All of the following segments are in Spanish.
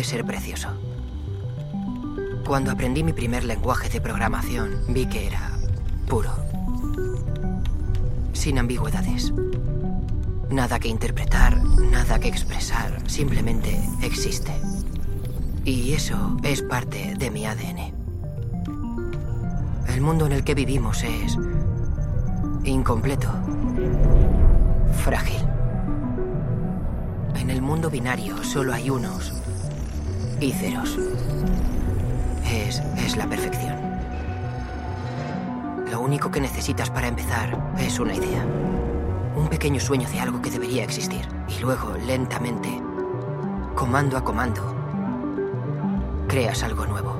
Puede ser precioso. Cuando aprendí mi primer lenguaje de programación, vi que era puro. Sin ambigüedades. Nada que interpretar, nada que expresar, simplemente existe. Y eso es parte de mi ADN. El mundo en el que vivimos es incompleto, frágil. En el mundo binario solo hay unos y ceros. Es, es la perfección. Lo único que necesitas para empezar es una idea. Un pequeño sueño de algo que debería existir. Y luego, lentamente, comando a comando, creas algo nuevo.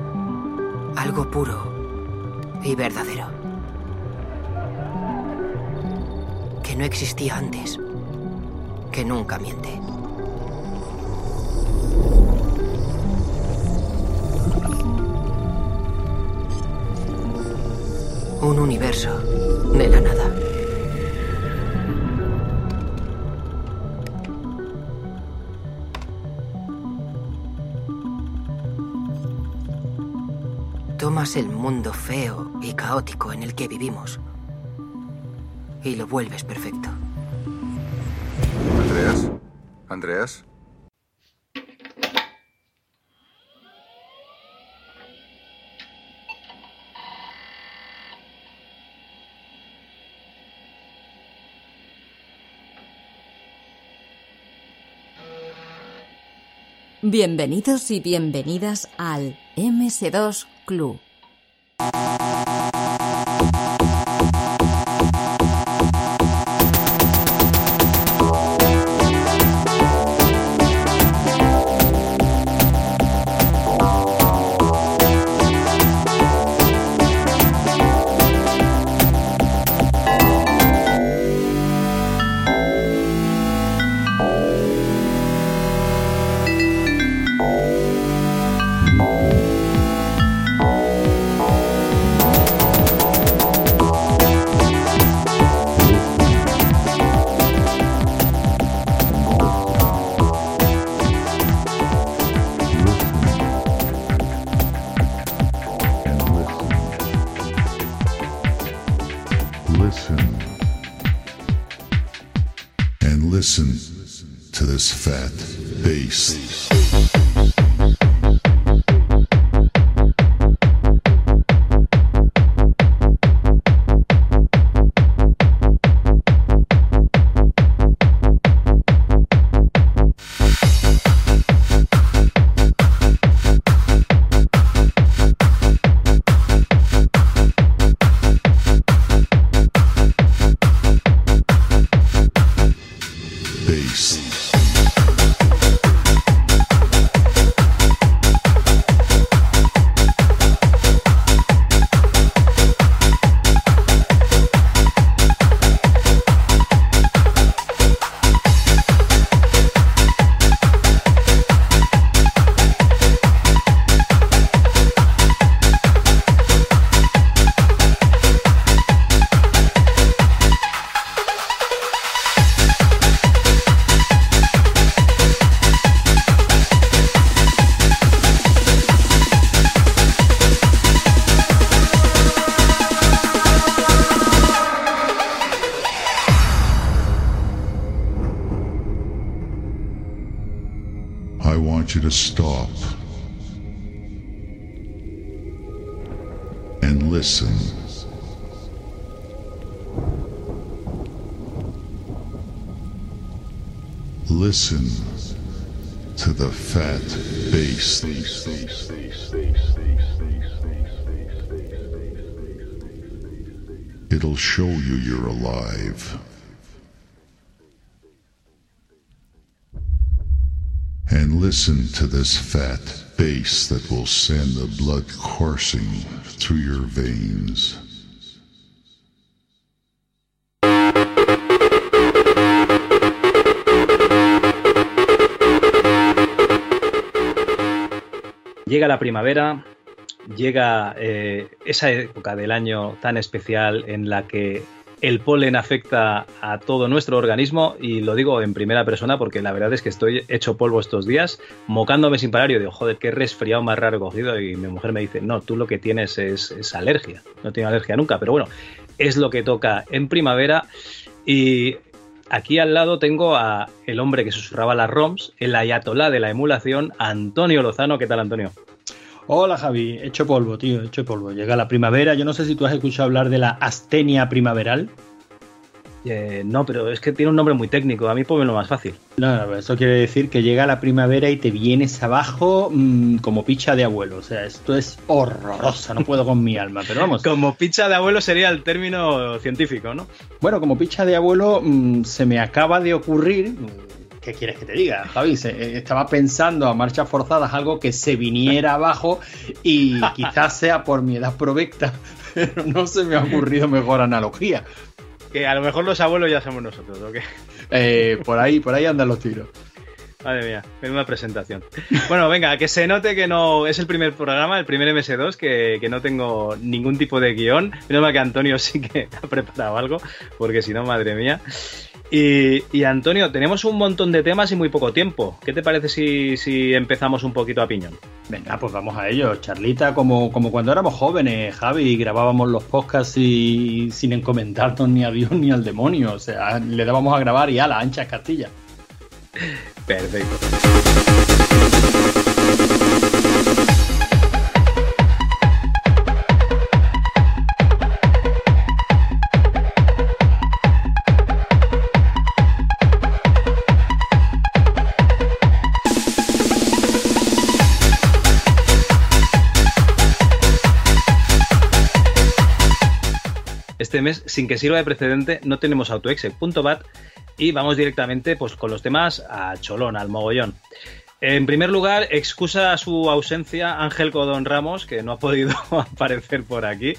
Algo puro y verdadero. Que no existía antes. Que nunca miente. Un universo de la nada. Tomas el mundo feo y caótico en el que vivimos y lo vuelves perfecto. Andreas. Andreas. Bienvenidos y bienvenidas al MS2 Club. To stop and listen. Listen to the fat bass. It'll show you you're alive. Listen to this fat bass that will send the blood coursing through your veins. Llega la primavera, llega eh, esa época del año tan especial en la que el polen afecta a todo nuestro organismo y lo digo en primera persona porque la verdad es que estoy hecho polvo estos días, mocándome sin parar y digo, joder, qué resfriado más raro cogido y mi mujer me dice, no, tú lo que tienes es, alergia, no tengo alergia nunca, pero bueno, es lo que toca en primavera y aquí al lado tengo a el hombre que susurraba las ROMs, el ayatolá de la emulación, Antonio Lozano. ¿Qué tal, Antonio? Hola Javi, hecho polvo, tío, hecho polvo. Llega la primavera. Yo no sé si tú has escuchado hablar de la astenia primaveral. Eh, no, pero es que tiene un nombre muy técnico. A mí lo más fácil. No, no, eso quiere decir que llega la primavera y te vienes abajo mm, como picha de abuelo. O sea, esto es horrorosa. No puedo con mi alma, pero vamos. Como picha de abuelo sería el término científico, ¿no? Bueno, como picha de abuelo mm, se me acaba de ocurrir ¿qué quieres que te diga, Javi? Eh, estaba pensando a marchas forzadas algo que se viniera abajo y quizás sea por mi edad provecta, pero no se me ha ocurrido mejor analogía. Que a lo mejor los abuelos ya somos nosotros, ¿o qué? Eh, por ahí, por ahí andan los tiros. Madre mía, una presentación. Bueno, venga, que se note que no es el primer programa, el primer MS2, que, que no tengo ningún tipo de guion. Menos mal que Antonio sí que ha preparado algo, porque si no, madre mía. Y, Antonio, tenemos un montón de temas y muy poco tiempo. ¿Qué te parece si, empezamos un poquito a piñón? Venga, pues vamos a ello. Charlita, como, como cuando éramos jóvenes, Javi, grabábamos los podcasts y, sin encomendarnos ni a Dios ni al demonio. O sea, le dábamos a grabar y a la ancha Castilla. Perfecto. Este mes, sin que sirva de precedente, no tenemos autoexe.bat y vamos directamente pues, con los temas a cholón, al mogollón. En primer lugar, excusa su ausencia Ángel Codón Ramos, que no ha podido aparecer por aquí.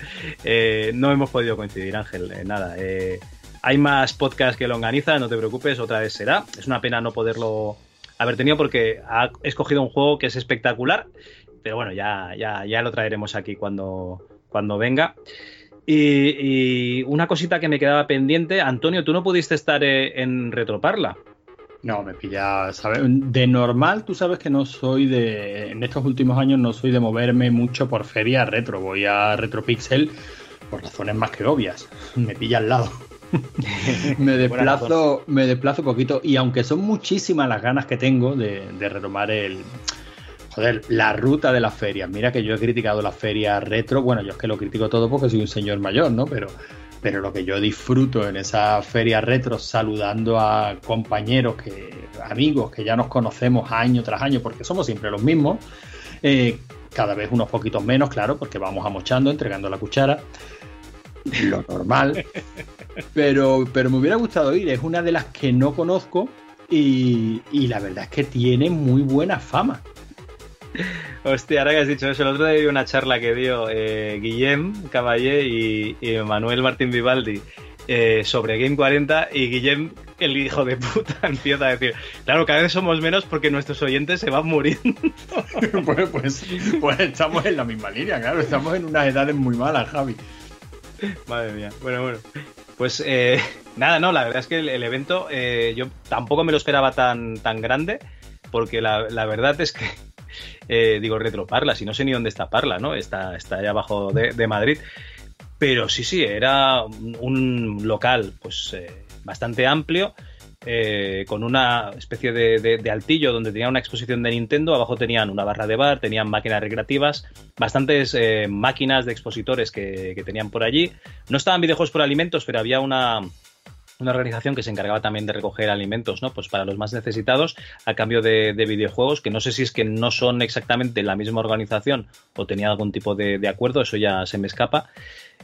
Eh, no hemos podido coincidir, Ángel, nada. Eh, hay más podcasts que lo organizan, no te preocupes, otra vez será. Es una pena no poderlo haber tenido porque ha escogido un juego que es espectacular, pero bueno, ya, ya, ya lo traeremos aquí cuando, cuando venga. Y, una cosita que me quedaba pendiente, Antonio, tú no pudiste estar eh, en Retroparla. No, me pilla, ¿sabes? De normal, tú sabes que no soy de. En estos últimos años no soy de moverme mucho por feria retro. Voy a Retropixel por razones más que obvias. Me pilla al lado. me desplazo, me desplazo poquito. Y aunque son muchísimas las ganas que tengo de retomar el, joder, la ruta de las ferias. Mira que yo he criticado las ferias retro. Bueno, yo es que lo critico todo porque soy un señor mayor, ¿no? Pero, pero lo que yo disfruto en esas ferias retro, saludando a compañeros, que, amigos que ya nos conocemos año tras año, porque somos siempre los mismos. Eh, cada vez unos poquitos menos, claro, porque vamos amochando, entregando la cuchara. Lo normal. Pero, pero me hubiera gustado ir. Es una de las que no conozco y, y la verdad es que tiene muy buena fama. Hostia, ahora que has dicho eso, el otro día vi una charla que dio eh, Guillem Caballé y, Manuel Martín Vivaldi eh, sobre Game 40 y Guillem, el hijo de puta, empieza a decir, claro, cada vez somos menos porque nuestros oyentes se van muriendo. pues, pues, pues, estamos en la misma línea, claro, estamos en unas edades muy malas, Javi. Madre mía, bueno, bueno. Pues eh, nada, no, la verdad es que el, evento yo tampoco me lo esperaba tan, tan grande porque la verdad es que eh, digo retro Parla, si no sé ni dónde está Parla, ¿no? Está, está allá abajo de, Madrid. Pero sí, sí, era un local pues eh, bastante amplio, eh, con una especie de, altillo donde tenía una exposición de Nintendo, abajo tenían una barra de bar, tenían máquinas recreativas, bastantes máquinas de expositores que, que, tenían por allí. No estaban videojuegos por alimentos, pero había una, una organización que se encargaba también de recoger alimentos, ¿no? Pues para los más necesitados a cambio de, videojuegos, que no sé si es que no son exactamente la misma organización o tenía algún tipo de, acuerdo, eso ya se me escapa.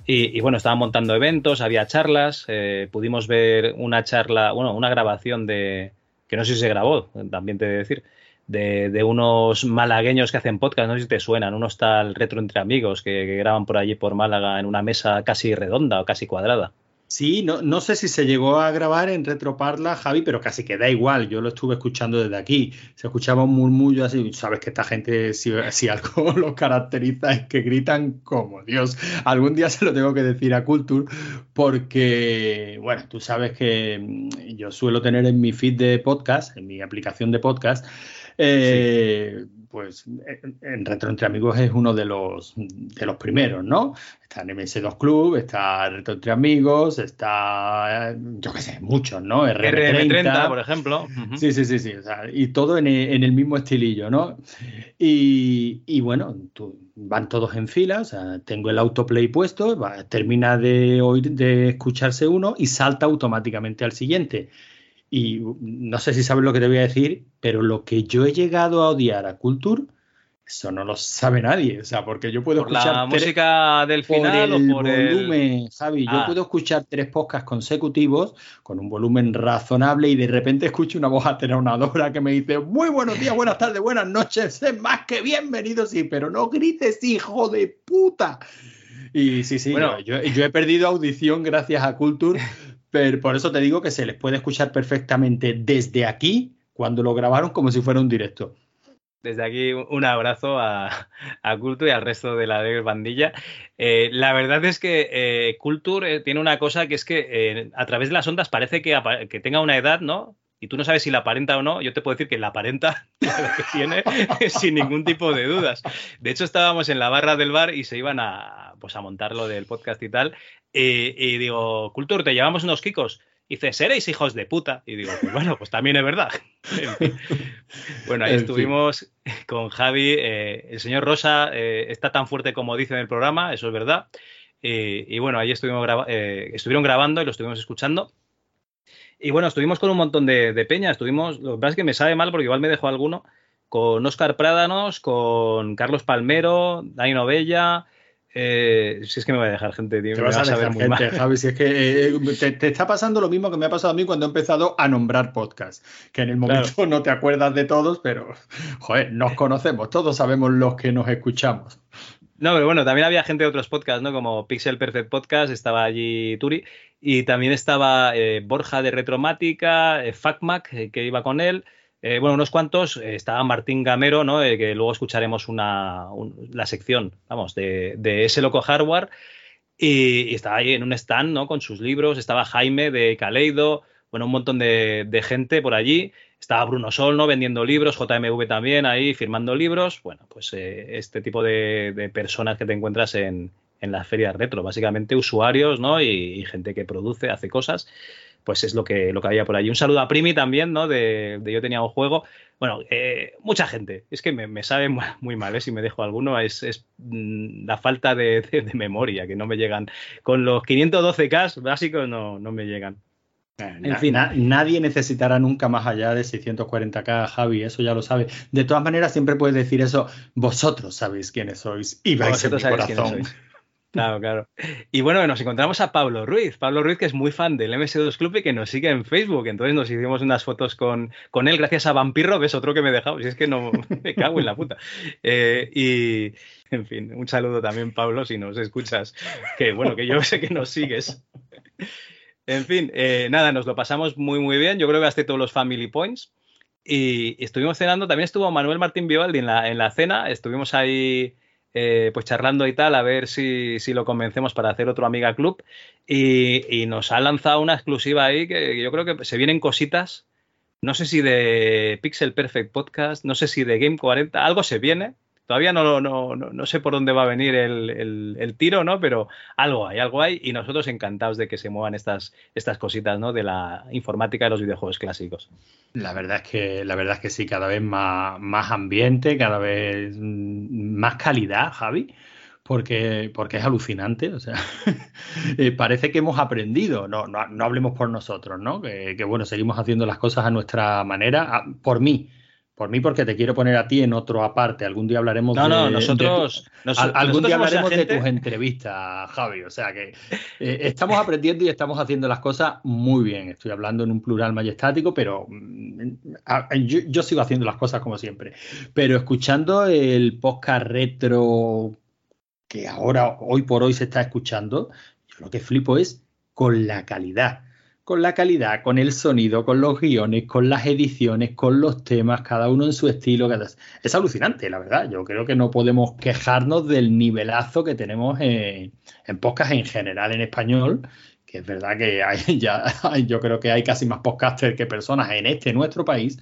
Y, bueno, estaban montando eventos, había charlas, eh, pudimos ver una charla, bueno, una grabación de, que no sé si se grabó, también te he de decir, de, unos malagueños que hacen podcast, no sé si te suenan, unos tal retro entre amigos que, que graban por allí por Málaga en una mesa casi redonda o casi cuadrada. Sí, no, no sé si se llegó a grabar en Retroparla, Javi, pero casi que da igual. Yo lo estuve escuchando desde aquí. Se escuchaba un murmullo así. Sabes que esta gente, si, si algo los caracteriza, es que gritan como Dios. Algún día se lo tengo que decir a Culture, porque, bueno, tú sabes que mm, yo suelo tener en mi feed de podcast, en mi aplicación de podcast, eh, pues en Retro Entre Amigos es uno de los, de los primeros, ¿no? Está en MS2 Club, está Retro Entre Amigos, está, yo qué sé, muchos, ¿no? RM30, por ejemplo. Sí, sí, sí, sí. y todo en el, mismo estilillo, ¿no? Y, y bueno, van todos en fila, o sea, tengo el autoplay puesto, termina de, oír, de escucharse uno y salta automáticamente al siguiente. Y no sé si sabes lo que te voy a decir, pero lo que yo he llegado a odiar a Culture, eso no lo sabe nadie. O sea, porque yo puedo escuchar. La música del final por el volumen, Javi. Yo ah. puedo escuchar tres podcasts consecutivos con un volumen razonable y de repente escucho una voz atenuadora que me dice: Muy buenos días, buenas tardes, buenas noches, más que bienvenido, sí, pero no grites, hijo de puta. Y sí, sí, bueno, yo, yo, he perdido audición gracias a Culture pero por eso te digo que se les puede escuchar perfectamente desde aquí, cuando lo grabaron, como si fuera un directo. Desde aquí un abrazo a, a Culture y al resto de la bandilla. Eh, la verdad es que eh, Culture eh, tiene una cosa que es que a través de las ondas parece que, que tenga una edad, ¿no? y tú no sabes si la aparenta o no, yo te puedo decir que la aparenta la que tiene sin ningún tipo de dudas. De hecho, estábamos en la barra del bar y se iban a, pues, a montar lo del podcast y tal, y, digo, Cultur, ¿te llevamos unos kikos? Y dice, seréis hijos de puta. Y digo, pues bueno, pues también es verdad. bueno, ahí estuvimos con Javi. Eh, el señor Rosa eh, está tan fuerte como dice en el programa, eso es verdad. y bueno, ahí estuvimos eh, estuvieron grabando y lo estuvimos escuchando. Y bueno, estuvimos con un montón de, de peña. Estuvimos, lo que pasa es que me sabe mal porque igual me dejó alguno, con Oscar Prádanos, con Carlos Palmero, Dani Novella, eh, si es que me va a dejar gente, tío. Te vas, a, dejar muy gente, Javi. Si es que eh, te, está pasando lo mismo que me ha pasado a mí cuando he empezado a nombrar podcasts. Que en el momento no te acuerdas de todos, pero, joder, nos conocemos. Todos sabemos los que nos escuchamos. No, pero bueno, también había gente de otros podcasts, ¿no? Como Pixel Perfect Podcast, estaba allí Turi. Y también estaba eh, Borja de Retromática, FacMac, que iba con él. Eh, bueno, unos cuantos. Eh, estaba Martín Gamero, ¿no? Eh, que luego escucharemos una, la sección, vamos, de, ese loco hardware. Y, estaba ahí en un stand, ¿no? Con sus libros. Estaba Jaime de Caleido. Bueno, un montón de, gente por allí. Estaba Bruno Sol, ¿no? Vendiendo libros. JMV también ahí firmando libros. Bueno, pues este tipo de, personas que te encuentras en, en las ferias retro. Básicamente usuarios, ¿no? y gente que produce, hace cosas pues es lo que, lo que había por allí. Un saludo a Primi también, ¿no? De, Yo tenía un juego. Bueno, eh, mucha gente. Es que me, sabe muy mal, ¿eh? si me dejo alguno. Es, es mm, la falta de, memoria, que no me llegan. Con los 512K básicos no, no me llegan. Eh, en fin, nadie necesitará nunca más allá de 640k, Javi, eso ya lo sabe. De todas maneras, siempre puedes decir eso, vosotros sabéis quiénes sois y vais en mi corazón. Claro, claro. Y bueno, nos encontramos a Pablo Ruiz. Pablo Ruiz, que es muy fan del MS2 Club y que nos sigue en Facebook. Entonces nos hicimos unas fotos con, con él gracias a Vampirro, que es otro que me he dejado. Es que no me cago en la puta. Eh, y, en fin, un saludo también, Pablo, si nos escuchas. Que bueno, que yo sé que nos sigues. En fin, eh, nada, nos lo pasamos muy, muy bien. Yo creo que gasté todos los Family Points. Y, estuvimos cenando. También estuvo Manuel Martín Vivaldi en la, en la cena. Estuvimos ahí eh, pues charlando y tal, a ver si, lo convencemos para hacer otro Amiga Club. Y, nos ha lanzado una exclusiva ahí que yo creo que se vienen cositas. No sé si de Pixel Perfect Podcast, no sé si de Game 40, algo se viene. Todavía no, no, no, sé por dónde va a venir el, tiro, ¿no? Pero algo hay, algo hay, y nosotros encantados de que se muevan estas, estas cositas, ¿no? De la informática de los videojuegos clásicos. La verdad es que, la verdad es que sí, cada vez más, más ambiente, cada vez más calidad, Javi porque, porque es alucinante. O sea, eh, parece que hemos aprendido. No, no, hablemos por nosotros, ¿no? Que, que, bueno, seguimos haciendo las cosas a nuestra manera. Por mí, por mí, porque te quiero poner a ti en otro aparte. Algún día hablaremos de. No, no, nosotros. algún día hablaremos de tus entrevistas, Javi. O sea que eh, estamos aprendiendo y estamos haciendo las cosas muy bien. Estoy hablando en un plural majestático, pero mm, yo, sigo haciendo las cosas como siempre. Pero escuchando el podcast retro que ahora, hoy por hoy, se está escuchando, yo lo que flipo es con la calidad. Con la calidad, con el sonido, con los guiones, con las ediciones, con los temas, cada uno en su estilo. Es alucinante, la verdad. Yo creo que no podemos quejarnos del nivelazo que tenemos en, en podcast en general en español que es verdad que hay ya, yo creo que hay casi más podcasters que personas en este nuestro país,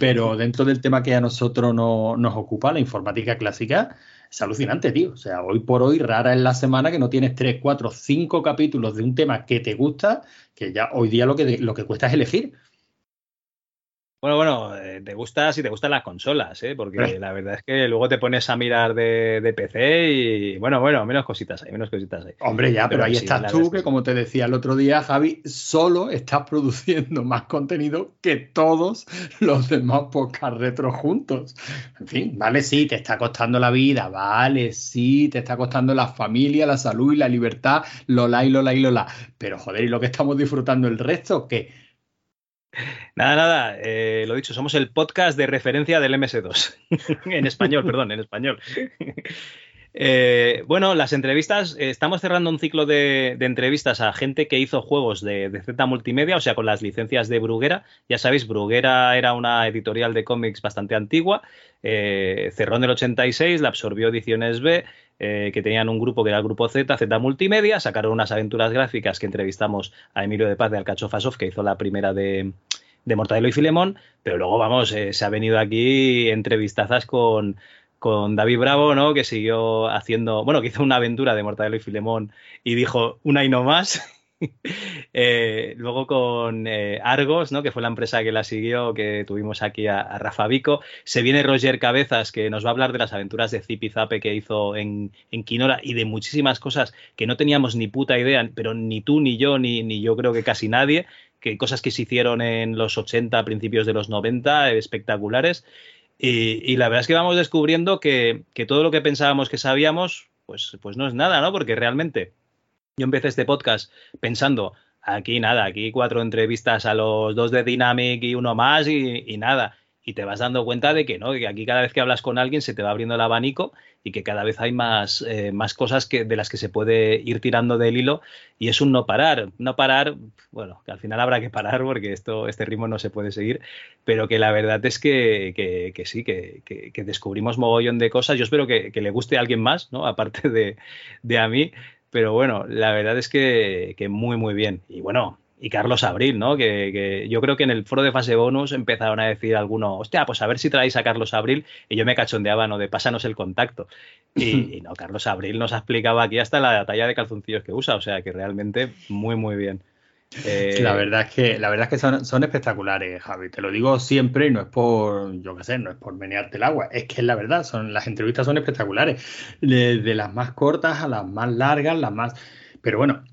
pero dentro del tema que a nosotros no, nos ocupa, la informática clásica, es alucinante, tío. O sea, hoy por hoy, rara es la semana que no tienes tres, cuatro, cinco capítulos de un tema que te gusta, que ya hoy día lo que, lo que cuesta es elegir. Bueno, bueno, eh, te gusta si te gustan las consolas, ¿eh? porque la verdad es que luego te pones a mirar de, PC y bueno, bueno, menos cositas hay, menos cositas hay. Hombre, ya, pero, ahí estás tú, que como te decía el otro día, Javi, solo estás produciendo más contenido que todos los demás podcast retro juntos. En fin, vale, sí, te está costando la vida, vale, sí, te está costando la familia, la salud y la libertad, lola y lola y lola. Pero joder, ¿y lo que estamos disfrutando el resto? ¿Qué? Nada, nada, eh, lo dicho, somos el podcast de referencia del MS2. en español, perdón, en español. Eh, bueno, las entrevistas, eh, estamos cerrando un ciclo de, entrevistas a gente que hizo juegos de, de, Z Multimedia, o sea, con las licencias de Bruguera. Ya sabéis, Bruguera era una editorial de cómics bastante antigua, cerró en el 86, la absorbió Ediciones B, eh, que tenían un grupo que era el grupo Z, Z Multimedia, sacaron unas aventuras gráficas que entrevistamos a Emilio de Paz de Alcachofasov, que hizo la primera de, de Mortadelo y Filemón, pero luego, vamos, eh, se ha venido aquí entrevistazas con, con David Bravo, ¿no? Que siguió haciendo, bueno, que hizo una aventura de Mortadelo y Filemón y dijo una y no más. Eh, luego con eh, Argos, ¿no? que fue la empresa que la siguió, que tuvimos aquí a, Rafa Vico. Se viene Roger Cabezas, que nos va a hablar de las aventuras de Zip y Zape que hizo en, en Quinora y de muchísimas cosas que no teníamos ni puta idea, pero ni tú, ni yo, ni, ni yo creo que casi nadie, que cosas que se hicieron en los 80, principios de los 90, espectaculares. Y, la verdad es que vamos descubriendo que, todo lo que pensábamos que sabíamos, pues, pues no es nada, ¿no? Porque realmente yo empecé este podcast pensando, aquí nada, aquí cuatro entrevistas a los dos de Dynamic y uno más y, nada. Y te vas dando cuenta de que no, que aquí cada vez que hablas con alguien se te va abriendo el abanico y que cada vez hay más, eh, más cosas que, de las que se puede ir tirando del hilo y es un no parar. No parar, bueno, que al final habrá que parar porque esto, este ritmo no se puede seguir, pero que la verdad es que, que, sí, que, descubrimos mogollón de cosas. Yo espero que, le guste a alguien más, ¿no? Aparte de, de a mí pero bueno, la verdad es que, muy, muy bien. Y bueno, y Carlos Abril, ¿no? Que, yo creo que en el foro de fase bonus empezaron a decir algunos, hostia, pues a ver si traéis a Carlos Abril. Y yo me cachondeaba, ¿no? De pásanos el contacto. Y, no, Carlos Abril nos ha explicado aquí hasta la talla de calzoncillos que usa. O sea que realmente muy, muy bien. Eh, la verdad es que, la verdad es que son, son, espectaculares, Javi. Te lo digo siempre y no es por, yo qué sé, no es por menearte el agua. Es que es la verdad, son, las entrevistas son espectaculares. De, las más cortas a las más largas, las más. Pero bueno,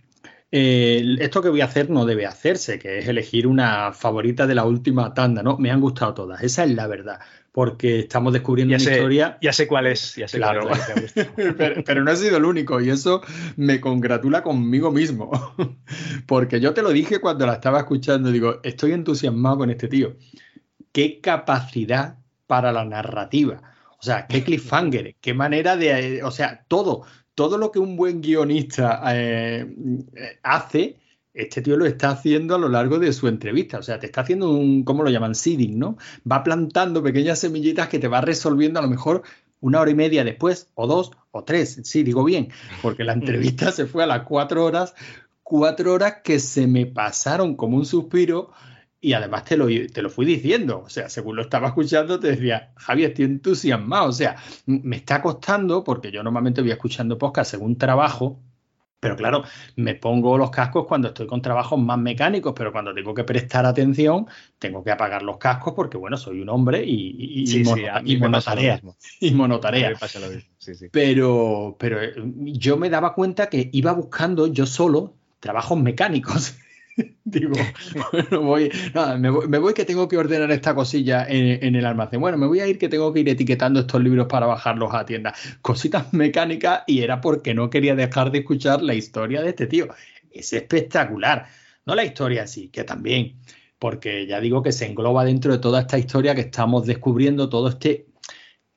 eh, esto que voy a hacer no debe hacerse, que es elegir una favorita de la última tanda, ¿no? Me han gustado todas, esa es la verdad porque estamos descubriendo una historia. Ya sé cuál es, ya sé claro. pero, no ha sido el único y eso me congratula conmigo mismo. porque yo te lo dije cuando la estaba escuchando, digo, estoy entusiasmado con este tío. Qué capacidad para la narrativa. O sea, qué cliffhanger, qué manera de. O sea, todo, todo lo que un buen guionista eh, hace este tío lo está haciendo a lo largo de su entrevista. O sea, te está haciendo un, ¿cómo lo llaman? Seeding, ¿no? Va plantando pequeñas semillitas que te va resolviendo a lo mejor una hora y media después, o dos, o tres. Sí, digo bien, porque la entrevista se fue a las cuatro horas, cuatro horas que se me pasaron como un suspiro. Y además te lo, te lo fui diciendo, o sea, según lo estaba escuchando, te decía, Javi, estoy entusiasmado, o sea, me está costando, porque yo normalmente voy escuchando podcast según trabajo, pero claro, me pongo los cascos cuando estoy con trabajos más mecánicos, pero cuando tengo que prestar atención, tengo que apagar los cascos porque, bueno, soy un hombre y, y, monotarea. Y monotarea. Pero, pero eh, yo me daba cuenta que iba buscando yo solo trabajos mecánicos. Digo, bueno, voy, me voy, que tengo que ordenar esta cosilla en, el almacén. Bueno, me voy a ir que tengo que ir etiquetando estos libros para bajarlos a tienda. Cositas mecánicas y era porque no quería dejar de escuchar la historia de este tío. Es espectacular. No la historia así, que también, porque ya digo que se engloba dentro de toda esta historia que estamos descubriendo, todo este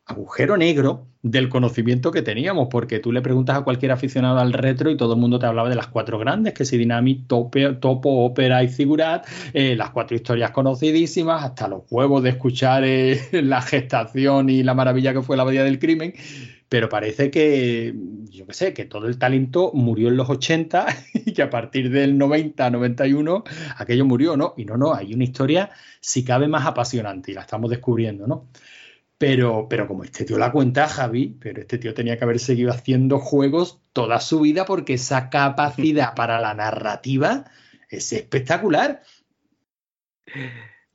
agujero negro del conocimiento que teníamos, porque tú le preguntas a cualquier aficionado al retro y todo el mundo te hablaba de las cuatro grandes, que si Dynamic, Topo, Opera y Figurat, eh, las cuatro historias conocidísimas, hasta los huevos de escuchar eh, la gestación y la maravilla que fue la Bahía del Crimen, pero parece que, yo qué sé, que todo el talento murió en los 80 y que a partir del 90, 91, aquello murió, ¿no? Y no, no, hay una historia, si cabe, más apasionante y la estamos descubriendo, ¿no? Pero, pero como este tío la cuenta, Javi, pero este tío tenía que haber seguido haciendo juegos toda su vida porque esa capacidad para la narrativa es espectacular.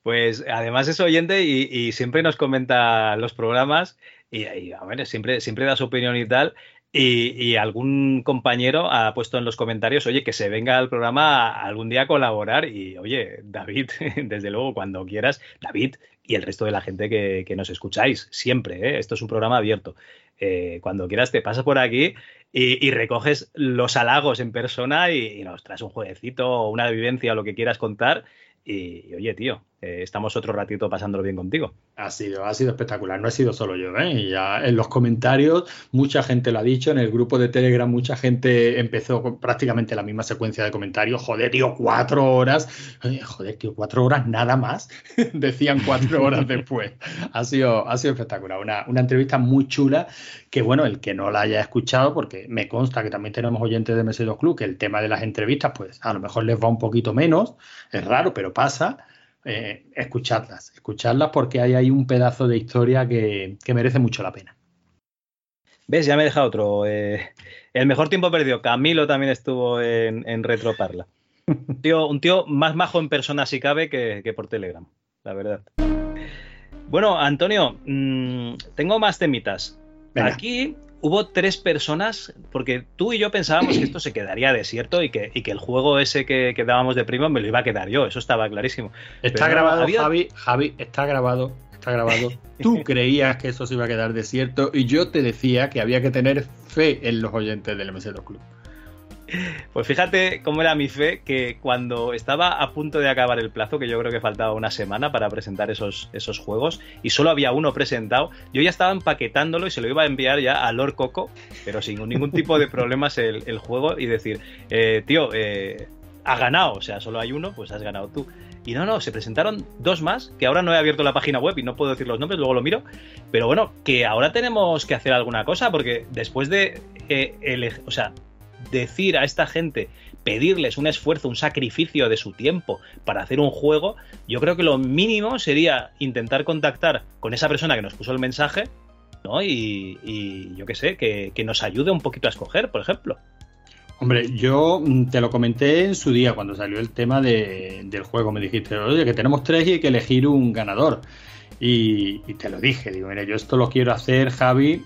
Pues además es oyente y, siempre nos comenta los programas y, a ver, siempre, siempre da su opinión y tal. Y, algún compañero ha puesto en los comentarios, oye, que se venga al programa algún día a colaborar. Y oye, David, desde luego, cuando quieras, David y el resto de la gente que, nos escucháis, siempre, ¿eh? esto es un programa abierto. Eh, cuando quieras te pasas por aquí y, recoges los halagos en persona y, y, nos traes un jueguecito o una vivencia o lo que quieras contar. y oye, tío, eh, estamos otro ratito pasándolo bien contigo. Ha sido, ha sido espectacular, no he sido solo yo, ¿eh? ya en los comentarios mucha gente lo ha dicho, en el grupo de Telegram mucha gente empezó con prácticamente la misma secuencia de comentarios, joder, tío, cuatro horas, joder, tío, cuatro horas nada más, decían cuatro horas después. Ha sido, ha sido espectacular, una, una entrevista muy chula que bueno, el que no la haya escuchado, porque me consta que también tenemos oyentes de MS2 Club, que el tema de las entrevistas, pues a lo mejor les va un poquito menos, es raro, pero pasa eh, escuchadlas, escuchadlas porque hay ahí un pedazo de historia que, merece mucho la pena. ¿Ves? Ya me he dejado otro. Eh, el mejor tiempo perdido. Camilo también estuvo en, en Retroparla. Un tío, un tío más majo en persona si cabe que, por Telegram, la verdad. Bueno, Antonio, mm, tengo más temitas. Aquí hubo tres personas, porque tú y yo pensábamos que esto se quedaría desierto y que, que el juego ese que, que, dábamos de primo me lo iba a quedar yo, eso estaba clarísimo. Está grabado, Javi, Javi, está grabado, está grabado. Tú creías que eso se iba a quedar desierto y yo te decía que había que tener fe en los oyentes del MS2 Club. Pues fíjate cómo era mi fe que cuando estaba a punto de acabar el plazo, que yo creo que faltaba una semana para presentar esos, esos juegos, y solo había uno presentado, yo ya estaba empaquetándolo y se lo iba a enviar ya a Lord Coco, pero sin ningún tipo de problemas el, juego, y decir, eh, tío, eh, ha ganado, o sea, solo hay uno, pues has ganado tú. Y no, no, se presentaron dos más, que ahora no he abierto la página web y no puedo decir los nombres, luego lo miro. Pero bueno, que ahora tenemos que hacer alguna cosa, porque después de, eh, o sea, decir a esta gente, pedirles un esfuerzo, un sacrificio de su tiempo para hacer un juego, yo creo que lo mínimo sería intentar contactar con esa persona que nos puso el mensaje, ¿no? Y, yo qué sé, que, nos ayude un poquito a escoger, por ejemplo. Hombre, yo mm, te lo comenté en su día cuando salió el tema del juego. Me dijiste, oye, que tenemos tres y hay que elegir un ganador. Y, y, te lo dije, digo, mira, yo esto lo quiero hacer, Javi,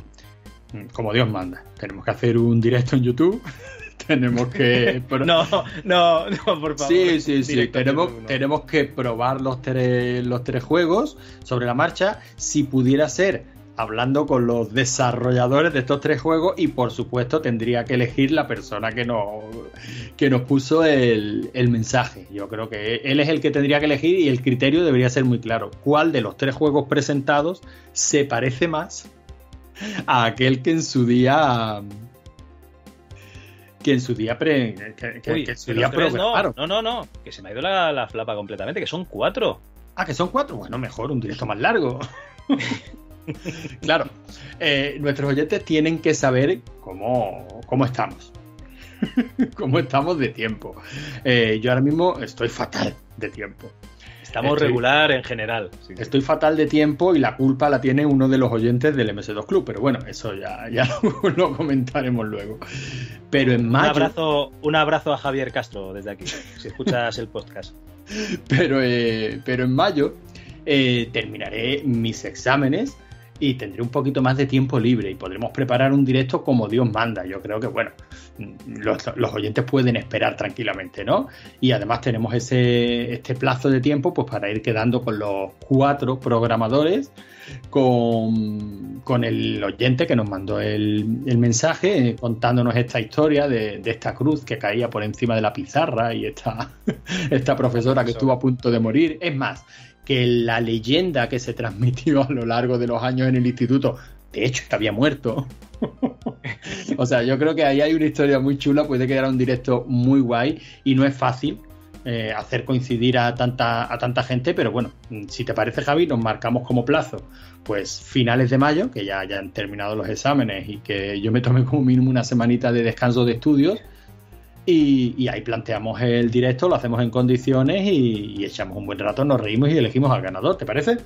como Dios manda. Tenemos que hacer un directo en YouTube tenemos que. no, no, no, por favor. Sí, sí, sí. Tenemos, tenemos que probar los tres, los tres juegos sobre la marcha. Si pudiera ser hablando con los desarrolladores de estos tres juegos y por supuesto tendría que elegir la persona que nos, que nos puso el, el, mensaje. Yo creo que él es el que tendría que elegir y el criterio debería ser muy claro. ¿Cuál de los tres juegos presentados se parece más a aquel que en su día que en su día pre, que, en su día no, no, no, no, que se me ha ido la, flapa completamente, que son cuatro. Ah, que son cuatro. Bueno, mejor, un directo más largo. claro, eh, nuestros oyentes tienen que saber cómo, cómo estamos. cómo estamos de tiempo. Eh, yo ahora mismo estoy fatal de tiempo. Estamos regular en general. estoy fatal de tiempo y la culpa la tiene uno de los oyentes del MS2 Club, pero bueno, eso ya, ya lo, comentaremos luego. Pero en mayo. Un abrazo, un abrazo a Javier Castro desde aquí, si escuchas el podcast. Pero, eh, pero en mayo eh, terminaré mis exámenes y tendré un poquito más de tiempo libre y podremos preparar un directo como Dios manda. Yo creo que, bueno, los, oyentes pueden esperar tranquilamente, ¿no? Y además tenemos ese, este plazo de tiempo pues para ir quedando con los cuatro programadores, con, con el oyente que nos mandó el, mensaje contándonos esta historia de, de, esta cruz que caía por encima de la pizarra y esta, esta profesora que estuvo a punto de morir. Es más, que la leyenda que se transmitió a lo largo de los años en el instituto De hecho, que había muerto. o sea, yo creo que ahí hay una historia muy chula, puede quedar un directo muy guay y no es fácil eh, hacer coincidir a tanta, a tanta gente, pero bueno, si te parece Javi, nos marcamos como plazo, pues finales de mayo, que ya hayan terminado los exámenes y que yo me tome como mínimo una semanita de descanso de estudios. Y, ahí planteamos el directo, lo hacemos en condiciones y, echamos un buen rato, nos reímos y elegimos al ganador, ¿te parece?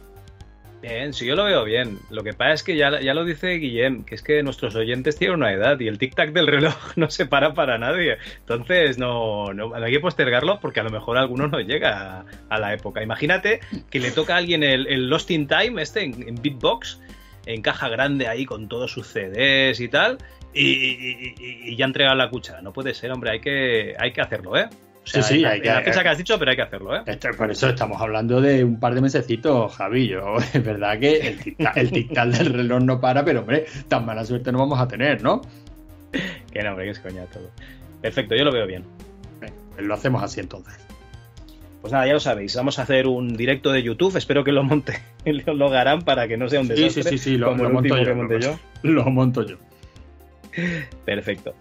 Bien, sí, yo lo veo bien. Lo que pasa es que ya, ya lo dice Guillem, que es que nuestros oyentes tienen una edad y el tic-tac del reloj no se para para nadie. Entonces, no, no, hay que postergarlo porque a lo mejor alguno no llega a, la época. Imagínate que le toca a alguien el, Lost in Time, este, en, Beatbox, en caja grande ahí con todos sus CDs y tal, y, y, ya entrega la cuchara. No puede ser, hombre, hay que, hay que hacerlo, ¿eh? sí, sí, hay que, la fecha que has dicho, pero hay que hacerlo, ¿eh? por eso estamos hablando de un par de mesecitos, Javillo. Es verdad que el tic del reloj no para, pero hombre, tan mala suerte no vamos a tener, ¿no? que no, hombre, que es coña todo. Perfecto, yo lo veo bien. pues lo hacemos así entonces. Pues nada, ya lo sabéis, vamos a hacer un directo de YouTube, espero que lo monte, lo harán para que no sea un desastre. Sí, sí, sí, lo, monto yo. Lo monto yo. Perfecto.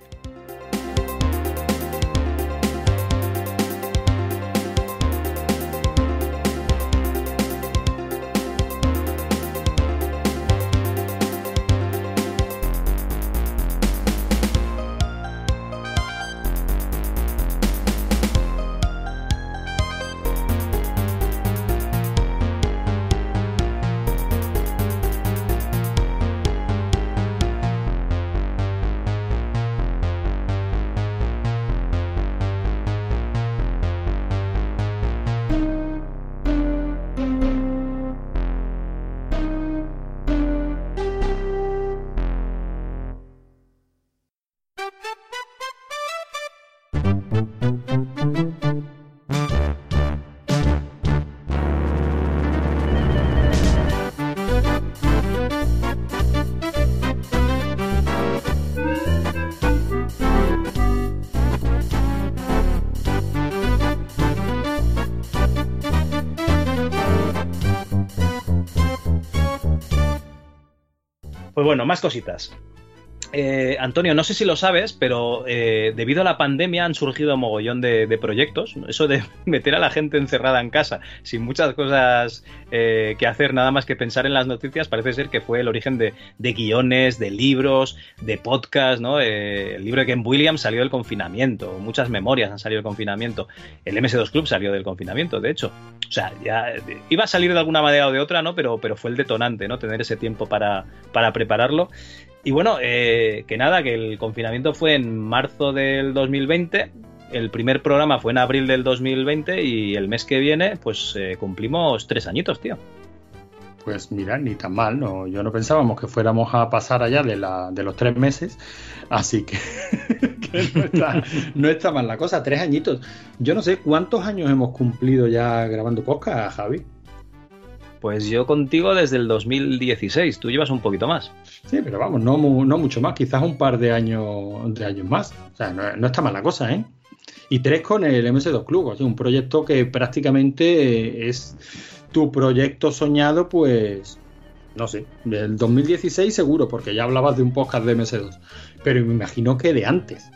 Bueno, más cositas. Eh, Antonio, no sé si lo sabes, pero eh, debido a la pandemia han surgido mogollón de, proyectos. Eso de meter a la gente encerrada en casa sin muchas cosas eh, que hacer, nada más que pensar en las noticias, parece ser que fue el origen de, guiones, de libros, de podcasts. ¿no? el libro de Ken Williams salió del confinamiento, muchas memorias han salido del confinamiento. El MS2 Club salió del confinamiento, de hecho. O sea, ya iba a salir de alguna manera o de otra, ¿no? Pero, pero fue el detonante, ¿no? Tener ese tiempo para prepararlo. Y bueno, eh, que nada, que el confinamiento fue en marzo del 2020, el primer programa fue en abril del 2020 y el mes que viene pues eh, cumplimos tres añitos, tío. Pues mira, ni tan mal, no, yo no pensábamos que fuéramos a pasar allá de, la, de los tres meses, así que, no, está, no, está, mal la cosa, tres añitos. Yo no sé cuántos años hemos cumplido ya grabando podcast, Javi. Pues yo contigo desde el 2016, tú llevas un poquito más. Sí, pero vamos, no, no mucho más, quizás un par de años, de años más. O sea, no, está mal la cosa, ¿eh? Y tres con el MS2 Club, o sea, un proyecto que prácticamente es tu proyecto soñado, pues, no sé, del 2016 seguro, porque ya hablabas de un podcast de MS2, pero me imagino que de antes.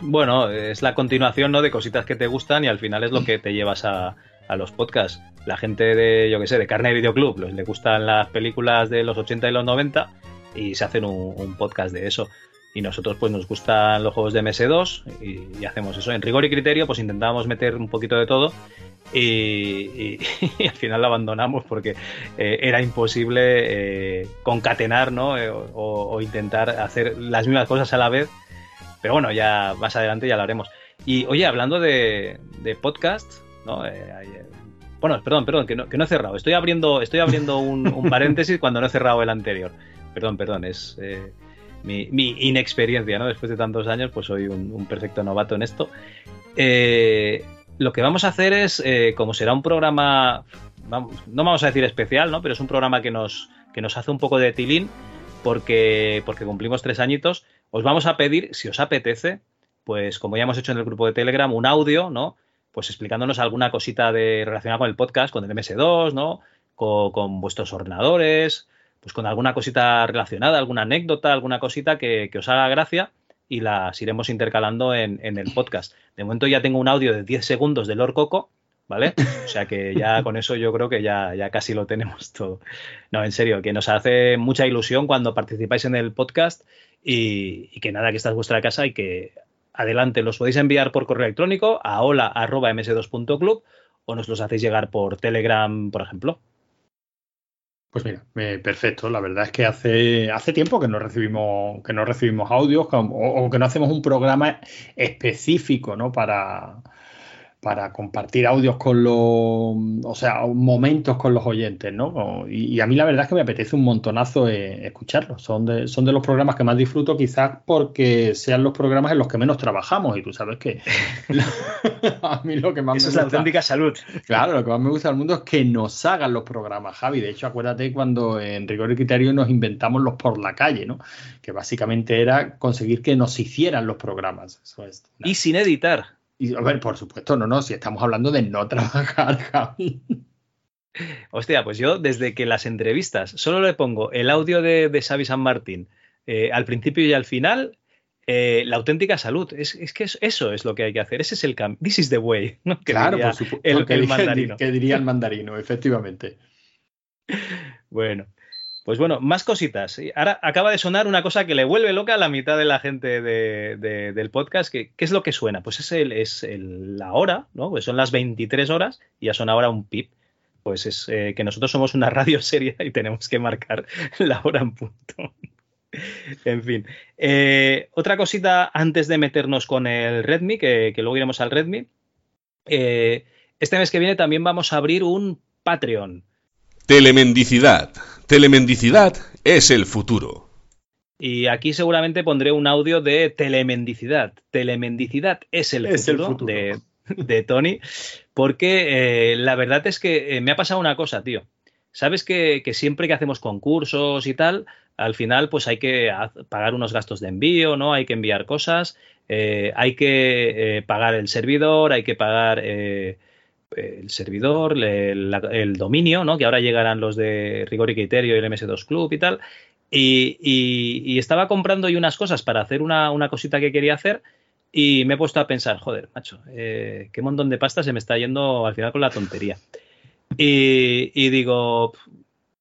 Bueno, es la continuación ¿no? de cositas que te gustan y al final es lo que te llevas a, a los podcasts. La gente de, yo que sé, de Carne Videoclub, les le gustan las películas de los 80 y los 90 y se hacen un, podcast de eso. Y nosotros pues nos gustan los juegos de MS2 y, hacemos eso. En rigor y criterio pues intentamos meter un poquito de todo y, al final lo abandonamos porque eh, era imposible eh, concatenar ¿no? Eh, o, intentar hacer las mismas cosas a la vez. Pero bueno, ya más adelante ya lo haremos. Y oye, hablando de, de podcast, ¿no? Bueno, perdón, perdón, que no, he cerrado. Estoy abriendo, estoy abriendo un, paréntesis cuando no he cerrado el anterior. Perdón, perdón, es eh, mi, inexperiencia, ¿no? Después de tantos años, pues soy un, perfecto novato en esto. Eh, lo que vamos a hacer es, eh, como será un programa, no vamos a decir especial, ¿no? Pero es un programa que nos, que nos hace un poco de tilín, porque, porque cumplimos tres añitos. Os vamos a pedir, si os apetece, pues como ya hemos hecho en el grupo de Telegram, un audio, ¿no? Pues explicándonos alguna cosita de relacionada con el podcast, con el MS2, ¿no? Con, vuestros ordenadores, pues con alguna cosita relacionada, alguna anécdota, alguna cosita que, os haga gracia y las iremos intercalando en, el podcast. De momento ya tengo un audio de 10 segundos de Lord Coco, ¿vale? O sea que ya con eso yo creo que ya, ya casi lo tenemos todo. No, en serio, que nos hace mucha ilusión cuando participáis en el podcast y, que nada, que esta es vuestra casa y que adelante los podéis enviar por correo electrónico a hola.ms2.club o nos los hacéis llegar por Telegram, por ejemplo. Pues mira, eh, perfecto. La verdad es que hace, hace tiempo que no recibimos, que no recibimos audios o, o, que no hacemos un programa específico, ¿no? Para, para compartir audios con los, o sea, momentos con los oyentes, ¿no? Y, a mí la verdad es que me apetece un montonazo eh, escucharlos. Son de, son de los programas que más disfruto, quizás porque sean los programas en los que menos trabajamos. Y tú sabes que a mí lo que más Eso me gusta. es la auténtica salud. Claro, lo que más me gusta del mundo es que nos hagan los programas, Javi. De hecho, acuérdate cuando en Rigor y Criterio nos inventamos los por la calle, ¿no? Que básicamente era conseguir que nos hicieran los programas. Eso es, y sin editar. Y, a ver, por supuesto, no, no, si estamos hablando de no trabajar, Javi. Hostia, pues yo desde que las entrevistas solo le pongo el audio de, de Xavi San Martín eh, al principio y al final, eh, la auténtica salud. Es, que eso es lo que hay que hacer. Ese es el cambio. This is the way. claro, por supuesto. El, el mandarino. Que diría el mandarino, efectivamente. Bueno, pues bueno, más cositas. Ahora acaba de sonar una cosa que le vuelve loca a la mitad de la gente del podcast. ¿Qué es lo que suena? Pues es, el, la hora, ¿no? Pues son las 23 horas y ya son ahora un pip. Pues es eh, que nosotros somos una radio seria y tenemos que marcar la hora en punto. en fin. Eh, otra cosita antes de meternos con el Redmi, que, luego iremos al Redmi. Eh, este mes que viene también vamos a abrir un Patreon. Telemendicidad. Telemendicidad es el futuro. Y aquí seguramente pondré un audio de telemendicidad. Telemendicidad es el futuro, De, Tony, porque eh, la verdad es que eh, me ha pasado una cosa, tío. Sabes que, siempre que hacemos concursos y tal, al final pues hay que pagar unos gastos de envío, ¿no? Hay que enviar cosas, eh, hay que pagar el servidor, hay que pagar el servidor, el, dominio, ¿no? que ahora llegarán los de Rigor y Criterio y el MS2 Club y tal. Y, estaba comprando yo unas cosas para hacer una, cosita que quería hacer y me he puesto a pensar, joder, macho, eh, qué montón de pasta se me está yendo al final con la tontería. Y, digo,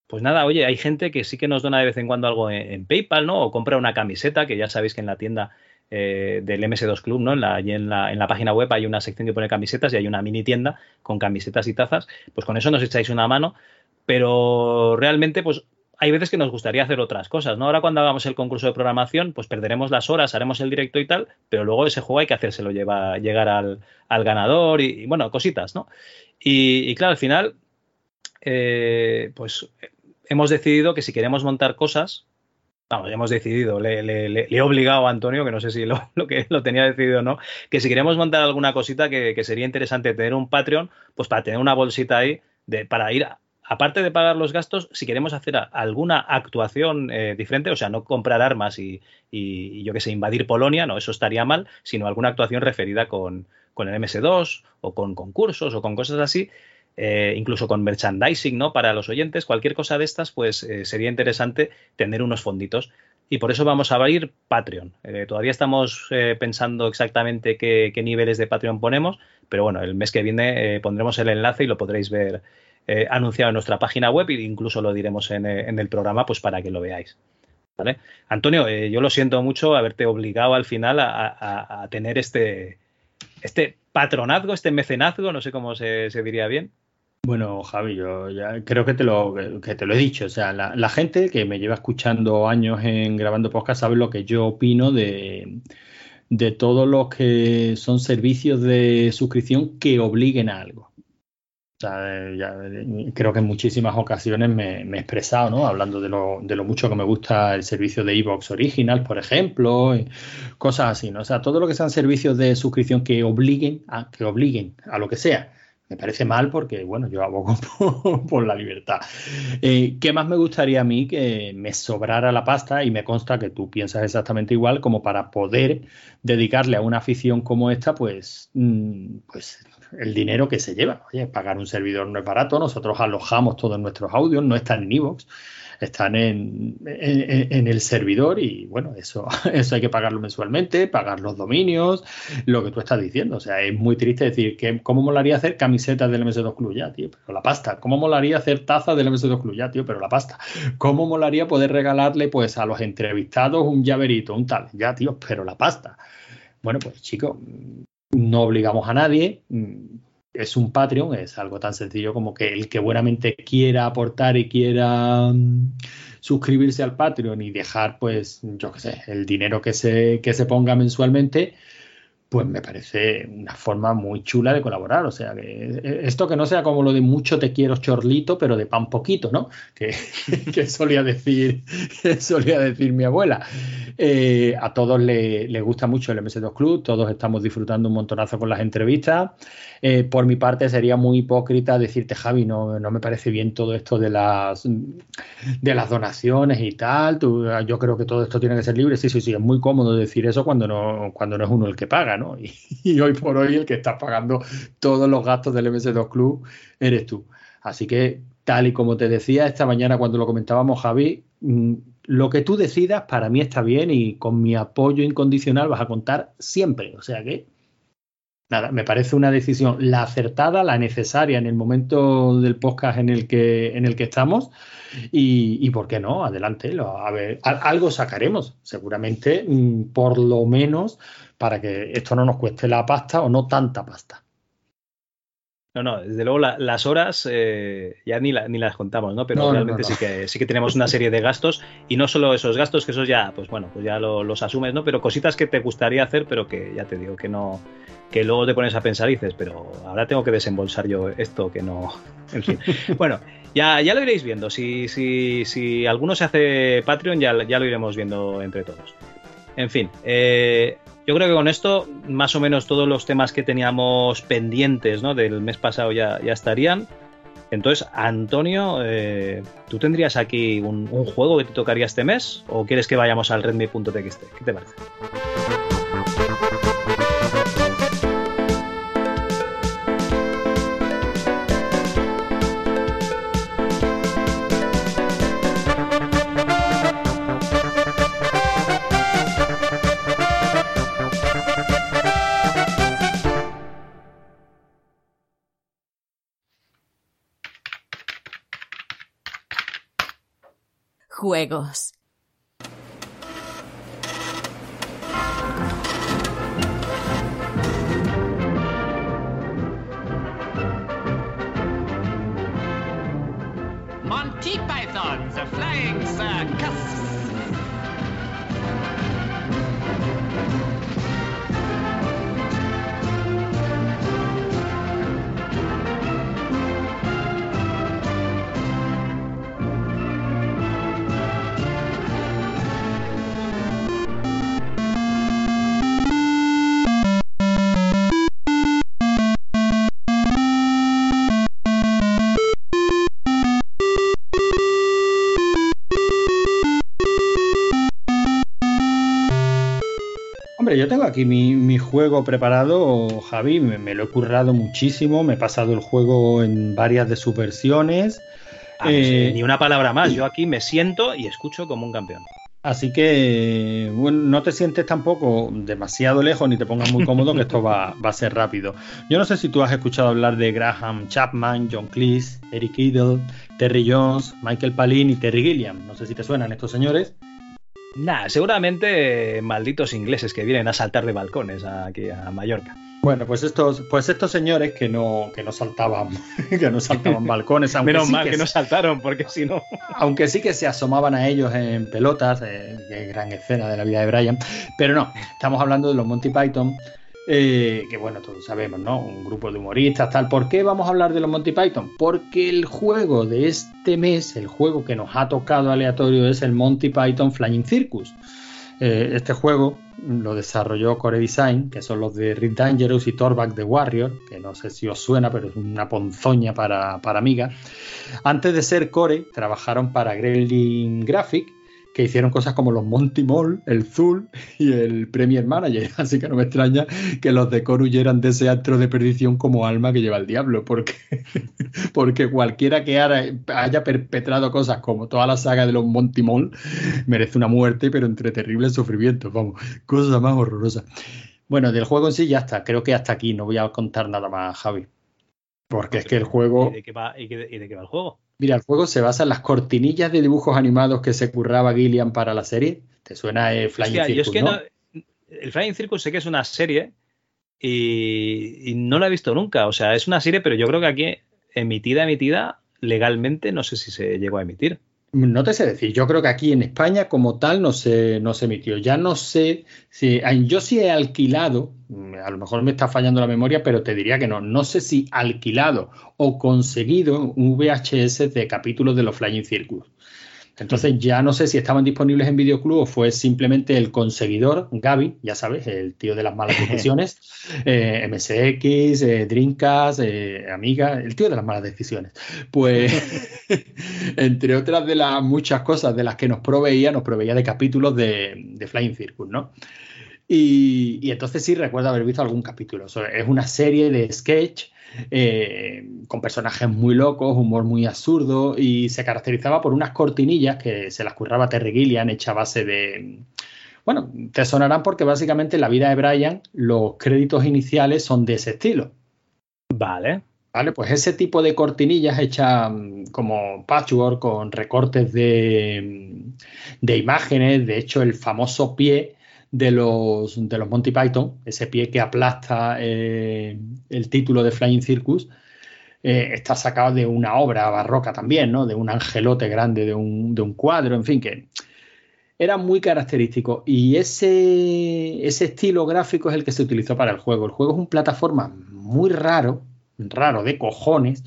pues nada, oye, hay gente que sí que nos dona de vez en cuando algo en, en PayPal, ¿no? O compra una camiseta, que ya sabéis que en la tienda eh, del MS2 Club, ¿no? En la, en, la, en la página web hay una sección que pone camisetas y hay una mini tienda con camisetas y tazas. Pues con eso nos echáis una mano, pero realmente, pues hay veces que nos gustaría hacer otras cosas, ¿no? Ahora cuando hagamos el concurso de programación, pues perderemos las horas, haremos el directo y tal, pero luego ese juego hay que hacérselo lleva, llegar al, ganador y, bueno, cositas, ¿no? Y, claro, al final, eh, pues hemos decidido que si queremos montar cosas, Ya hemos decidido, le, he obligado a Antonio, que no sé si lo, que lo tenía decidido o no, que si queremos montar alguna cosita que, sería interesante tener un Patreon, pues para tener una bolsita ahí de, para ir, aparte de pagar los gastos, si queremos hacer alguna actuación eh, diferente, o sea, no comprar armas y, yo que sé, invadir Polonia, no, eso estaría mal, sino alguna actuación referida con, con el MS2 o con concursos o con cosas así, eh, incluso con merchandising, ¿no? Para los oyentes, cualquier cosa de estas, pues eh, sería interesante tener unos fonditos. Y por eso vamos a abrir Patreon. Eh, todavía estamos pensando exactamente qué, niveles de Patreon ponemos, pero bueno, el mes que viene pondremos el enlace y lo podréis ver anunciado en nuestra página web e incluso lo diremos en, el programa, pues para que lo veáis. Antonio, yo lo siento mucho haberte obligado al final a, tener este, este patronazgo, este mecenazgo, no sé cómo se diría bien, bueno, Javi, yo ya creo que te lo, que te lo he dicho. O sea, la, gente que me lleva escuchando años en grabando podcast sabe lo que yo opino de, de todos los que son servicios de suscripción que obliguen a algo. O sea, creo que en muchísimas ocasiones me, he expresado, ¿no? Hablando de lo, de lo, mucho que me gusta el servicio de Evox Original, por ejemplo, cosas así, ¿no? O sea, todo lo que sean servicios de suscripción que obliguen a, que obliguen a lo que sea me parece mal porque, bueno, yo abogo por, la libertad. Eh, ¿Qué más me gustaría a mí que me sobrara la pasta? Y me consta que tú piensas exactamente igual, como para poder dedicarle a una afición como esta, pues, mm, pues el dinero que se lleva. Oye, pagar un servidor no es barato, nosotros alojamos todos nuestros audios, no están en iVoox. Están en, en, el servidor y bueno, eso, eso hay que pagarlo mensualmente, pagar los dominios, lo que tú estás diciendo. O sea, es muy triste decir que cómo molaría hacer camisetas del MS2 Club ya, tío, pero la pasta. ¿Cómo molaría hacer tazas del MS2 Club ya, tío, pero la pasta? ¿Cómo molaría poder regalarle pues a los entrevistados un llaverito, un tal? Ya, tío, pero la pasta. Bueno, pues chicos, no obligamos a nadie es un Patreon, es algo tan sencillo como que el que buenamente quiera aportar y quiera mm, suscribirse al Patreon y dejar, pues, yo qué sé, el dinero que se, que se ponga mensualmente, pues me parece una forma muy chula de colaborar. O sea, que eh, esto que no sea como lo de mucho te quiero chorlito, pero de pan poquito, ¿no? Que, solía decir, solía decir mi abuela. Eh, a todos les le gusta mucho el MS2 Club, todos estamos disfrutando un montonazo con las entrevistas. Eh, por mi parte sería muy hipócrita decirte, Javi, no, no me parece bien todo esto de las, de las donaciones y tal. yo creo que todo esto tiene que ser libre. Sí, sí, sí, es muy cómodo decir eso cuando no, cuando no es uno el que paga, ¿no? Y, y hoy por hoy el que está pagando todos los gastos del MS2 Club eres tú. Así que, tal y como te decía esta mañana cuando lo comentábamos, Javi, mm, lo que tú decidas para mí está bien y con mi apoyo incondicional vas a contar siempre. O sea que nada, me parece una decisión la acertada, la necesaria en el momento del podcast en el que, en el que estamos. Y, por qué no, adelante, a ver, algo sacaremos, seguramente, mm, por lo menos para que esto no nos cueste la pasta o no tanta pasta. No, no, desde luego las horas eh, ya ni, ni, las contamos, ¿no? Pero realmente sí que sí que tenemos una serie de gastos y no solo esos gastos, que esos ya, pues bueno, pues ya los asumes, ¿no? Pero cositas que te gustaría hacer, pero que ya te digo que no, que luego te pones a pensar y dices, pero ahora tengo que desembolsar yo esto que no. En fin. bueno, ya, ya lo iréis viendo. Si, si, si alguno se hace Patreon, ya, ya lo iremos viendo entre todos. En fin, eh, yo creo que con esto, más o menos todos los temas que teníamos pendientes ¿no? del mes pasado ya, ya estarían. Entonces, Antonio, eh, ¿tú tendrías aquí un, un, juego que te tocaría este mes? ¿O quieres que vayamos al redmi.txt? ¿Qué te parece? Juegos. Monty Python, the Flying Circus. Aquí mi, juego preparado, Javi, me, lo he currado muchísimo, me he pasado el juego en varias de sus versiones. Ah, eh, ni una palabra más, yo aquí me siento y escucho como un campeón. Así que, bueno, no te sientes tampoco demasiado lejos ni te pongas muy cómodo, que esto va, va, a ser rápido. Yo no sé si tú has escuchado hablar de Graham Chapman, John Cleese, Eric Idle, Terry Jones, Michael Palin y Terry Gilliam. No sé si te suenan estos señores. Nah, seguramente eh, malditos ingleses que vienen a saltar de balcones aquí a Mallorca. Bueno, pues estos, pues estos señores que no, que no saltaban, que no saltaban balcones, aunque Menos mal que, no saltaron, porque si no. Aunque sí que se asomaban a ellos en pelotas, eh, gran escena de la vida de Brian. Pero no, estamos hablando de los Monty Python, eh, que bueno, todos sabemos, ¿no? Un grupo de humoristas, tal. ¿Por qué vamos a hablar de los Monty Python? Porque el juego de este mes, el juego que nos ha tocado aleatorio es el Monty Python Flying Circus. Eh, este juego lo desarrolló Core Design, que son los de Rick Dangerous y Torback the Warrior, que no sé si os suena, pero es una ponzoña para, para Amiga. Antes de ser Core, trabajaron para Gremlin Graphic que hicieron cosas como los Monty Mall, el Zul y el Premier Manager. Así que no me extraña que los de Coru eran de ese astro de perdición como alma que lleva el diablo, porque, porque cualquiera que haya perpetrado cosas como toda la saga de los Monty Mall merece una muerte, pero entre terribles sufrimientos. Vamos, cosa más horrorosa. Bueno, del juego en sí ya está. Creo que hasta aquí no voy a contar nada más, Javi. Porque es que el juego. ¿Y de qué va, y de qué va el juego? Mira, el juego se basa en las cortinillas de dibujos animados que se curraba Gillian para la serie. ¿Te suena el Flying Circus? ¿no? el Flying Circus sé que es una serie y, no la he visto nunca. O sea, es una serie, pero yo creo que aquí emitida, emitida, legalmente, no sé si se llegó a emitir. No te sé decir, yo creo que aquí en España como tal no se, no se emitió. Ya no sé si yo sí he alquilado, a lo mejor me está fallando la memoria, pero te diría que no. No sé si alquilado o conseguido un VHS de capítulos de los Flying Circus. Entonces ya no sé si estaban disponibles en Videoclub o fue simplemente el conseguidor, Gaby, ya sabes, el tío de las malas decisiones, eh, MSX, eh, Dreamcast, eh, Amiga, el tío de las malas decisiones. Pues, entre otras de las muchas cosas de las que nos proveía, nos proveía de capítulos de, Flying Circus, ¿no? Y, y, entonces sí recuerdo haber visto algún capítulo. es una serie de sketch eh, con personajes muy locos, humor muy absurdo y se caracterizaba por unas cortinillas que se las curraba Terry Gillian hecha a base de... Bueno, te sonarán porque básicamente en la vida de Brian los créditos iniciales son de ese estilo. Vale. Vale, pues ese tipo de cortinillas hechas mm, como patchwork con recortes de, de imágenes, de hecho el famoso pie de los, de los Monty Python, ese pie que aplasta eh, el título de Flying Circus, eh, está sacado de una obra barroca también, ¿no? De un angelote grande, de un, de un cuadro, en fin, que era muy característico. Y ese, ese estilo gráfico es el que se utilizó para el juego. El juego es un plataforma muy raro, raro de cojones,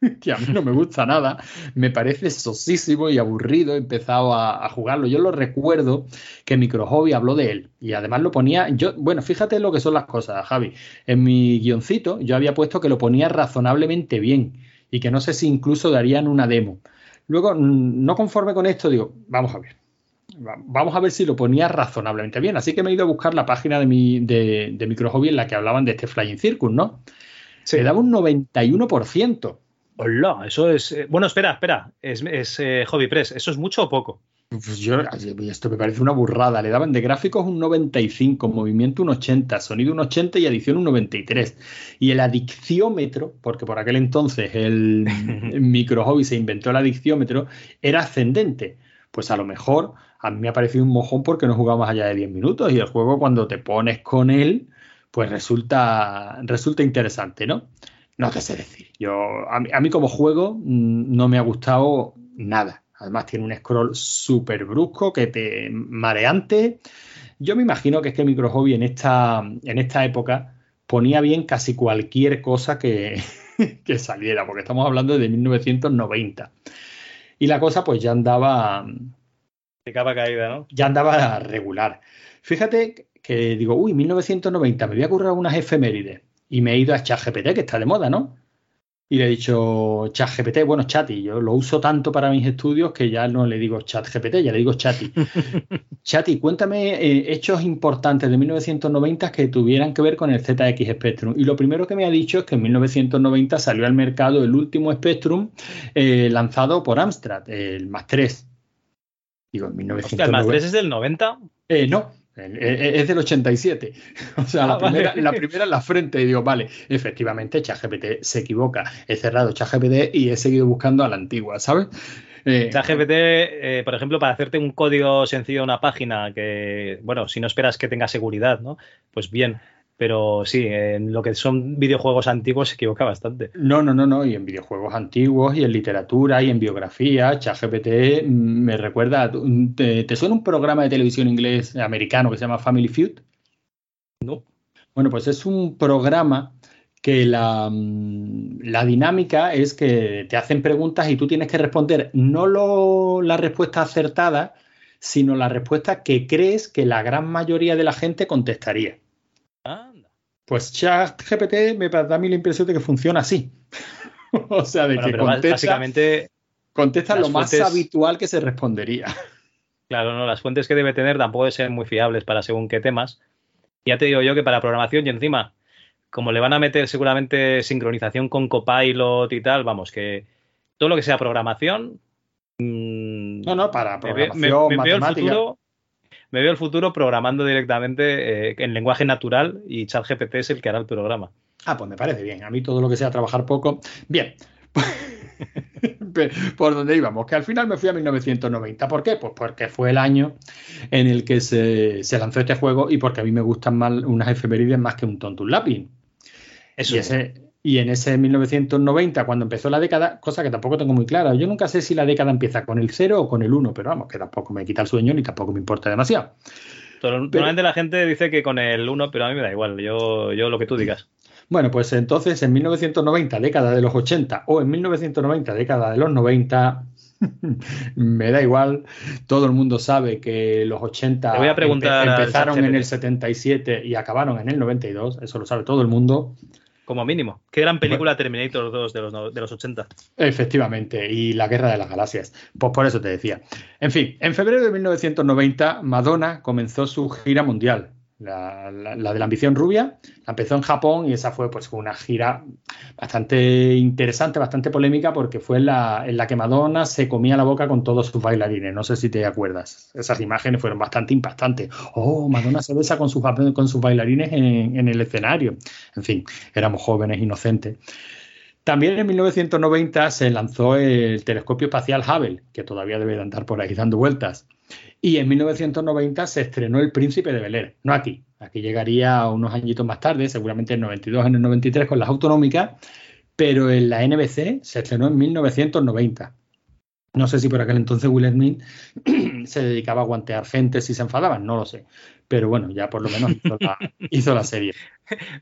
que a mí no me gusta nada, me parece sosísimo y aburrido, he empezado a, jugarlo. Yo lo recuerdo que Microhobby habló de él y además lo ponía, yo, bueno, fíjate lo que son las cosas, Javi. En mi guioncito yo había puesto que lo ponía razonablemente bien y que no sé si incluso darían una demo. Luego, no conforme con esto, digo, vamos a ver. Vamos a ver si lo ponía razonablemente bien. Así que me he ido a buscar la página de, mi, de, de Microhobby en la que hablaban de este Flying Circus, ¿no? Se daba un 91%. Hola, eso es. Eh, bueno, espera, espera. Es, es eh, Hobby Press. ¿Eso es mucho o poco? Pues yo, esto me parece una burrada. Le daban de gráficos un 95, movimiento un 80, sonido un 80 y adición un 93. Y el adicciómetro, porque por aquel entonces el, el micro hobby se inventó el adicciómetro, era ascendente. Pues a lo mejor a mí me ha parecido un mojón porque no jugaba más allá de 10 minutos y el juego cuando te pones con él, pues resulta, resulta interesante, ¿no? No te sé decir. Yo, a mí, como juego mm, no me ha gustado nada. Además tiene un scroll súper brusco que te mareante. Yo me imagino que es que Micro Hobby en esta, en esta época ponía bien casi cualquier cosa que, que saliera, porque estamos hablando de 1990. Y la cosa pues ya andaba... De capa caída, ¿no? Ya andaba regular. Fíjate que digo, uy, 1990, me voy a currar unas efemérides y me he ido a ChatGPT, que está de moda, ¿no? Y le he dicho ChatGPT, bueno, Chati, yo lo uso tanto para mis estudios que ya no le digo ChatGPT, ya le digo Chati. Chati, cuéntame eh, hechos importantes de 1990 que tuvieran que ver con el ZX Spectrum. Y lo primero que me ha dicho es que en 1990 salió al mercado el último Spectrum eh, lanzado por Amstrad, el Más 3. Digo, en 1990. ¿El Más 3 es del 90? Eh, no, es del 87. O sea, ah, la, primera, la primera en la frente. Y digo, vale, efectivamente, ChatGPT se equivoca. He cerrado ChatGPT y he seguido buscando a la antigua, ¿sabes? Eh, ChatGPT, eh, por ejemplo, para hacerte un código sencillo de una página que, bueno, si no esperas que tenga seguridad, ¿no? Pues bien, pero sí, en lo que son videojuegos antiguos se equivoca bastante. No, no, no, no, y en videojuegos antiguos, y en literatura, y en biografía, ChatGPT mm, me recuerda, ¿te, suena un programa de televisión inglés americano que se llama Family Feud? No. Bueno, pues es un programa que la, mm, la, dinámica es que te hacen preguntas y tú tienes que responder no lo, la respuesta acertada, sino la respuesta que crees que la gran mayoría de la gente contestaría. Pues ChatGPT me da a mí la impresión de que funciona así. o sea, de que contesta, básicamente contesta lo más habitual que se respondería. Claro, no, las fuentes que debe tener tampoco deben ser muy fiables para según qué temas. Ya te digo yo que para programación y encima, como le van a meter seguramente sincronización con Copilot y tal, vamos, que todo lo que sea programación. mm, No, no, para me programación, me- veo el futuro- me veo el futuro programando directamente eh, en lenguaje natural y ChatGPT es el que hará el programa. Ah, pues me parece bien. A mí todo lo que sea trabajar poco. Bien. Por donde íbamos, que al final me fui a 1990. ¿Por qué? Pues porque fue el año en el que se, se lanzó este juego y porque a mí me gustan más unas efemérides más que un tonto un lápiz. Eso y, ese, y en ese 1990, cuando empezó la década, cosa que tampoco tengo muy clara, yo nunca sé si la década empieza con el 0 o con el 1, pero vamos, que tampoco me quita el sueño ni tampoco me importa demasiado. Pero Normalmente la gente dice que con el 1, pero a mí me da igual. Yo, yo lo que tú digas. Bueno, pues entonces en 1990, década de los 80, o en 1990, década de los 90, me da igual. Todo el mundo sabe que los 80 Te voy a empe- empezaron en el 77 y acabaron en el 92. Eso lo sabe todo el mundo. Como mínimo. Qué gran película Terminator 2 de los, de los 80. Efectivamente, y la Guerra de las Galaxias. Pues por eso te decía. En fin, en febrero de 1990, Madonna comenzó su gira mundial. La, de la ambición rubia, la empezó en Japón y esa fue pues una gira bastante interesante, bastante polémica porque fue la, en la que Madonna se comía la boca con todos sus bailarines. No sé si te acuerdas. Esas imágenes fueron bastante impactantes. Oh, Madonna se besa con sus, con sus bailarines en, en el escenario. En fin, éramos jóvenes, inocentes. También en 1990 se lanzó el telescopio espacial Hubble, que todavía debe de andar por ahí dando vueltas. Y en 1990 se estrenó El Príncipe de Bel Air. No aquí, aquí llegaría unos añitos más tarde, seguramente en el 92, en el 93 con las autonómicas, pero en la NBC se estrenó en 1990. No sé si por aquel entonces Will Smith se dedicaba a guantear gente si se enfadaban, no lo sé. Pero bueno, ya por lo menos hizo la, hizo la serie.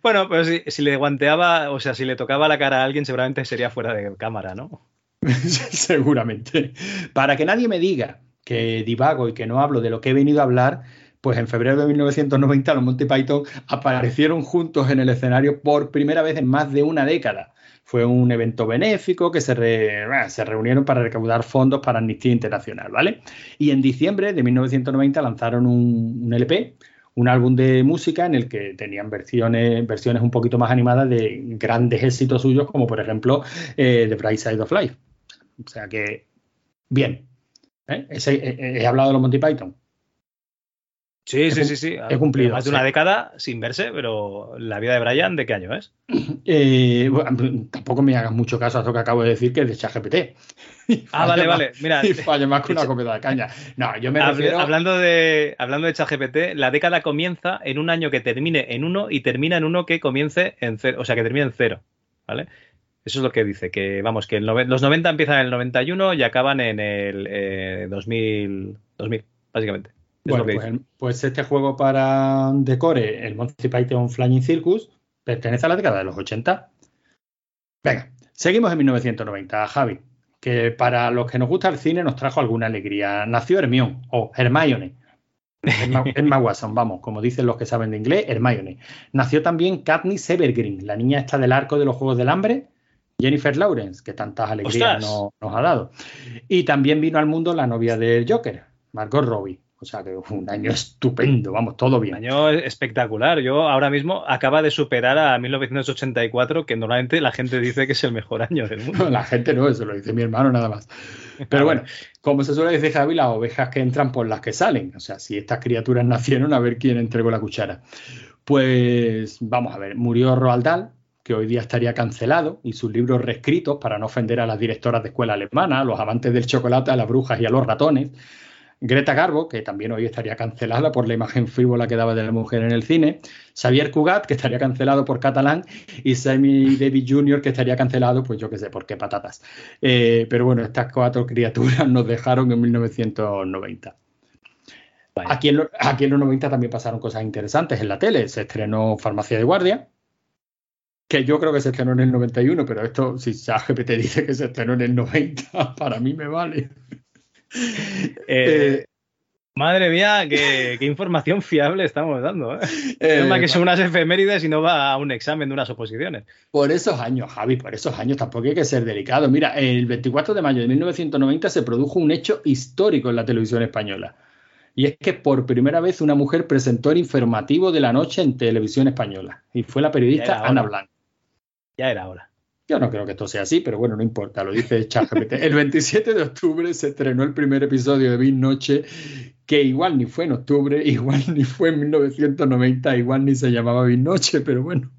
Bueno, pero si, si le guanteaba, o sea, si le tocaba la cara a alguien, seguramente sería fuera de cámara, ¿no? Seguramente. Para que nadie me diga que divago y que no hablo de lo que he venido a hablar, pues en febrero de 1990 los Monty Python aparecieron juntos en el escenario por primera vez en más de una década. Fue un evento benéfico que se, se reunieron para recaudar fondos para Amnistía Internacional, ¿vale? Y en diciembre de 1990 lanzaron un, un LP, un álbum de música en el que tenían versiones, versiones un poquito más animadas de grandes éxitos suyos, como por ejemplo eh, The Bright Side of Life. O sea que, bien. ¿Eh? Ese- he, he hablado de los Monty Python. Sí, He sí, sí, sí. he cumplido, Más de sí. una década sin verse, pero la vida de Brian, ¿de qué año es? Eh, bueno, tampoco me hagas mucho caso a lo que acabo de decir, que es de ChatGPT. Ah, vale, más- vale. Mira, Y falla más que una comida de caña. No, yo me Habl- refiero... hablando de hablando de ChatGPT, la década comienza en un año que termine en uno y termina en uno que comience en cero, o sea, que termine en cero, ¿vale? Eso es lo que dice, que vamos, que el los 90 empiezan en el 91 y acaban en el eh, 2000, 2000, básicamente. Es Bueno, pues, el- pues este juego para decore, el Monty Python Flying Circus, pertenece a la década de los 80. Venga, seguimos en 1990, Javi, que para los que nos gusta el cine nos trajo alguna alegría. Nació Hermione, o Hermione. Emma, Emma Watson, vamos, como dicen los que saben de inglés, Hermione. Nació también Katniss Evergreen, la niña esta del arco de los Juegos del Hambre, Jennifer Lawrence, que tantas alegrías nos ha dado. Y también vino al mundo la novia del Joker, Margot Robbie. O sea que fue un año estupendo, vamos, todo Un bien. año espectacular. Yo ahora mismo acaba de superar a 1984, que normalmente la gente dice que es el mejor año del mundo. La gente no, eso lo dice mi hermano nada más. Pero bueno, como se suele decir Javi, las ovejas que entran por las que salen. O sea, si estas criaturas nacieron, a ver quién entregó la cuchara. Pues vamos a ver, murió Roald Dahl, que hoy día estaría cancelado, y sus libros reescritos para no ofender a las directoras de escuela alemana, a los amantes del chocolate, a las brujas y a los ratones. Greta Garbo, que también hoy estaría cancelada por la imagen frívola que daba de la mujer en el cine, Xavier Cugat, que estaría cancelado por catalán, y Sammy Davis Jr., que estaría cancelado, pues yo qué sé, por qué patatas. Eh, pero bueno, estas cuatro criaturas nos dejaron en 1990. Vaya. Aquí en, lo- aquí en los 90 también pasaron cosas interesantes en la tele. Se estrenó Farmacia de Guardia, que yo creo que se estrenó en el 91, pero esto, si ChatGPT dice que se estrenó en el 90, para mí me vale. Eh, madre mía, qué, qué información fiable estamos dando. ¿eh? Eh, Es más que son unas efemérides y no va a un examen de unas oposiciones. Por esos años, Javi, por esos años tampoco hay que ser delicado. Mira, el 24 de mayo de 1990 se produjo un hecho histórico en la televisión española. Y es que por primera vez una mujer presentó el informativo de la noche en televisión española. Y fue la periodista Ana Blanco. Ya era hora. Yo no creo que esto sea así, pero bueno, no importa, lo dice ChatGPT. El 27 de octubre se estrenó el primer episodio de Big Noche, que igual ni fue en octubre, igual ni fue en 1990, igual ni se llamaba Big Noche, pero bueno,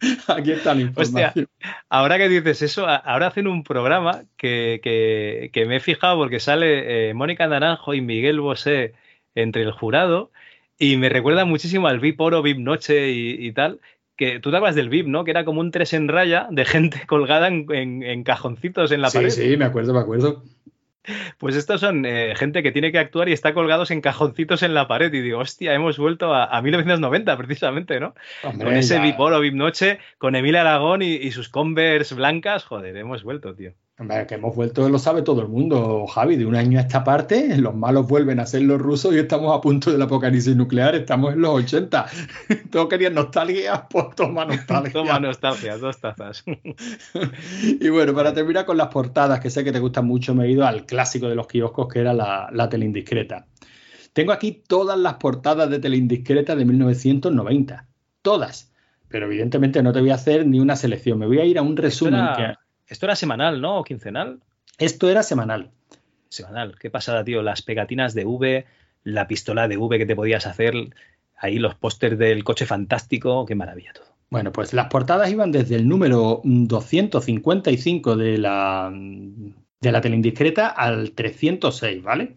aquí está la información. ahora que dices eso, ahora hacen un programa que, que, que me he fijado porque sale eh, Mónica Naranjo y Miguel Bosé entre el jurado y me recuerda muchísimo al VIP Oro, VIP Noche y, y tal, que tú te hablas del VIP, ¿no? Que era como un tres en raya de gente colgada en, cajoncitos en la pared. Sí, sí, me acuerdo, me acuerdo. Pues estos son eh, gente que tiene que actuar y está colgados en cajoncitos en la pared. Y digo, hostia, hemos vuelto a, 1990 precisamente, ¿no? con ese VIP Oro, VIP Noche, con Emil Aragón y, y sus Converse blancas. Joder, hemos vuelto, tío que hemos vuelto, lo sabe todo el mundo, Javi, de un año a esta parte, los malos vuelven a ser los rusos y estamos a punto del apocalipsis nuclear, estamos en los 80. Todos querían nostalgia, pues toma nostalgia. toma nostalgia, dos tazas. y bueno, para terminar con las portadas, que sé que te gustan mucho, me he ido al clásico de los kioscos, que era la, la teleindiscreta. Tengo aquí todas las portadas de teleindiscreta de 1990, todas. Pero evidentemente no te voy a hacer ni una selección, me voy a ir a un resumen que esto era semanal, ¿no? ¿O quincenal? Esto era semanal. Semanal. Qué pasada, tío. Las pegatinas de V, la pistola de V que te podías hacer, ahí los pósters del coche fantástico, qué maravilla todo. Bueno, pues las portadas iban desde el número 255 de la, de la teleindiscreta al 306, ¿vale?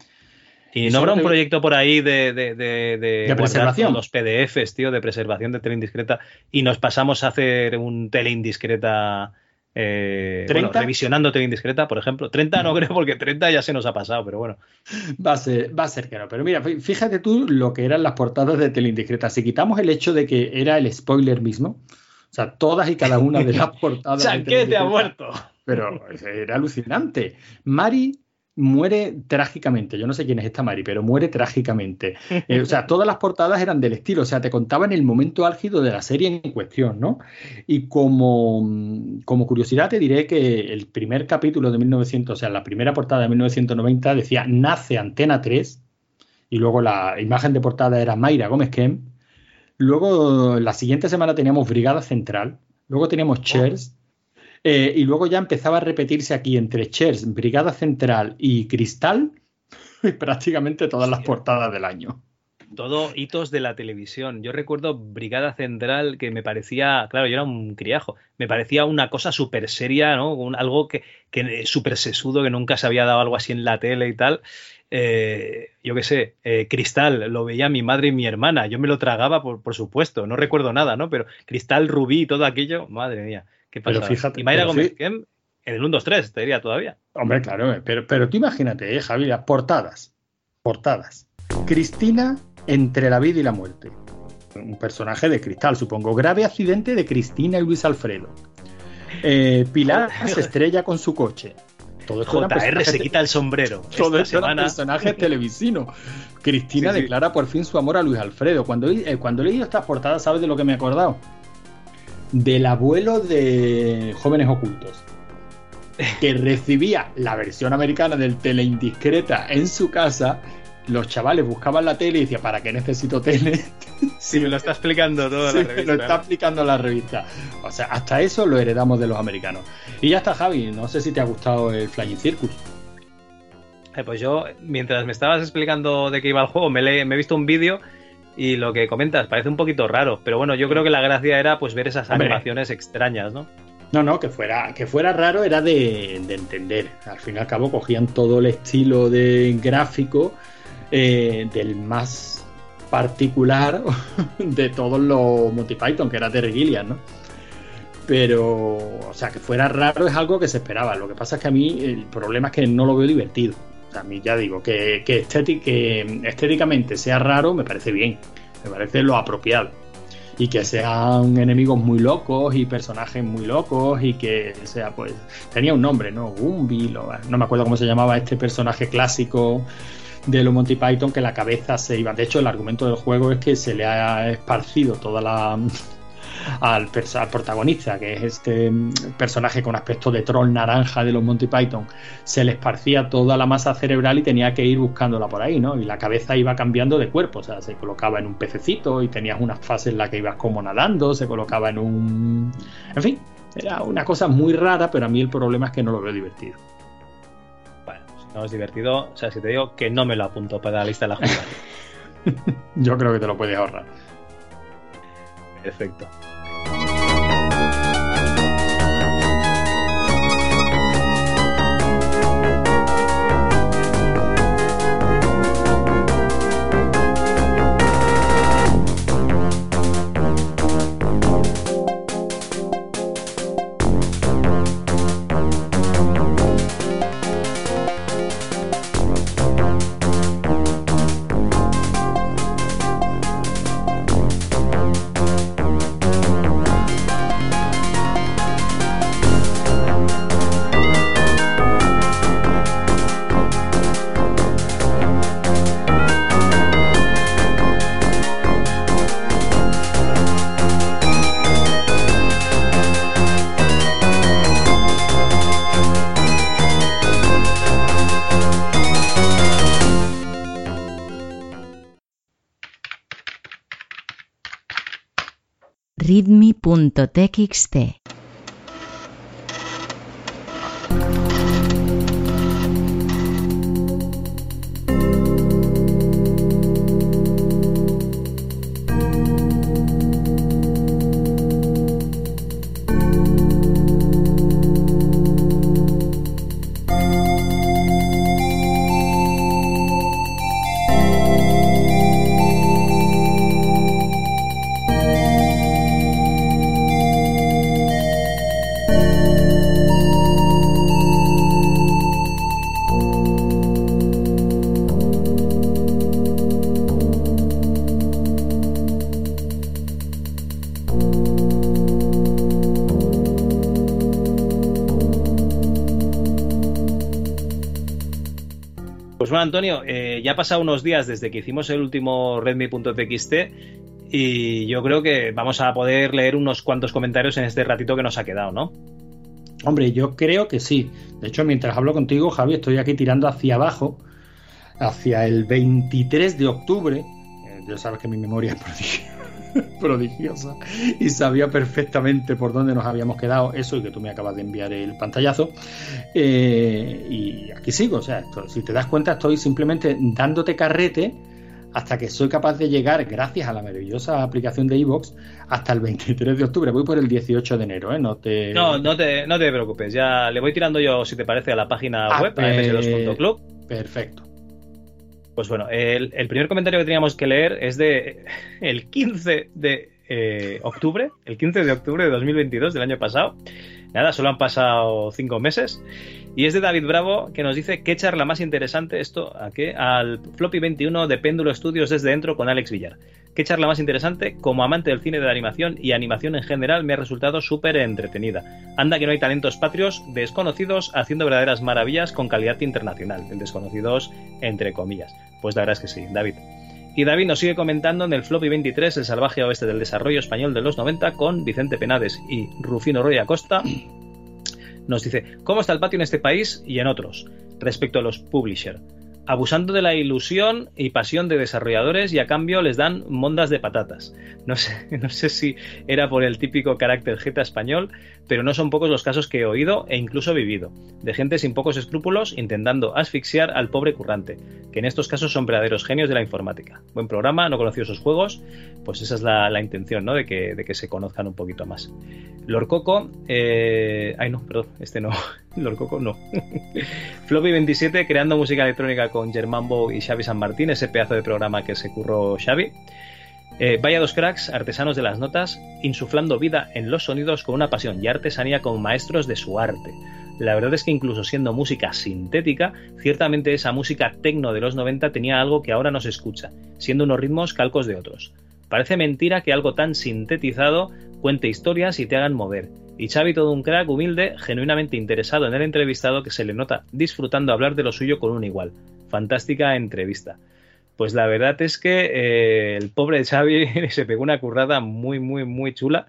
¿Y, no habrá un proyecto por ahí de, de, de, preservación? Los PDFs, tío, de preservación de teleindiscreta y nos pasamos a hacer un teleindiscreta eh, revisionando TV Indiscreta, por ejemplo. 30 no creo porque 30 ya se nos ha pasado, pero bueno. Va a ser, va a ser que no. Pero mira, fíjate tú lo que eran las portadas de Tele Indiscreta. Si quitamos el hecho de que era el spoiler mismo, o sea, todas y cada una de las portadas. ¡Chanquete ha muerto! Pero era alucinante. Mari muere trágicamente. Yo no sé quién es esta Mari, pero muere trágicamente. Eh, o sea, todas las portadas eran del estilo, o sea, te contaban el momento álgido de la serie en cuestión, ¿no? Y como, como curiosidad te diré que el primer capítulo de 1900, o sea, la primera portada de 1990 decía Nace Antena 3 y luego la imagen de portada era Mayra Gómez Kem. Luego, la siguiente semana teníamos Brigada Central. Luego teníamos Chers. Eh, y luego ya empezaba a repetirse aquí entre Chers, Brigada Central y Cristal, prácticamente todas las portadas del año. Todo hitos de la televisión. Yo recuerdo Brigada Central que me parecía, claro, yo era un criajo, me parecía una cosa súper seria, ¿no? algo que, que súper sesudo, que nunca se había dado algo así en la tele y tal. Eh, yo qué sé, eh, Cristal, lo veía mi madre y mi hermana, yo me lo tragaba, por, por, supuesto, no recuerdo nada, ¿no? Pero Cristal, Rubí y todo aquello, madre mía. Pero fíjate, y Mayra Gómez en el 1-2-3, te diría todavía. Hombre, claro, pero, pero tú imagínate, eh, Javi, portadas. Portadas. Cristina entre la vida y la muerte. Un personaje de cristal, supongo. Grave accidente de Cristina y Luis Alfredo. Eh, Pilar se estrella con su coche. Todo esto JR se quita el sombrero. Todo esto era personaje televisino. Cristina declara por fin su amor a Luis Alfredo. Cuando, eh, cuando he leído estas portadas, ¿sabes de lo que me he acordado? Del abuelo de Jóvenes Ocultos, que recibía la versión americana del Teleindiscreta en su casa. Los chavales buscaban la tele y decían, ¿para qué necesito tele? Sí, me lo está explicando toda la revista. Lo está explicando la revista. O sea, hasta eso lo heredamos de los americanos. Y ya está, Javi. No sé si te ha gustado el Flying Circus. Eh, pues yo, mientras me estabas explicando de qué iba el juego, me, me he visto un vídeo y lo que comentas parece un poquito raro, pero bueno, yo creo que la gracia era pues ver esas animaciones extrañas, ¿no? No, no, que fuera, que fuera raro era de, entender. Al fin y al cabo cogían todo el estilo de gráfico eh, del más particular de todos los Monty Python, que era Terry Gilliam, ¿no? Pero, o sea, que fuera raro es algo que se esperaba. Lo que pasa es que a mí el problema es que no lo veo divertido. A mí ya digo, que, que, estéticamente sea raro me parece bien, me parece lo apropiado. Y que sean enemigos muy locos y personajes muy locos y que sea, pues, tenía un nombre, ¿no? Gumby, no me acuerdo cómo se llamaba este personaje clásico de los Monty Python, que la cabeza se iba. De hecho, el argumento del juego es que se le ha esparcido toda la al, al, protagonista, que es este mm, personaje con aspecto de troll naranja de los Monty Python, se le esparcía toda la masa cerebral y tenía que ir buscándola por ahí, ¿no? Y la cabeza iba cambiando de cuerpo, o sea, se colocaba en un pececito y tenías unas fases en las que ibas como nadando, se colocaba en un... En fin, era una cosa muy rara, pero a mí el problema es que no lo veo divertido. Bueno, si no es divertido, o sea, si te digo que no me lo apunto para la lista de la jugada. Yo creo que te lo puedes ahorrar. Perfecto. readme.txt Antonio, eh, ya ha pasado unos días desde que hicimos el último redmi.txt y yo creo que vamos a poder leer unos cuantos comentarios en este ratito que nos ha quedado, ¿no? Hombre, yo creo que sí. De hecho, mientras hablo contigo, Javi, estoy aquí tirando hacia abajo, hacia el 23 de octubre. Eh, ya sabes que mi memoria es prodigiosa y sabía perfectamente por dónde nos habíamos quedado. Eso y que tú me acabas de enviar el pantallazo. Eh, y aquí sigo o sea si te das cuenta estoy simplemente dándote carrete hasta que soy capaz de llegar gracias a la maravillosa aplicación de iVoox hasta el 23 de octubre. Voy por el 18 de enero ¿eh? no te no no te, no te preocupes ya le voy tirando yo si te parece a la página ah, web ms2.club perfecto pues bueno, el, primer comentario que teníamos que leer es de el 15 de eh, octubre, el 15 de octubre de 2022 del año pasado. Nada, solo han pasado cinco meses. Y es de David Bravo que nos dice qué charla más interesante esto a qué al Floppy 21 de Péndulo Studios desde dentro con Alex Villar. Qué charla más interesante, como amante del cine de animación y animación en general me ha resultado súper entretenida. Anda que no hay talentos patrios desconocidos haciendo verdaderas maravillas con calidad internacional, desconocidos entre comillas. Pues la verdad es que sí, David. Y David nos sigue comentando en el Floppy 23, el salvaje oeste del desarrollo español de los 90, con Vicente Penades y Rufino Roy Acosta. Nos dice, ¿cómo está el patio en este país y en otros? Respecto a los publisher abusando de la ilusión y pasión de desarrolladores y a cambio les dan mondas de patatas. No sé, no sé si era por el típico carácter jeta español, pero no son pocos los casos que he oído e incluso vivido, de gente sin pocos escrúpulos intentando asfixiar al pobre currante, que en estos casos son verdaderos genios de la informática. Buen programa, no conocí esos juegos, pues esa es la, intención, ¿no? De que, de que, se conozcan un poquito más. Lord Coco, eh... ay no, perdón, este no, Lord Coco no. Floppy 27 creando música electrónica con Germán Bo y Xavi San Martín, ese pedazo de programa que se curró Xavi. Eh, vaya dos cracks, artesanos de las notas, insuflando vida en los sonidos con una pasión y artesanía como maestros de su arte. La verdad es que incluso siendo música sintética, ciertamente esa música tecno de los 90 tenía algo que ahora no se escucha, siendo unos ritmos calcos de otros. Parece mentira que algo tan sintetizado cuente historias y te hagan mover. Y Xavi todo un crack humilde, genuinamente interesado en el entrevistado que se le nota disfrutando hablar de lo suyo con un igual. Fantástica entrevista. Pues la verdad es que eh, el pobre Xavi se pegó una currada muy, muy, muy chula.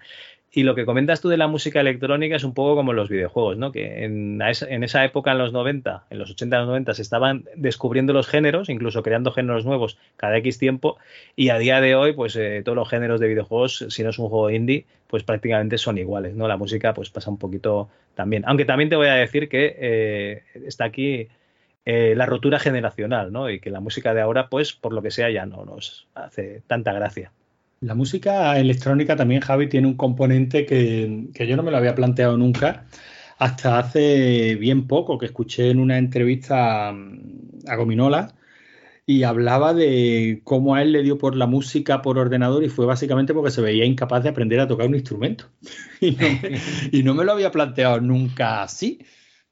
Y lo que comentas tú de la música electrónica es un poco como los videojuegos, ¿no? Que en, esa, en época, en los 90, en los 80 y los 90, se estaban descubriendo los géneros, incluso creando géneros nuevos cada X tiempo. Y a día de hoy, pues eh, todos los géneros de videojuegos, si no es un juego indie, pues prácticamente son iguales, ¿no? La música, pues pasa un poquito también. Aunque también te voy a decir que eh, está aquí eh, la rotura generacional, ¿no? Y que la música de ahora, pues, por lo que sea, ya no nos hace tanta gracia. La música electrónica también, Javi, tiene un componente que, que, yo no me lo había planteado nunca hasta hace bien poco, que escuché en una entrevista a Gominola y hablaba de cómo a él le dio por la música por ordenador y fue básicamente porque se veía incapaz de aprender a tocar un instrumento. y, no me, y no me lo había planteado nunca así.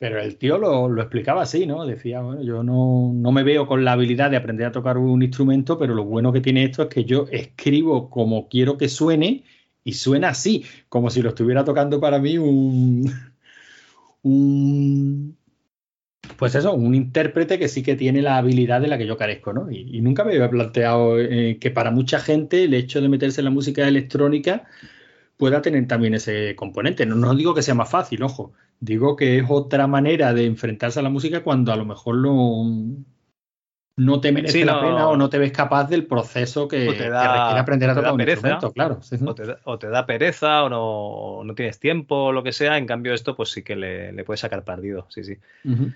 Pero el tío lo, explicaba así, ¿no? Decía, bueno, yo no, me veo con la habilidad de aprender a tocar un instrumento, pero lo bueno que tiene esto es que yo escribo como quiero que suene y suena así, como si lo estuviera tocando para mí un, un pues eso, un intérprete que sí que tiene la habilidad de la que yo carezco, ¿no? Y, nunca me había planteado eh, que para mucha gente el hecho de meterse en la música electrónica pueda tener también ese componente. No digo que sea más fácil, ojo, Digo que es otra manera de enfrentarse a la música cuando a lo mejor no, no te merece sí, no, la pena o no te ves capaz del proceso que, te da, que requiere aprender a tocar un pereza, instrumento, claro. Sí, sí. O, te da, o, te da, pereza o no, no, tienes tiempo o lo que sea. En cambio, esto pues sí que le, le puedes sacar partido. Sí, sí. Uh -huh.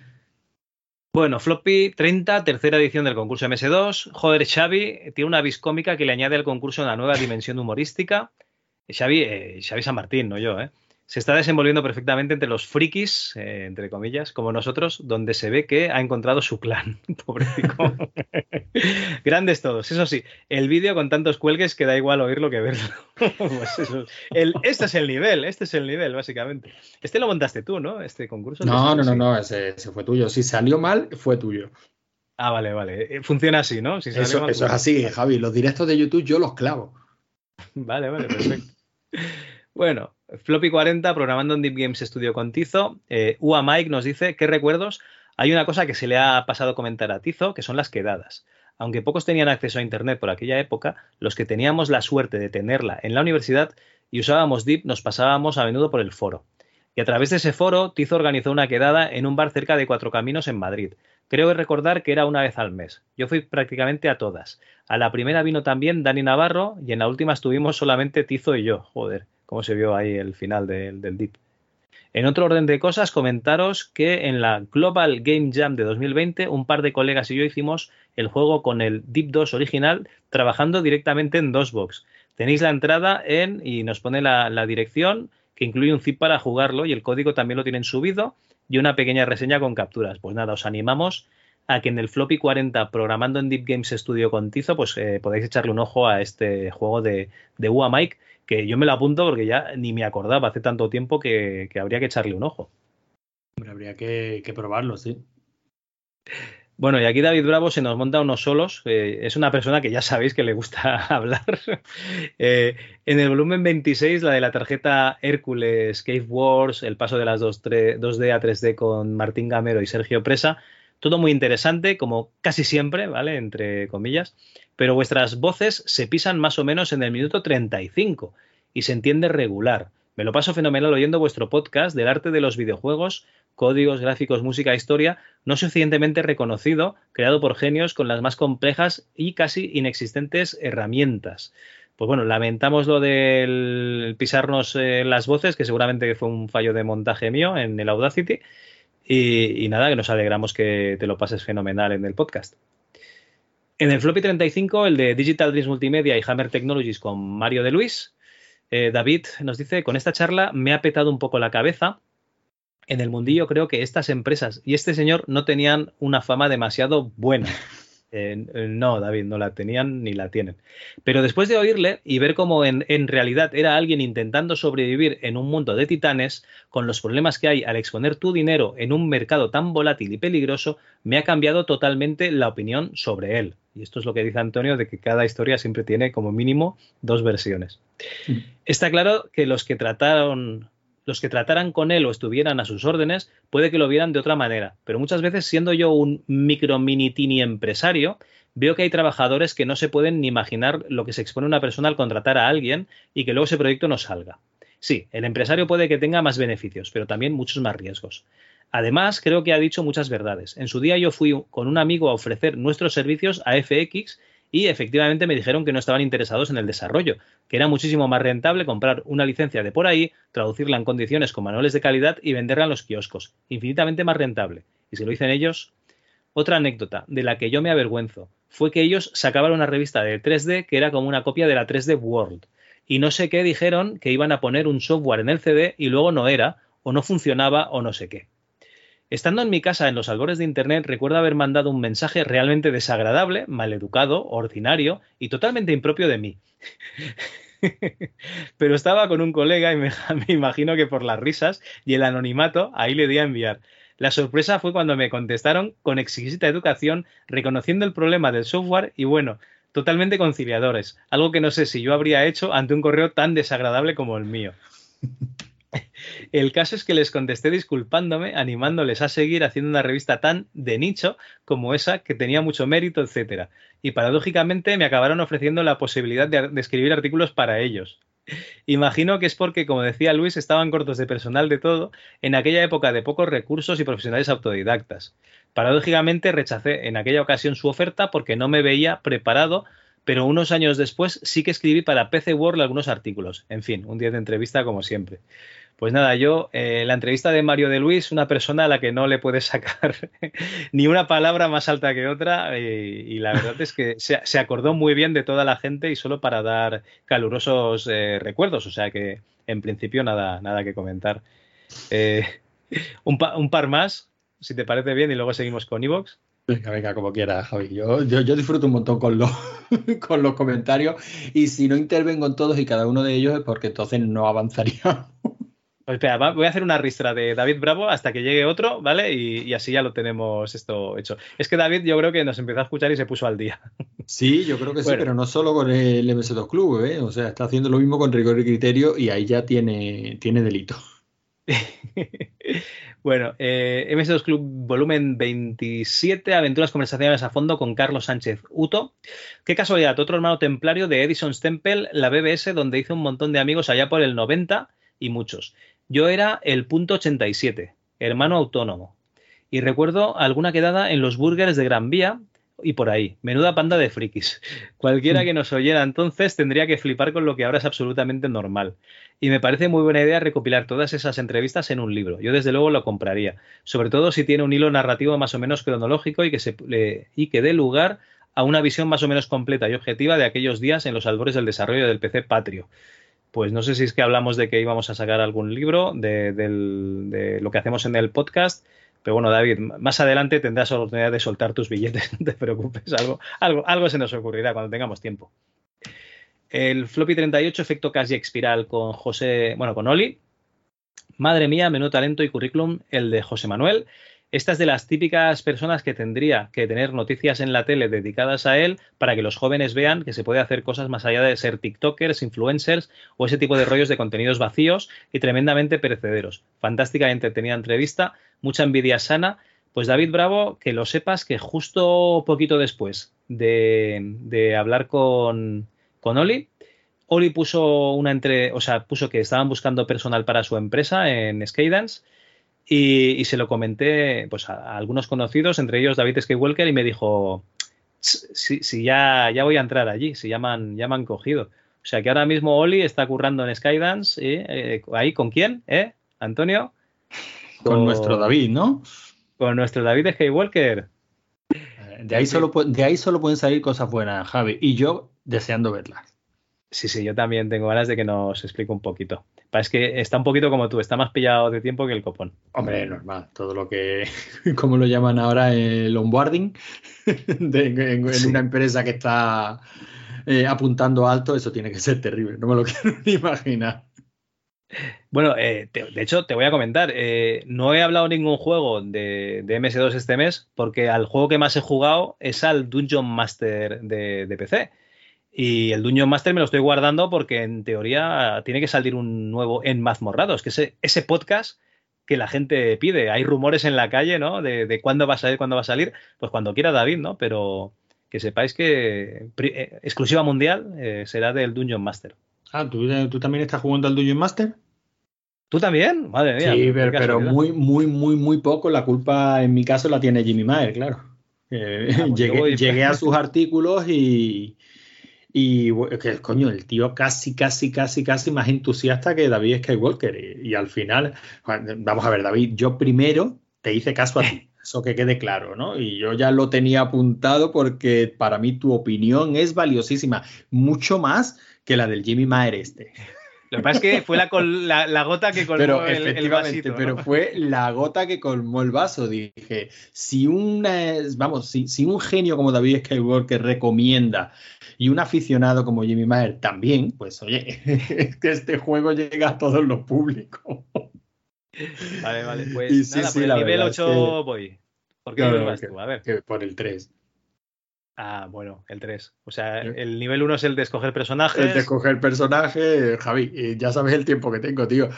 Bueno, Floppy 30, tercera edición del concurso MS2. Joder, Xavi tiene una vis cómica que le añade al concurso una nueva dimensión humorística. Xavi, eh, Xavi San Martín, no yo, ¿eh? Se está desenvolviendo perfectamente entre los frikis, eh, entre comillas, como nosotros, donde se ve que ha encontrado su clan. Pobrecito. Grandes todos. Eso sí, el vídeo con tantos cuelgues que da igual oírlo que verlo. pues eso, el, este es el nivel, este es el nivel, básicamente. Este lo montaste tú, ¿no? Este concurso. No, no, no, no, ese, ese, fue tuyo. Si salió mal, fue tuyo. Ah, vale, vale. Funciona así, ¿no? Si eso, mal, eso es así, Javi. Los directos de YouTube yo los clavo. Vale, vale, perfecto. Bueno, Floppy 40, programando en Deep Games Studio con Tizo. Eh, Ua Mike nos dice, ¿qué recuerdos? Hay una cosa que se le ha pasado a comentar a Tizo, que son las quedadas. Aunque pocos tenían acceso a Internet por aquella época, los que teníamos la suerte de tenerla en la universidad y usábamos Deep nos pasábamos a menudo por el foro. Y a través de ese foro, Tizo organizó una quedada en un bar cerca de Cuatro Caminos en Madrid. Creo recordar que era una vez al mes. Yo fui prácticamente a todas. A la primera vino también Dani Navarro y en la última estuvimos solamente Tizo y yo. Joder cómo se vio ahí el final de, del DIP. En otro orden de cosas, comentaros que en la Global Game Jam de 2020 un par de colegas y yo hicimos el juego con el Deep 2 original trabajando directamente en DOSBox. Tenéis la entrada en y nos pone la, la, dirección que incluye un zip para jugarlo y el código también lo tienen subido y una pequeña reseña con capturas. Pues nada, os animamos a que en el Floppy 40 programando en Deep Games Studio con Tizo pues eh, podáis echarle un ojo a este juego de, de UA Mike que yo me lo apunto porque ya ni me acordaba hace tanto tiempo que, que habría que echarle un ojo. Hombre, habría que, que, probarlo, sí. Bueno, y aquí David Bravo se nos monta unos solos. Eh, es una persona que ya sabéis que le gusta hablar. eh, en el volumen 26, la de la tarjeta Hércules, Cave Wars, el paso de las 2, 3, 2D a 3D con Martín Gamero y Sergio Presa, todo muy interesante, como casi siempre, ¿vale? Entre comillas, pero vuestras voces se pisan más o menos en el minuto 35 y se entiende regular. Me lo paso fenomenal oyendo vuestro podcast del arte de los videojuegos, códigos, gráficos, música, historia, no suficientemente reconocido, creado por genios con las más complejas y casi inexistentes herramientas. Pues bueno, lamentamos lo del pisarnos eh, las voces, que seguramente fue un fallo de montaje mío en el Audacity. Y, nada, que nos alegramos que te lo pases fenomenal en el podcast. En el Floppy 35, el de Digital Dreams Multimedia y Hammer Technologies con Mario de Luis, eh, David nos dice, con esta charla me ha petado un poco la cabeza. En el mundillo creo que estas empresas y este señor no tenían una fama demasiado buena. Eh, no, David, no la tenían ni la tienen. Pero después de oírle y ver cómo en, en, realidad era alguien intentando sobrevivir en un mundo de titanes, con los problemas que hay al exponer tu dinero en un mercado tan volátil y peligroso, me ha cambiado totalmente la opinión sobre él. Y esto es lo que dice Antonio, de que cada historia siempre tiene como mínimo dos versiones. Mm. Está claro que los que trataron los que trataran con él o estuvieran a sus órdenes, puede que lo vieran de otra manera. Pero muchas veces, siendo yo un micro mini tini empresario, veo que hay trabajadores que no se pueden ni imaginar lo que se expone una persona al contratar a alguien y que luego ese proyecto no salga. Sí, el empresario puede que tenga más beneficios, pero también muchos más riesgos. Además, creo que ha dicho muchas verdades. En su día yo fui con un amigo a ofrecer nuestros servicios a FX y efectivamente me dijeron que no estaban interesados en el desarrollo, que era muchísimo más rentable comprar una licencia de por ahí, traducirla en condiciones con manuales de calidad y venderla en los kioscos. Infinitamente más rentable. Y si lo dicen ellos, otra anécdota de la que yo me avergüenzo fue que ellos sacaban una revista de 3D que era como una copia de la 3D World. Y no sé qué dijeron que iban a poner un software en el CD y luego no era, o no funcionaba, o no sé qué. Estando en mi casa en los albores de Internet, recuerdo haber mandado un mensaje realmente desagradable, maleducado, ordinario y totalmente impropio de mí. Pero estaba con un colega y me, imagino que por las risas y el anonimato ahí le di a enviar. La sorpresa fue cuando me contestaron con exquisita educación, reconociendo el problema del software y bueno, totalmente conciliadores, algo que no sé si yo habría hecho ante un correo tan desagradable como el mío. El caso es que les contesté disculpándome, animándoles a seguir haciendo una revista tan de nicho como esa, que tenía mucho mérito, etcétera. Y paradójicamente me acabaron ofreciendo la posibilidad de, de, escribir artículos para ellos. Imagino que es porque, como decía Luis, estaban cortos de personal de todo en aquella época de pocos recursos y profesionales autodidactas. Paradójicamente rechacé en aquella ocasión su oferta porque no me veía preparado pero unos años después sí que escribí para PC World algunos artículos. En fin, un día de entrevista como siempre. Pues nada, yo, eh, la entrevista de Mario de Luis, una persona a la que no le puedes sacar ni una palabra más alta que otra, y la verdad es que se, acordó muy bien de toda la gente y solo para dar calurosos eh, recuerdos, o sea que en principio nada, nada que comentar. Eh, un, pa un, par más, si te parece bien, y luego seguimos con Evox. Venga, venga, como quieras, Javi. Yo, disfruto un montón con los comentarios y si no intervengo en todos y cada uno de ellos es porque entonces no avanzaría. Pues espera, voy a hacer una ristra de David Bravo hasta que llegue otro, ¿vale? Y, y, así ya lo tenemos esto hecho. Es que David yo creo que nos empezó a escuchar y se puso al día. Sí, yo creo que bueno. sí, pero no solo con el MS2 Club, ¿eh? O sea, está haciendo lo mismo con rigor y criterio y ahí ya tiene, tiene delito. bueno, eh, MS2 Club volumen 27, aventuras conversacionales a fondo con Carlos Sánchez Uto. Qué casualidad, otro hermano templario de Edison's Temple, la BBS, donde hizo un montón de amigos allá por el 90 y muchos. Yo era el punto 87, hermano autónomo. Y recuerdo alguna quedada en los burgers de Gran Vía y por ahí. Menuda panda de frikis. Cualquiera que nos oyera entonces tendría que flipar con lo que ahora es absolutamente normal. Y me parece muy buena idea recopilar todas esas entrevistas en un libro. Yo desde luego lo compraría. Sobre todo si tiene un hilo narrativo más o menos cronológico y que, se, y que dé lugar a una visión más o menos completa y objetiva de aquellos días en los albores del desarrollo del PC patrio pues no sé si es que hablamos de que íbamos a sacar algún libro, de, lo que hacemos en el podcast. Pero bueno, David, más adelante tendrás la oportunidad de soltar tus billetes, no te preocupes, algo, algo, algo se nos ocurrirá cuando tengamos tiempo. El floppy 38, efecto casi expiral con José, bueno, con Oli. Madre mía, menú talento y currículum, el de José Manuel. Esta es de las típicas personas que tendría que tener noticias en la tele dedicadas a él para que los jóvenes vean que se puede hacer cosas más allá de ser TikTokers, influencers o ese tipo de rollos de contenidos vacíos y tremendamente perecederos. Fantástica y entretenida entrevista, mucha envidia sana. Pues David Bravo, que lo sepas que justo poquito después de, de hablar con, con Oli, Oli puso una entre, o sea, puso que estaban buscando personal para su empresa en Skydance y, y, se lo comenté pues, a, a, algunos conocidos, entre ellos David Skywalker, y me dijo, si, si ya, ya, voy a entrar allí, si ya me, han, ya me han cogido. O sea que ahora mismo Oli está currando en Skydance, ¿eh? Eh, ¿ahí con quién? ¿Eh? ¿Antonio? Con, con, nuestro David, ¿no? Con nuestro David Skywalker. De ahí, solo, de ahí solo pueden salir cosas buenas, Javi, y yo deseando verlas. Sí, sí, yo también tengo ganas de que nos explique un poquito. Es que está un poquito como tú, está más pillado de tiempo que el copón. Hombre, normal. Todo lo que, como lo llaman ahora, el onboarding de, en, en sí. una empresa que está eh, apuntando alto, eso tiene que ser terrible. No me lo quiero ni imaginar. Bueno, eh, te, de hecho, te voy a comentar. Eh, no he hablado ningún juego de, de, MS2 este mes porque al juego que más he jugado es al Dungeon Master de, de PC. Y el Dungeon Master me lo estoy guardando porque en teoría tiene que salir un nuevo en Mazmorrados, que es ese, ese, podcast que la gente pide. Hay rumores en la calle, ¿no? De, de, cuándo va a salir, cuándo va a salir. Pues cuando quiera David, ¿no? Pero que sepáis que eh, exclusiva mundial eh, será del Dungeon Master. Ah, ¿tú, ¿tú, también estás jugando al Dungeon Master? ¿Tú también? Madre mía. Sí, pero, pero muy, muy, muy, muy poco. La culpa en mi caso la tiene Jimmy Mayer, claro. Eh, ah, pues llegué, llegué, a sus artículos y, y que coño, el tío casi, casi, casi, casi más entusiasta que David Skywalker. Y, y, al final, vamos a ver, David, yo primero te hice caso a ti. Eso que quede claro, ¿no? Y yo ya lo tenía apuntado porque para mí tu opinión es valiosísima, mucho más que la del Jimmy Mayer este. Lo que pasa es que fue la, la, la gota que colmó pero, el, el vasito, ¿no? Pero fue la gota que colmó el vaso. Dije, si, una, vamos, si, si un genio como David Skywalker recomienda y un aficionado como Jimmy Mayer también, pues oye, que este juego llega a todos los públicos. Vale, vale. Pues y nada, sí, por el nivel 8 que... voy. ¿Por qué no, no, vas tú? A ver. Que por el 3. Ah, bueno, el 3. O sea, el nivel 1 es el de escoger personajes. El de escoger personaje, Javi, ya sabes el tiempo que tengo, tío.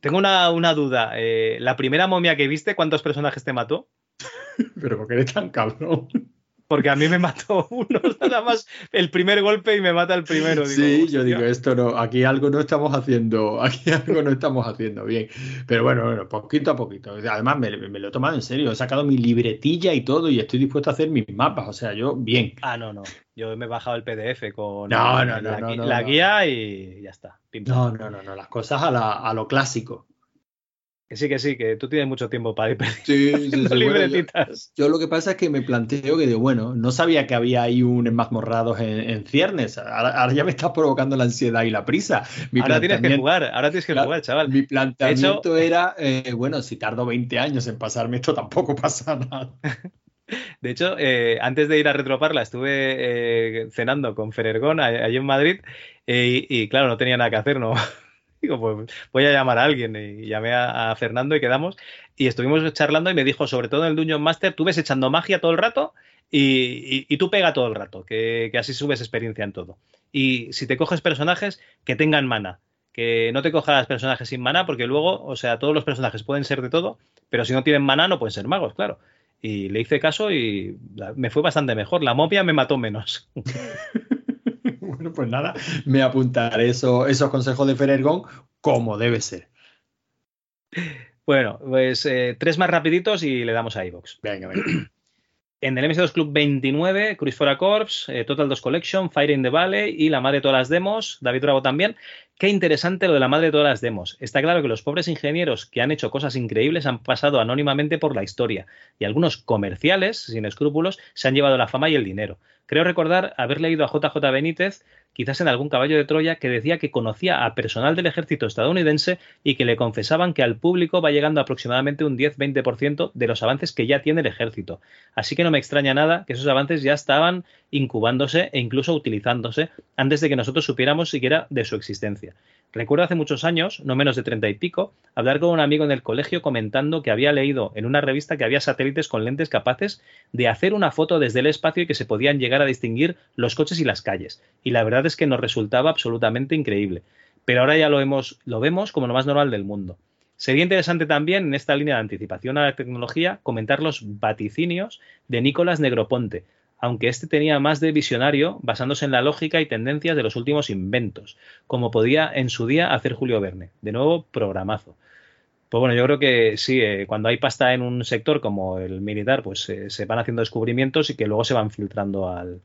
Tengo una, una duda. Eh, ¿La primera momia que viste, cuántos personajes te mató? Pero porque eres tan cabrón. Porque a mí me mató uno, nada más el primer golpe y me mata el primero. Digo, sí, yo digo, esto no, aquí algo no estamos haciendo, aquí algo no estamos haciendo bien. Pero bueno, bueno poquito a poquito. Además, me, me, lo he tomado en serio, he sacado mi libretilla y todo y estoy dispuesto a hacer mis mapas, o sea, yo bien. Ah, no, no. Yo me he bajado el PDF con no, no, la, no, la guía y ya está. Pim, no, no, no, no, las cosas a, la, a lo clásico. Que sí, que sí, que tú tienes mucho tiempo para ir sí, sí, sí, libretitas. Yo, yo, lo que pasa es que me planteo que digo, bueno, no sabía que había ahí un enmazmorrados en, en ciernes. Ahora, ahora, ya me estás provocando la ansiedad y la prisa. Mi ahora tienes que jugar, ahora tienes que jugar, chaval. Mi planteamiento hecho... era, eh, bueno, si tardo 20 años en pasarme esto, tampoco pasa nada. De hecho, eh, antes de ir a Retroparla, estuve eh, cenando con Ferergón allí en Madrid y, y, claro, no tenía nada que hacer, no, Digo, pues voy a llamar a alguien. Y llamé a, Fernando y quedamos. Y estuvimos charlando y me dijo, sobre todo en el Dungeon Master, tú ves echando magia todo el rato y tú pega todo el rato, que, que, así subes experiencia en todo. Y si te coges personajes, que tengan mana. Que no te cojas personajes sin mana, porque luego, o sea, todos los personajes pueden ser de todo, pero si no tienen mana no pueden ser magos, claro. Y le hice caso y me fue bastante mejor. La mopia me mató menos. Bueno, pues nada, me apuntaré eso, esos consejos de Ferergón como debe ser. Bueno, pues eh, tres más rapiditos y le damos a iVox. Venga, venga. En el MS2 Club 29, Cruise for a Corps, eh, Total 2 Collection, Fire in the Valley y la madre de todas las demos, David Bravo también. Qué interesante lo de la madre de todas las demos. Está claro que los pobres ingenieros que han hecho cosas increíbles han pasado anónimamente por la historia y algunos comerciales, sin escrúpulos, se han llevado la fama y el dinero. Creo recordar haber leído a JJ Benítez, quizás en algún caballo de Troya, que decía que conocía a personal del ejército estadounidense y que le confesaban que al público va llegando aproximadamente un 10-20% de los avances que ya tiene el ejército. Así que no me extraña nada que esos avances ya estaban incubándose e incluso utilizándose antes de que nosotros supiéramos siquiera de su existencia. Recuerdo hace muchos años, no menos de treinta y pico, hablar con un amigo en el colegio comentando que había leído en una revista que había satélites con lentes capaces de hacer una foto desde el espacio y que se podían llegar a distinguir los coches y las calles. Y la verdad es que nos resultaba absolutamente increíble. Pero ahora ya lo, hemos, lo vemos como lo más normal del mundo. Sería interesante también, en esta línea de anticipación a la tecnología, comentar los vaticinios de Nicolás Negroponte, aunque este tenía más de visionario, basándose en la lógica y tendencias de los últimos inventos, como podía en su día hacer Julio Verne. De nuevo, programazo. Pues bueno, yo creo que sí, eh, cuando hay pasta en un sector como el militar, pues eh, se van haciendo descubrimientos y que luego se van filtrando al,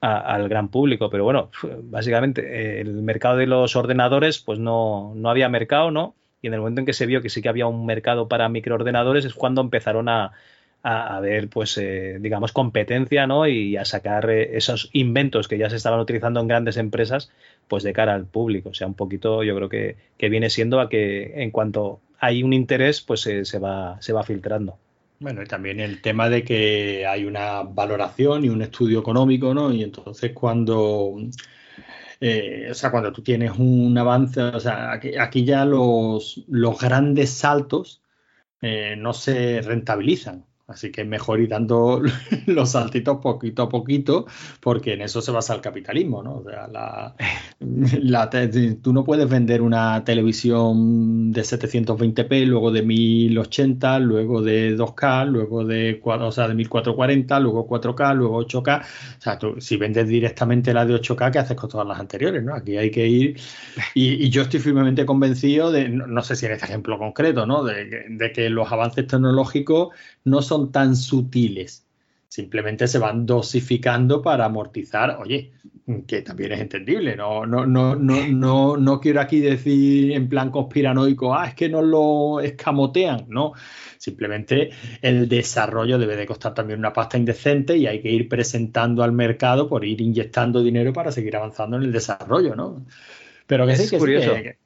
al gran público. Pero bueno, básicamente eh, el mercado de los ordenadores, pues no, no había mercado, ¿no? Y en el momento en que se vio que sí que había un mercado para microordenadores es cuando empezaron a, a, ver, pues, eh, digamos, competencia, ¿no? Y a sacar eh, esos inventos que ya se estaban utilizando en grandes empresas, pues de cara al público. O sea, un poquito yo creo que, que viene siendo a que en cuanto hay un interés, pues eh, se, va, se va filtrando. Bueno, y también el tema de que hay una valoración y un estudio económico, ¿no? Y entonces cuando, eh, o sea, cuando tú tienes un avance, o sea, aquí, aquí ya los, los grandes saltos no se rentabilizan. Así que mejor ir dando los saltitos poquito a poquito, porque en eso se basa el capitalismo, ¿no? O sea, la, la tú no puedes vender una televisión de 720p, luego de 1080, luego de 2K, luego de, o sea, de 1440, luego 4K, luego 8K. O sea, tú, si vendes directamente la de 8K, ¿qué haces con todas las anteriores, no? Aquí hay que ir. Y, yo estoy firmemente convencido de, no, sé si en este ejemplo concreto, ¿no? De que los avances tecnológicos no son tan sutiles. Simplemente se van dosificando para amortizar, oye, que también es entendible. No, no, no, no, no, no quiero aquí decir en plan conspiranoico, ah, es que nos lo escamotean. No, simplemente el desarrollo debe de costar también una pasta indecente y hay que ir presentando al mercado por ir inyectando dinero para seguir avanzando en el desarrollo, ¿no? Pero que Es sí, que curioso. que-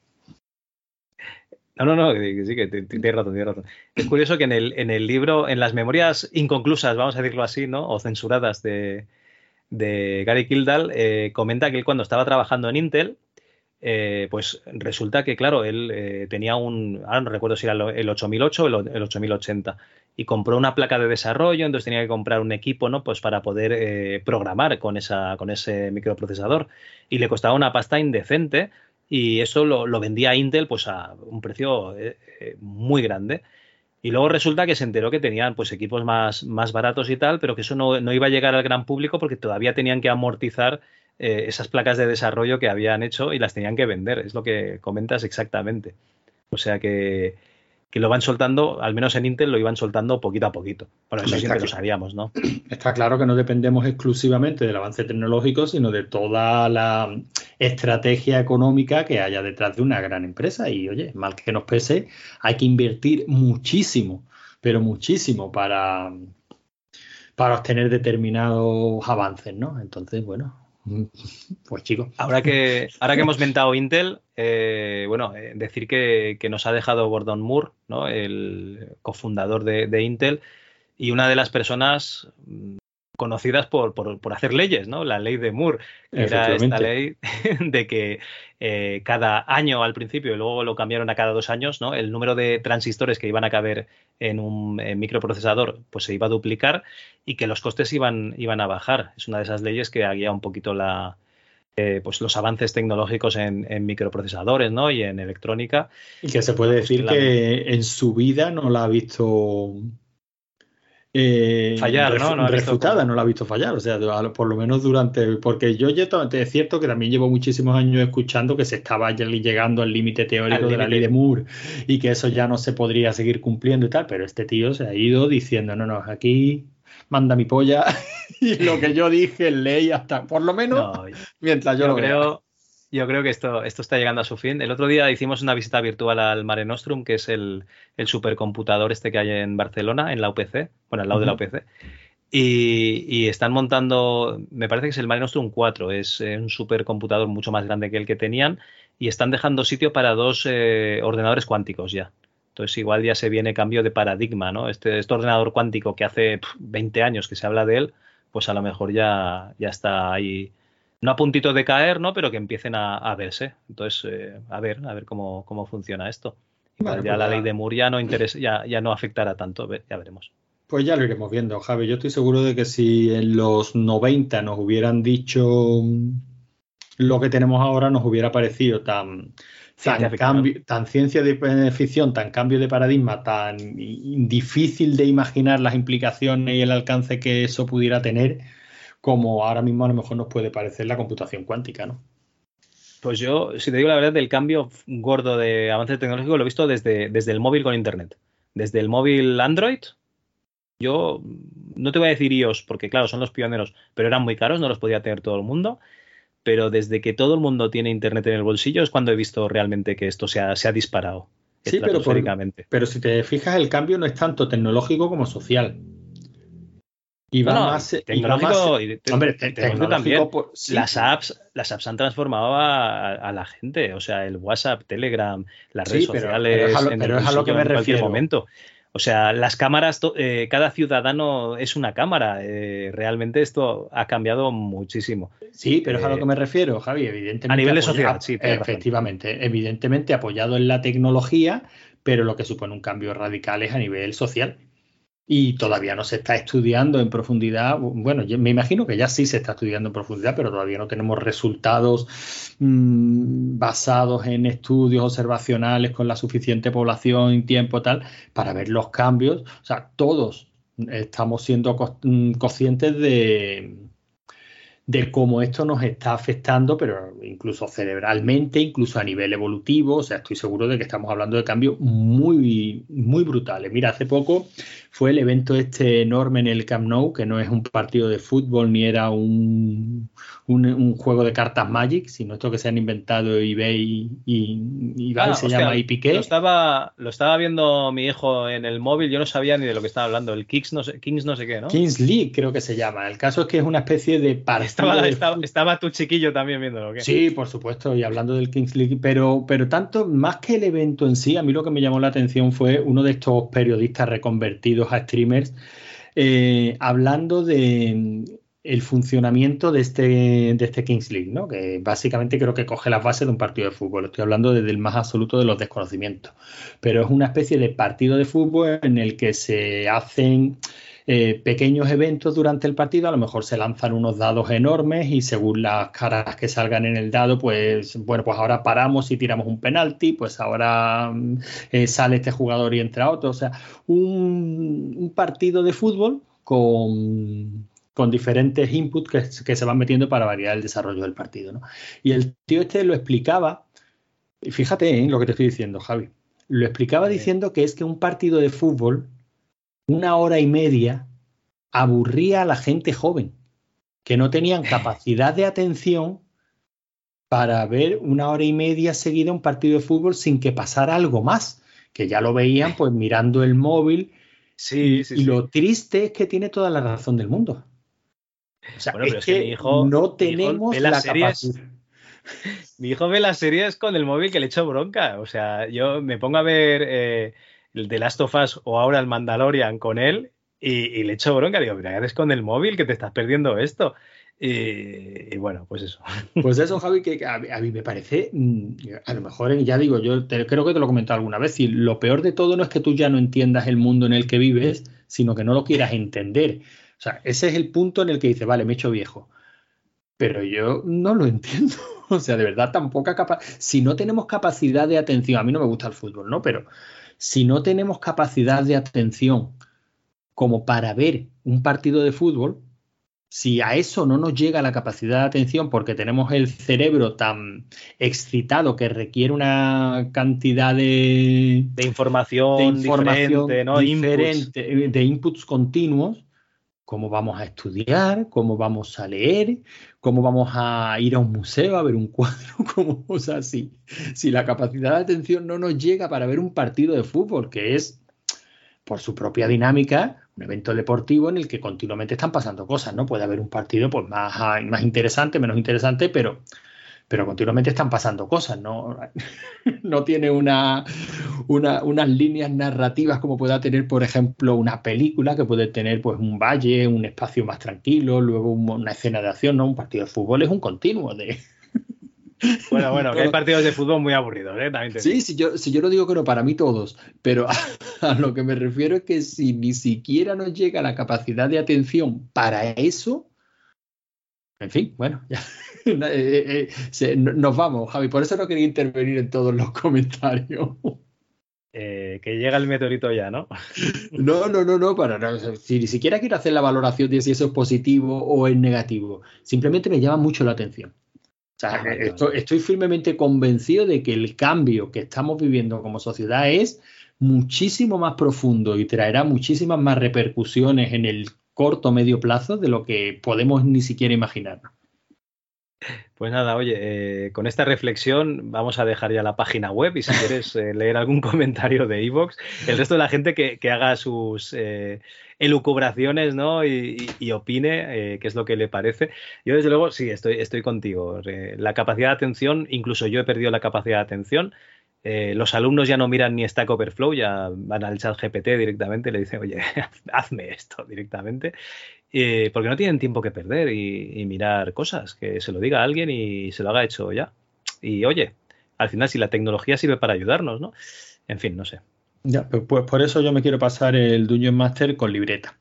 No, no, no, sí, que tienes razón, tienes razón. Es curioso que en el, en el libro, en las memorias inconclusas, vamos a decirlo así, ¿no? O censuradas de, de Gary Kildall, eh, comenta que él cuando estaba trabajando en Intel, eh, pues resulta que, claro, él eh, tenía un, ahora no recuerdo si era el 8008 o el, o- el 8080, y compró una placa de desarrollo, entonces tenía que comprar un equipo, ¿no? Pues para poder programar con, esa, con ese microprocesador, y le costaba una pasta indecente, y eso lo, vendía Intel pues a un precio eh, eh, muy grande. Y luego resulta que se enteró que tenían pues equipos más, más baratos y tal, pero que eso no, no iba a llegar al gran público porque todavía tenían que amortizar eh, esas placas de desarrollo que habían hecho y las tenían que vender. Es lo que comentas exactamente. O sea que, que lo van soltando, al menos en Intel lo iban soltando poquito a poquito. Bueno, eso siempre lo sabíamos, ¿no? Está claro que no dependemos exclusivamente del avance tecnológico, sino de toda la estrategia económica que haya detrás de una gran empresa. Y oye, mal que nos pese, hay que invertir muchísimo, pero muchísimo para, para obtener determinados avances, ¿no? Entonces, bueno, pues chicos. Ahora que, ahora que hemos mentado Intel, eh, bueno, eh, decir que, que nos ha dejado Gordon Moore, ¿no? el cofundador de, Intel, y una de las personas conocidas por, por, por hacer leyes, ¿no? La ley de Moore, que era esta ley de que eh, cada año al principio y luego lo cambiaron a cada dos años, ¿no? El número de transistores que iban a caber en un en microprocesador pues se iba a duplicar y que los costes iban, iban a bajar. Es una de esas leyes que guiado un poquito la, eh, pues los avances tecnológicos en, en, microprocesadores ¿no? y en electrónica. Y que se puede decir pues, que en su vida no la ha visto eh, fallar, ¿no? no refutada, no la ha visto fallar, o sea, por lo menos durante, porque yo es cierto que también llevo muchísimos años escuchando que se estaba llegando al límite teórico al de la ley de Moore y que eso ya no se podría seguir cumpliendo y tal, pero este tío se ha ido diciendo, no, no, aquí manda mi polla y lo que yo dije en ley hasta, por lo menos, no, mientras yo, yo lo creo. vea. Yo creo que esto, esto está llegando a su fin. El otro día hicimos una visita virtual al Mare Nostrum, que es el, el supercomputador este que hay en Barcelona, en la UPC, bueno, al lado uh -huh. de la UPC. Y, y, están montando, me parece que es el Mare Nostrum 4, es un supercomputador mucho más grande que el que tenían, y están dejando sitio para dos eh, ordenadores cuánticos ya. Entonces igual ya se viene cambio de paradigma, ¿no? Este, este ordenador cuántico que hace pff, 20 años que se habla de él, pues a lo mejor ya, ya está ahí no a puntito de caer, ¿no? Pero que empiecen a, a verse. Entonces, eh, a ver, a ver cómo, cómo funciona esto. Igual ya pues la ley de Moore ya no, interesa, ya, ya no afectará tanto, ya veremos. Pues ya lo iremos viendo, Javi. Yo estoy seguro de que si en los 90 nos hubieran dicho lo que tenemos ahora, nos hubiera parecido tan, tan, cambio, tan ciencia de ficción, tan cambio de paradigma, tan difícil de imaginar las implicaciones y el alcance que eso pudiera tener como ahora mismo a lo mejor nos puede parecer la computación cuántica, ¿no? Pues yo, si te digo la verdad, del cambio gordo de avance tecnológico lo he visto desde, desde el móvil con internet. Desde el móvil Android, yo no te voy a decir iOS, porque claro, son los pioneros, pero eran muy caros, no los podía tener todo el mundo. Pero desde que todo el mundo tiene internet en el bolsillo es cuando he visto realmente que esto se ha, se ha disparado. Sí, pero, por, pero si te fijas, el cambio no es tanto tecnológico como social. Y va no, más tecnológico, y te, hombre, te, tecnológico también. Por, sí, las apps, las apps han transformado a, a, la gente, o sea, el WhatsApp, Telegram, las redes sí, pero, sociales, pero es a lo, pero es a lo que me en refiero. momento. O sea, las cámaras, eh, cada ciudadano es una cámara. Eh, realmente esto ha cambiado muchísimo. Sí, pero es a lo que me refiero, Javi. Evidentemente. A nivel de sociedad, sí. Efectivamente. Razón. Evidentemente apoyado en la tecnología, pero lo que supone un cambio radical es a nivel social. Y todavía no se está estudiando en profundidad. Bueno, me imagino que ya sí se está estudiando en profundidad, pero todavía no tenemos resultados mmm, basados en estudios observacionales con la suficiente población y tiempo tal para ver los cambios. O sea, todos estamos siendo conscientes de, de cómo esto nos está afectando, pero incluso cerebralmente, incluso a nivel evolutivo. O sea, estoy seguro de que estamos hablando de cambios muy, muy brutales. Mira, hace poco fue el evento este enorme en el Camp Nou, que no es un partido de fútbol ni era un, un, juego de cartas Magic, sino esto que se han inventado eBay y, Ah, se hostia, llama IPK. Lo estaba, lo estaba viendo mi hijo en el móvil, yo no sabía ni de lo que estaba hablando, el Kings no sé, Kings no sé qué, ¿no? Kings League creo que se llama. El caso es que es una especie de partido Estaba, de estaba, tu chiquillo también viéndolo, ¿o ¿qué? Sí, por supuesto, y hablando del Kings League, pero, pero tanto más que el evento en sí, a mí lo que me llamó la atención fue uno de estos periodistas reconvertidos a streamers eh, hablando de mm, el funcionamiento de este, de este Kings League, ¿no? que básicamente creo que coge las bases de un partido de fútbol. Estoy hablando desde el más absoluto de los desconocimientos, pero es una especie de partido de fútbol en el que se hacen eh, pequeños eventos durante el partido, a lo mejor se lanzan unos dados enormes y según las caras que salgan en el dado, pues bueno, pues ahora paramos y tiramos un penalti, pues ahora mm, eh, sale este jugador y entra otro, o sea, un, un partido de fútbol con, con diferentes inputs que, que, se van metiendo para variar el desarrollo del partido. ¿no? Y el tío este lo explicaba, y fíjate en lo que te estoy diciendo, Javi, lo explicaba diciendo que es que un partido de fútbol una hora y media aburría a la gente joven, que no tenían capacidad de atención para ver una hora y media seguida un partido de fútbol sin que pasara algo más, que ya lo veían pues mirando el móvil. Sí, sí, y sí. lo triste es que tiene toda la razón del mundo. O sea, Bueno, es, pero es que que mi hijo- no hijo tenemos la capacidad. Mi hijo ve las series con el móvil que le echo bronca. O sea, yo me pongo a ver eh, el The Last of Us o ahora el Mandalorian con él y, le echo bronca. Digo, mira, eres con el móvil que te estás perdiendo esto. Y, y bueno, pues eso. Pues eso, Javi, que a, mí me parece, mm, a lo mejor, ya digo, yo te- creo que te lo he comentado alguna vez, y lo peor de todo no es que tú ya no entiendas el mundo en el que vives, sino que no lo quieras entender. O sea, ese es el punto en el que dice, vale, me he hecho viejo, pero yo no lo entiendo. O sea, de verdad, tan poca capacidad. Si no tenemos capacidad de atención, a mí no me gusta el fútbol, ¿no? Pero si no tenemos capacidad de atención como para ver un partido de fútbol, si a eso no nos llega la capacidad de atención porque tenemos el cerebro tan excitado que requiere una cantidad de, De información, de información diferente, diferente, de inputs continuos, cómo vamos a estudiar, cómo vamos a leer, cómo vamos a ir a un museo a ver un cuadro, o sea, si, si la capacidad de atención no nos llega para ver un partido de fútbol, que es por su propia dinámica, un evento deportivo en el que continuamente están pasando cosas, ¿no? Puede haber un partido pues más, más interesante, menos interesante, pero, pero continuamente están pasando cosas, ¿no? no tiene una, una- unas líneas narrativas como pueda tener, por ejemplo, una película que puede tener pues un valle, un espacio más tranquilo, luego un- una escena de acción, ¿no? Un partido de fútbol es un continuo de... Bueno, bueno, que hay partidos de fútbol muy aburridos, ¿eh? También Sí, si yo, si yo no digo que no, para mí todos, pero a, a lo que me refiero es que si ni siquiera nos llega la capacidad de atención para eso, en fin, bueno, ya eh, eh, eh, nos vamos, Javi, por eso no quería intervenir en todos los comentarios. Eh, que llega el meteorito ya, ¿no? No, no, no, no, para no, si ni siquiera quiero hacer la valoración de si eso es positivo o es negativo, simplemente me llama mucho la atención. O sea, Ah, vale. estoy, estoy firmemente convencido de que el cambio que estamos viviendo como sociedad es muchísimo más profundo y traerá muchísimas más repercusiones en el corto o medio plazo de lo que podemos ni siquiera imaginar. Pues nada, oye, eh, con esta reflexión vamos a dejar ya la página web y si quieres eh, leer algún comentario de Evox, el resto de la gente que, que haga sus eh, elucubraciones ¿no? y, y- y opine qué es lo que le parece. Yo desde luego sí, estoy, estoy contigo. La capacidad de atención, incluso yo he perdido la capacidad de atención. Eh, los alumnos ya no miran ni Stack Overflow, ya van al chat GPT directamente le dicen, oye, hazme esto directamente. Porque no tienen tiempo que perder y, y mirar cosas, que se lo diga a alguien y se lo haga hecho ya. Y oye, al final si la tecnología sirve para ayudarnos, ¿no? En fin, no sé. Ya, pues, pues por eso yo me quiero pasar el Dungeon Master con libreta.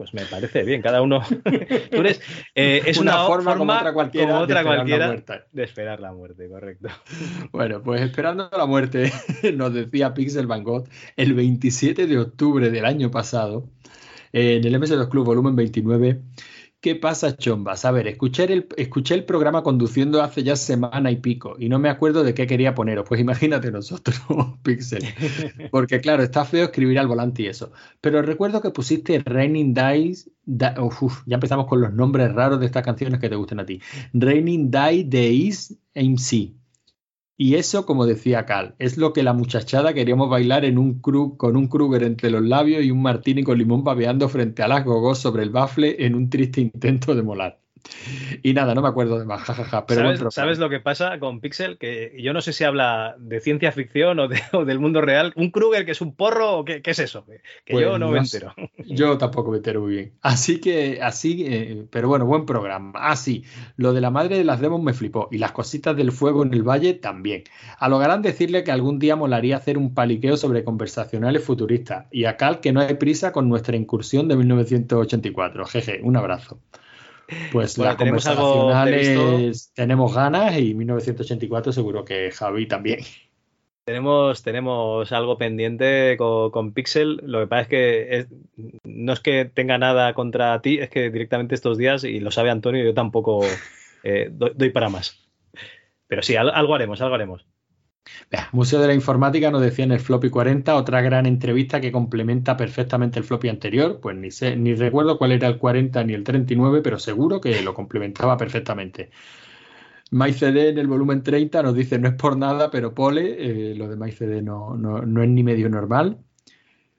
Pues me parece bien, cada uno. Tú eres, eh, es Una una, forma forma, como otra cualquiera como de esperar la cualquiera muerte. de esperar la muerte, correcto. Bueno, pues esperando la muerte, nos decía Pixel Van Gogh el 27 de octubre del año pasado, en el MS2 Club volumen 29. ¿Qué pasa, chombas? A ver, escuché el, escuché el programa conduciendo hace ya semana y pico y no me acuerdo de qué quería poneros. Pues imagínate nosotros, Pixel. Porque claro, está feo escribir al volante y eso. Pero recuerdo que pusiste Raining Dice. Ya empezamos con los nombres raros de estas canciones que te gustan a ti. Raining Die Days MC. Y eso, como decía Cal, es lo que la muchachada queríamos bailar en un con un Kruger entre los labios y un martini con limón babeando frente a las gogos sobre el bafle en un triste intento de molar. Y nada, no me acuerdo de más, jajaja. Pero ¿Sabes, lo que pasa con Pixel? Que yo no sé si habla de ciencia ficción o, de- o del mundo real. ¿Un Kruger que es un porro o qué, qué es eso? Que, que Pues yo no me no entero. Yo tampoco me entero muy bien. Así que, así, eh, pero bueno, buen programa. Ah, sí, lo de la madre de las demos me flipó. Y las cositas del fuego en el valle también. A lo gran decirle que algún día molaría hacer un paliqueo sobre conversacionales futuristas. Y a Cal que no hay prisa con nuestra incursión de 1984. Jeje, un abrazo. Pues Bueno, las tenemos algo conversacionales tenemos ganas y 1984 seguro que Javi también. Tenemos, tenemos algo pendiente con, con Pixel. Lo que pasa es que es- no es que tenga nada contra ti, es que directamente estos días, y lo sabe Antonio, yo tampoco eh, doy, doy para más. Pero sí, al- algo haremos, algo haremos. Museo de la Informática nos decía en el floppy 40, otra gran entrevista que complementa perfectamente el floppy anterior. Pues ni sé, ni recuerdo cuál era el 40 ni el 39, pero seguro que lo complementaba perfectamente. MyCD en el volumen 30 nos dice, no es por nada, pero Pole, eh, lo de MyCD no, no, no es ni medio normal.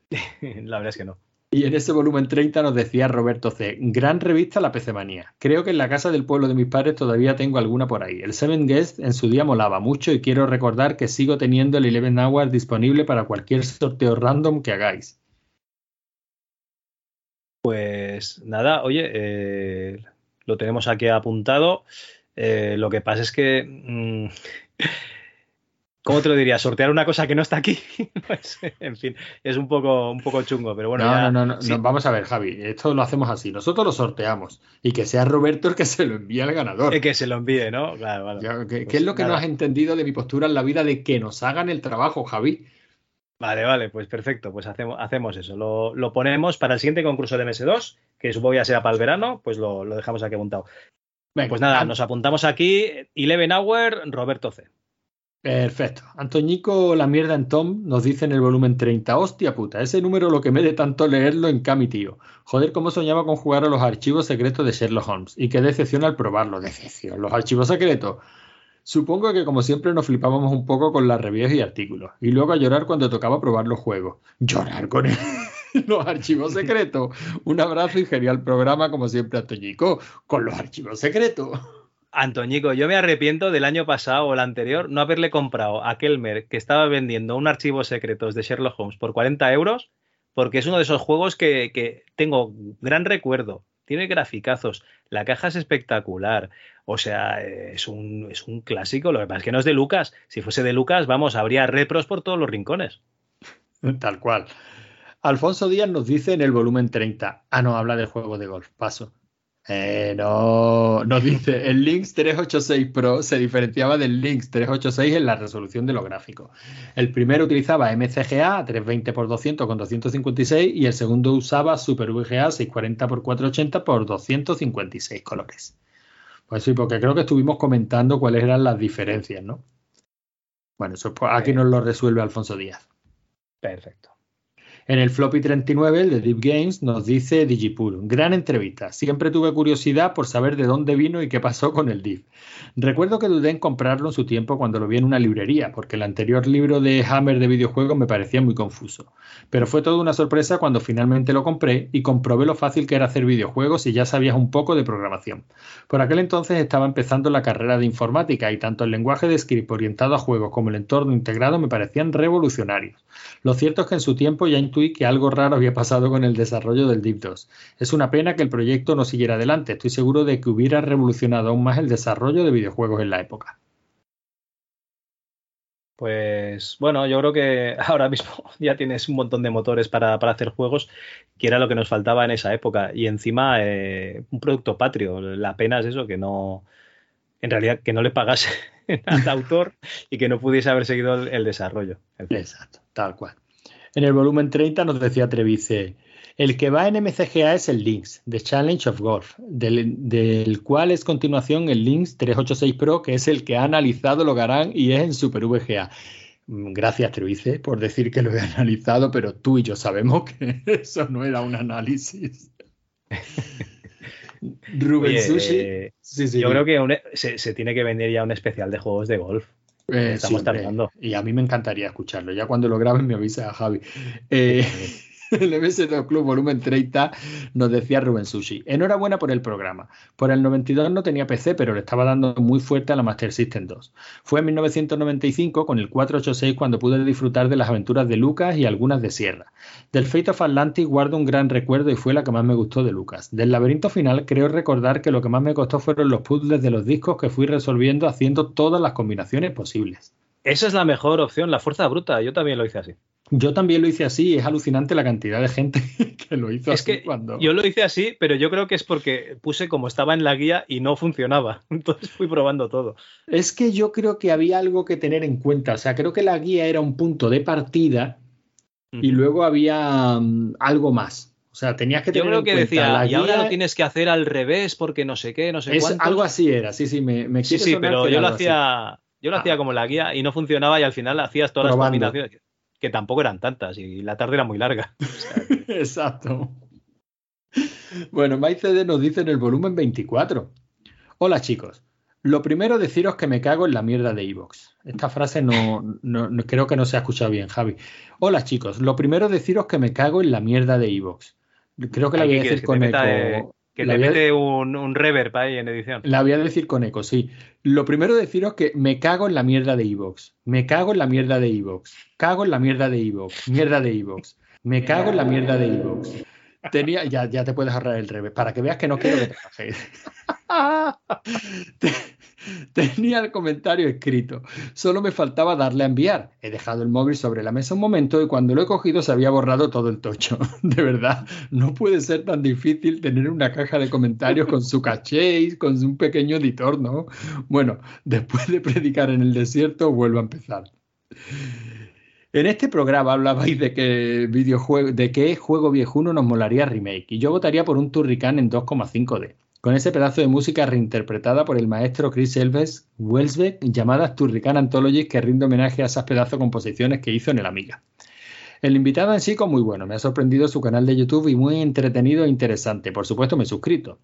La verdad es que no. Y en ese volumen 30 nos decía Roberto C. Gran revista La PC Manía. Creo que en la casa del pueblo de mis padres todavía tengo alguna por ahí. El Seven Guest en su día molaba mucho y quiero recordar que sigo teniendo el Eleven Hour disponible para cualquier sorteo random que hagáis. Pues nada, oye, eh, lo tenemos aquí apuntado. Eh, lo que pasa es que. mm, ¿Cómo te lo diría? Sortear una cosa que no está aquí. Pues, en fin, es un poco, un poco chungo, pero bueno. no, ya- no, no, no, sí. no, Vamos a ver, Javi. Esto lo hacemos así. Nosotros lo sorteamos. Y que sea Roberto el que se lo envíe al ganador. Eh, que se lo envíe, ¿no? Claro, vale. ¿Qué, Pues qué es lo que no has entendido de mi postura en la vida de que nos hagan el trabajo, Javi? Vale, vale, pues perfecto, pues hacemos, hacemos eso. Lo, lo ponemos para el siguiente concurso de MS2, que supongo ya será para el verano, pues lo, lo dejamos aquí apuntado. Venga, Pues nada, nos apuntamos aquí, Eleven Hour, Roberto C. Perfecto. Antoñico, la mierda en Tom, nos dice en el volumen 30. Hostia puta, ese número lo que me de tanto leerlo en Cami, tío. Joder, cómo soñaba con jugar a los archivos secretos de Sherlock Holmes. Y qué decepción al probarlo. Decepción. Los archivos secretos. Supongo que como siempre nos flipábamos un poco con las reviews y artículos. Y luego a llorar cuando tocaba probar los juegos. Llorar con el- los archivos secretos. Un abrazo y genial programa como siempre, Antoñico. Con los archivos secretos. Antoñico, yo me arrepiento del año pasado o el anterior no haberle comprado a Kelmer que estaba vendiendo un archivo secretos de Sherlock Holmes por 40 euros, porque es uno de esos juegos que, que tengo gran recuerdo. Tiene graficazos, la caja es espectacular, o sea, es un, es un clásico. Lo que pasa es que no es de Lucas. Si fuese de Lucas, vamos, habría repros por todos los rincones. Tal cual. Alfonso Díaz nos dice en el volumen 30. Ah, no, habla del juego de golf. Paso. Eh, no, nos dice, el Lynx 386 Pro se diferenciaba del Lynx 386 en la resolución de los gráficos. El primero utilizaba MCGA 320x200 con 256 y el segundo usaba Super VGA 640x480 por 256 colores. Pues sí, porque creo que estuvimos comentando cuáles eran las diferencias, ¿no? Bueno, eso pues, aquí nos lo resuelve Alfonso Díaz. Perfecto. En el floppy 39, el de Deep Games, nos dice Digipur, gran entrevista. Siempre tuve curiosidad por saber de dónde vino y qué pasó con el Deep. Recuerdo que dudé en comprarlo en su tiempo cuando lo vi en una librería, porque el anterior libro de Hammer de videojuegos me parecía muy confuso. Pero fue toda una sorpresa cuando finalmente lo compré y comprobé lo fácil que era hacer videojuegos y ya sabías un poco de programación. Por aquel entonces estaba empezando la carrera de informática y tanto el lenguaje de script orientado a juegos como el entorno integrado me parecían revolucionarios. Lo cierto es que en su tiempo ya intuí que algo raro había pasado con el desarrollo del Deep 2. Es una pena que el proyecto no siguiera adelante. Estoy seguro de que hubiera revolucionado aún más el desarrollo de videojuegos en la época. Pues bueno, yo creo que ahora mismo ya tienes un montón de motores para, para hacer juegos, que era lo que nos faltaba en esa época. Y encima, eh, un producto patrio. La pena es eso, que no, en realidad, que no le pagase al autor y que no pudiese haber seguido el, el desarrollo. Exacto, tal cual. En el volumen 30 nos decía Trevice, el que va en MCGA es el Lynx, The Challenge of Golf, del, del cual es continuación el Lynx 386 Pro, que es el que ha analizado lo harán y es en Super VGA. Mm, Gracias, Trevice, por decir que lo he analizado, pero tú y yo sabemos que eso no era un análisis. Rubén Oye, Sushi. eh, Sí, sí. Yo creo que un- se, se tiene que venir ya un especial de juegos de golf. Eh, Estamos sí, tardando. Y a mí me encantaría escucharlo. Ya cuando lo graben me avisa a Javi. Eh, el MS2 Club volumen 30 nos decía Rubén Sushi. Enhorabuena por el programa. Por el 92 no tenía PC, pero le estaba dando muy fuerte a la Master System 2. Fue en 1995 con el 486 cuando pude disfrutar de las aventuras de Lucas y algunas de Sierra. Del Fate of Atlantis guardo un gran recuerdo y fue la que más me gustó de Lucas. Del laberinto final creo recordar que lo que más me costó fueron los puzzles de los discos que fui resolviendo haciendo todas las combinaciones posibles. Esa es la mejor opción, la fuerza bruta. Yo también lo hice así. Yo también lo hice así y es alucinante la cantidad de gente que lo hizo Es así que cuando... yo lo hice así, pero yo creo que es porque puse como estaba en la guía y no funcionaba. Entonces fui probando todo. Es que yo creo que había algo que tener en cuenta. O sea, creo que la guía era un punto de partida y luego había mm, algo más. O sea, tenías que Yo tener creo en que cuenta decía, la y ahora guía- lo tienes que hacer al revés porque no sé qué, no sé es cuántos. algo así era, sí, sí, me, me Sí, sí, pero yo lo así. hacía, yo lo hacía como la guía y no funcionaba y al final hacías todas Probando. las combinaciones que, tampoco eran tantas y la tarde era muy larga. Exacto. Bueno, MyCD nos dice en el volumen 24. Hola chicos. Lo primero deciros que me cago en la mierda de Evox. Esta frase no, no- no- creo que no se ha escuchado bien, Javi. Hola chicos. Lo primero deciros que me cago en la mierda de Evox. Creo que la ¿Qué voy a decir con eco. Que a- mete un, un reverb ahí en edición. la voy a decir con eco, sí. Lo primero deciros que me cago en la mierda de Evox. Me cago en la mierda de Evox. Cago en la mierda de Evox. Mierda de Evox. Me cago en la mierda de Evox. Tenía, ya, ya te puedes ahorrar el revés, para que veas que no quiero que. Te- Tenía el comentario escrito. Solo me faltaba darle a enviar. He dejado el móvil sobre la mesa un momento y cuando lo he cogido se había borrado todo el tocho. De verdad, no puede ser tan difícil tener una caja de comentarios con su caché y con un pequeño editor, ¿no? Bueno, después de predicar en el desierto, vuelvo a empezar. En este programa hablabais de que videojuego, de qué juego viejuno nos molaría remake, y yo votaría por un Turrican en 2,5D, con ese pedazo de música reinterpretada por el maestro Chris Elves Welsbeck, llamadas Turrican Anthologies, que rinde homenaje a esas pedazos de composiciones que hizo en el Amiga. El invitado en sí, con muy bueno, me ha sorprendido su canal de YouTube y muy entretenido e interesante. Por supuesto, me he suscrito.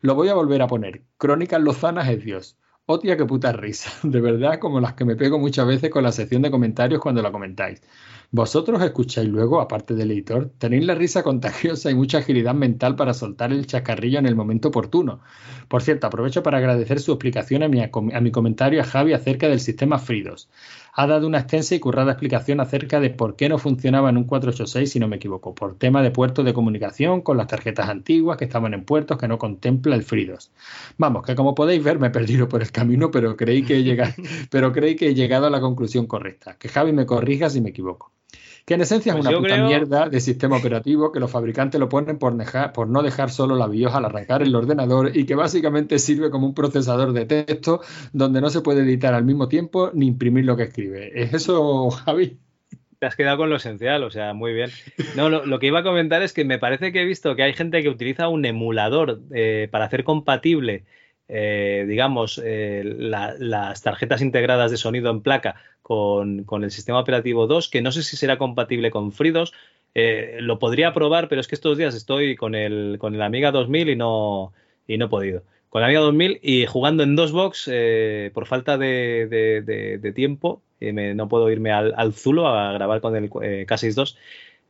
Lo voy a volver a poner. Crónicas Lozanas es Dios. Hostia, qué puta risa. De verdad, como las que me pego muchas veces con la sección de comentarios cuando la comentáis. Vosotros escucháis luego, aparte del editor, tenéis la risa contagiosa y mucha agilidad mental para soltar el chacarrillo en el momento oportuno. Por cierto, aprovecho para agradecer su explicación a mi, a mi comentario a Javi acerca del sistema FreeDOS. Ha dado una extensa y currada explicación acerca de por qué no funcionaba en un 486, si no me equivoco, por tema de puertos de comunicación con las tarjetas antiguas que estaban en puertos que no contempla el FreeDOS. Vamos, que como podéis ver me he perdido por el camino, pero creí que he llegado, pero creí que he llegado a la conclusión correcta. Que Javi me corrija si me equivoco que en esencia es Pues una puta creo- mierda de sistema operativo que los fabricantes lo ponen por, dejar- por no dejar solo la BIOS al arrancar el ordenador y que básicamente sirve como un procesador de texto donde no se puede editar al mismo tiempo ni imprimir lo que escribe. ¿Es eso, Javi? Te has quedado con lo esencial, o sea, muy bien. No, lo, lo que iba a comentar es que me parece que he visto que hay gente que utiliza un emulador eh, para hacer compatible, eh, digamos, eh, la- las tarjetas integradas de sonido en placa con, con el sistema operativo 2, que no sé si será compatible con FreeDOS. Eh, lo podría probar, pero es que estos días estoy con el, con el Amiga 2000 y no, y no he podido. Con el Amiga 2000 y jugando en dos box eh, por falta de, tiempo, no puedo irme al, Zulo a grabar con el eh, K62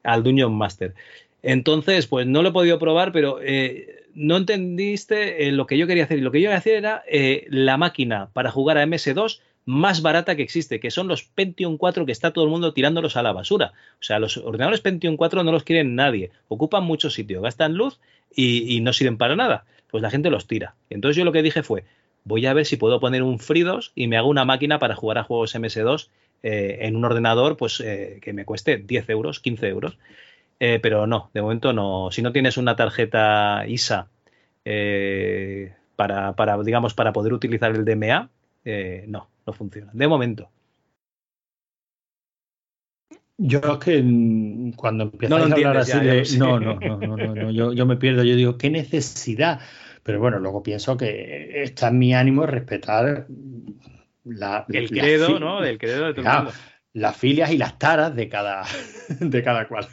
al Dungeon Master. Entonces, pues no lo he podido probar, pero no entendiste eh, lo que yo quería hacer. Y lo que yo quería hacer era eh, la máquina para jugar a MS2 más barata que existe, que son los Pentium 4 que está todo el mundo tirándolos a la basura. O sea, los ordenadores Pentium 4 no los quieren nadie, ocupan mucho sitio, gastan luz y, no sirven para nada. Pues la gente los tira. Entonces yo lo que dije fue, voy a ver si puedo poner un FreeDOS y me hago una máquina para jugar a juegos MS2 eh, en un ordenador pues eh, que me cueste 10 euros, 15 euros. Eh, pero no, de momento no. Si no tienes una tarjeta ISA eh, para, para, digamos, para poder utilizar el DMA, eh, no, no funciona. De momento. Yo es que cuando empiezas No a hablar así ya, de... No, no, no, no, no, no, yo, yo me pierdo, yo digo, ¿qué necesidad? Pero bueno, luego pienso que está en mi ánimo respetar la, El credo, ¿no? El credo de todo el mundo. las filias y las taras de cada, de cada cual.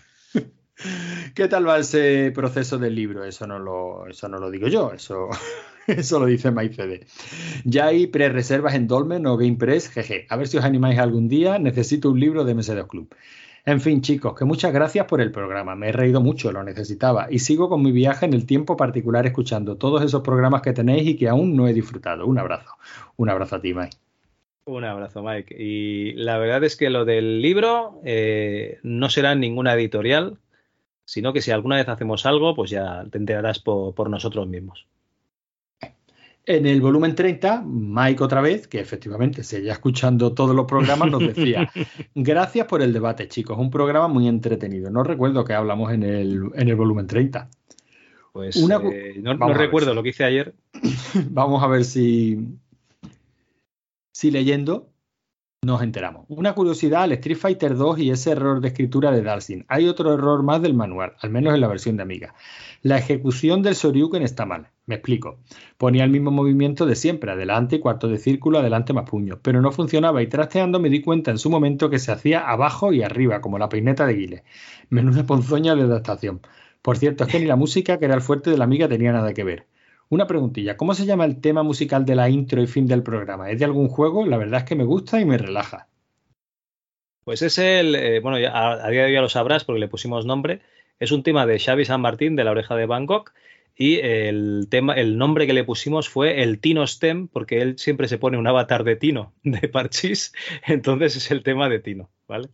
¿Qué tal va ese proceso del libro? Eso no lo, eso no lo digo yo, eso, eso lo dice MyCD. Ya hay pre-reservas en Dolmen o GamePress, jeje. A ver si os animáis algún día. Necesito un libro de MS2 Club. En fin, chicos, que muchas gracias por el programa. Me he reído mucho, lo necesitaba. Y sigo con mi viaje en el tiempo particular escuchando todos esos programas que tenéis y que aún no he disfrutado. Un abrazo. Un abrazo a ti, Mike. Un abrazo, Mike. Y la verdad es que lo del libro eh, no será ninguna editorial, sino que si alguna vez hacemos algo, pues ya te enterarás por, por nosotros mismos. En el volumen 30, Mike otra vez, que efectivamente seguía escuchando todos los programas, nos decía, gracias por el debate, chicos, un programa muy entretenido. No recuerdo que hablamos en el, en el volumen 30. Pues Una- eh, no, recuerdo si- lo que hice ayer. Vamos a ver si, si leyendo nos enteramos. Una curiosidad al Street Fighter 2 y ese error de escritura de Dalsin. Hay otro error más del manual, al menos en la versión de Amiga. La ejecución del Soryuken está mal. Me explico. Ponía el mismo movimiento de siempre, adelante, cuarto de círculo, adelante más puño, pero no funcionaba y trasteando me di cuenta en su momento que se hacía abajo y arriba, como la peineta de Guile. Menuda ponzoña de adaptación. Por cierto, es que ni la música, que era el fuerte de la amiga, tenía nada que ver. Una preguntilla, ¿cómo se llama el tema musical de la intro y fin del programa? ¿Es de algún juego? La verdad es que me gusta y me relaja. Pues es el, eh, bueno, ya, a, a día de hoy ya lo sabrás porque le pusimos nombre. Es un tema de Xavi San Martín de La Oreja de Bangkok y el tema, el nombre que le pusimos fue el Tino Stem porque él siempre se pone un avatar de Tino de Parchís, entonces es el tema de Tino, ¿vale?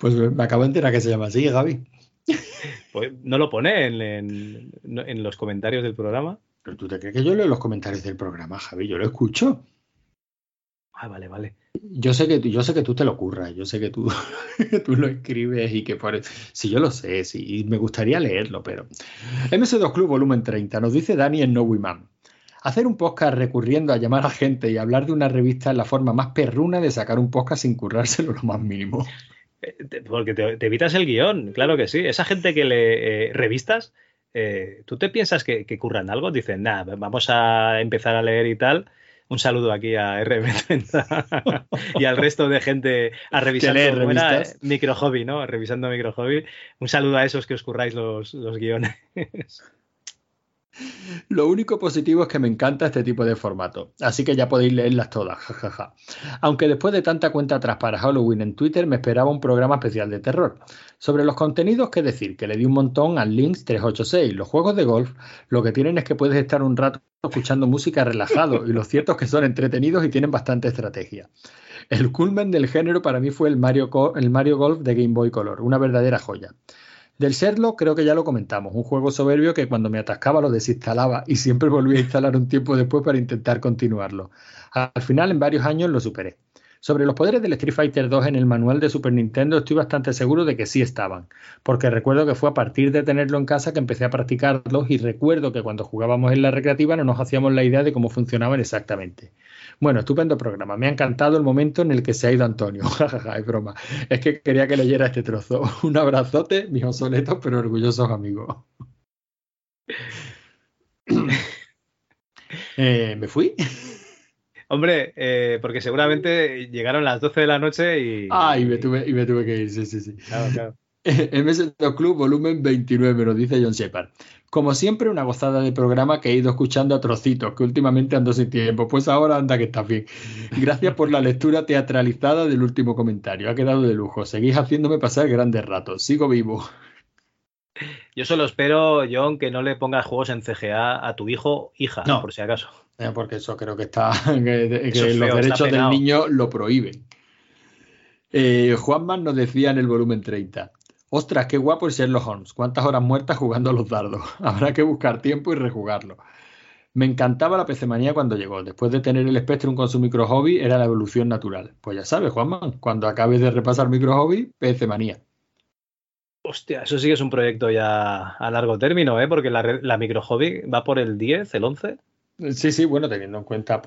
Pues me acabo de enterar que se llama así, Gaby. Pues no lo pone en, en- en los comentarios del programa. ¿Pero tú te crees que yo leo los comentarios del programa, Javi? Yo lo escucho. Ah, vale, vale. Yo sé que, yo sé que tú te lo curras, yo sé que tú, que tú lo escribes y que por Sí, yo lo sé, sí, y me gustaría leerlo, pero... MS2 Club volumen 30, nos dice Dani en No We Man. Hacer un podcast recurriendo a llamar a gente y hablar de una revista es la forma más perruna de sacar un podcast sin currárselo lo más mínimo. Eh, Porque te, te evitas el guion, claro que sí. Esa gente que le eh, revistas, eh, ¿tú te piensas que, que curran algo? Dicen, nada, vamos a empezar a leer y tal. Un saludo aquí a RM30 y al resto de gente a revisar revistas. micro hobby, ¿no? Revisando micro hobby. Un saludo a esos que os curráis los, los guiones. Lo único positivo es que me encanta este tipo de formato, así que ya podéis leerlas todas, jajaja. Aunque después de tanta cuenta atrás para Halloween en Twitter me esperaba un programa especial de terror. Sobre los contenidos, qué decir, que le di un montón al Lynx 386. Los juegos de golf lo que tienen es que puedes estar un rato escuchando música relajado y lo cierto es que son entretenidos y tienen bastante estrategia. El culmen del género para mí fue el Mario Golf de Game Boy Color, una verdadera joya. Del Sherlock creo que ya lo comentamos, un juego soberbio que cuando me atascaba lo desinstalaba y siempre volvía a instalar un tiempo después para intentar continuarlo. Al final en varios años lo superé. Sobre los poderes del Street Fighter 2 en el manual de Super Nintendo estoy bastante seguro de que sí estaban, porque recuerdo que fue a partir de tenerlo en casa que empecé a practicarlos y recuerdo que cuando jugábamos en la recreativa no nos hacíamos la idea de cómo funcionaban exactamente. Bueno, estupendo programa. Me ha encantado el momento en el que se ha ido Antonio. Jajaja, es broma. Es que quería que leyera este trozo. Un abrazote, mis obsoletos pero orgullosos amigos. Eh, ¿Me fui? Hombre, eh, porque seguramente llegaron las 12 de la noche y... Ah, y me tuve, y me tuve que ir, sí, sí, sí. Claro, claro. MS2 Club, volumen 29, nos dice John Shepard. Como siempre, una gozada de programa que he ido escuchando a trocitos, que últimamente ando sin tiempo. Pues ahora anda que está bien. Gracias por la lectura teatralizada del último comentario. Ha quedado de lujo. Seguís haciéndome pasar grandes ratos. Sigo vivo. Yo solo espero, John, que no le pongas juegos en CGA a tu hijo, hija, No. por si acaso. Eh, porque eso creo que está. que, que Eso es los feo, derechos del niño lo prohíben. Eh, Juanman nos decía en el volumen 30. Ostras, qué guapo el Sherlock Holmes. Cuántas horas muertas jugando a los dardos. Habrá que buscar tiempo y rejugarlo. Me encantaba la PC manía cuando llegó. Después de tener el Spectrum con su micro hobby, era la evolución natural. Pues ya sabes, Juanman, cuando acabes de repasar micro hobby, PC manía. Hostia, eso sí que es un proyecto ya a largo término, ¿eh? Porque la, la micro hobby va por el 10, el 11. Sí, sí, bueno, teniendo en cuenta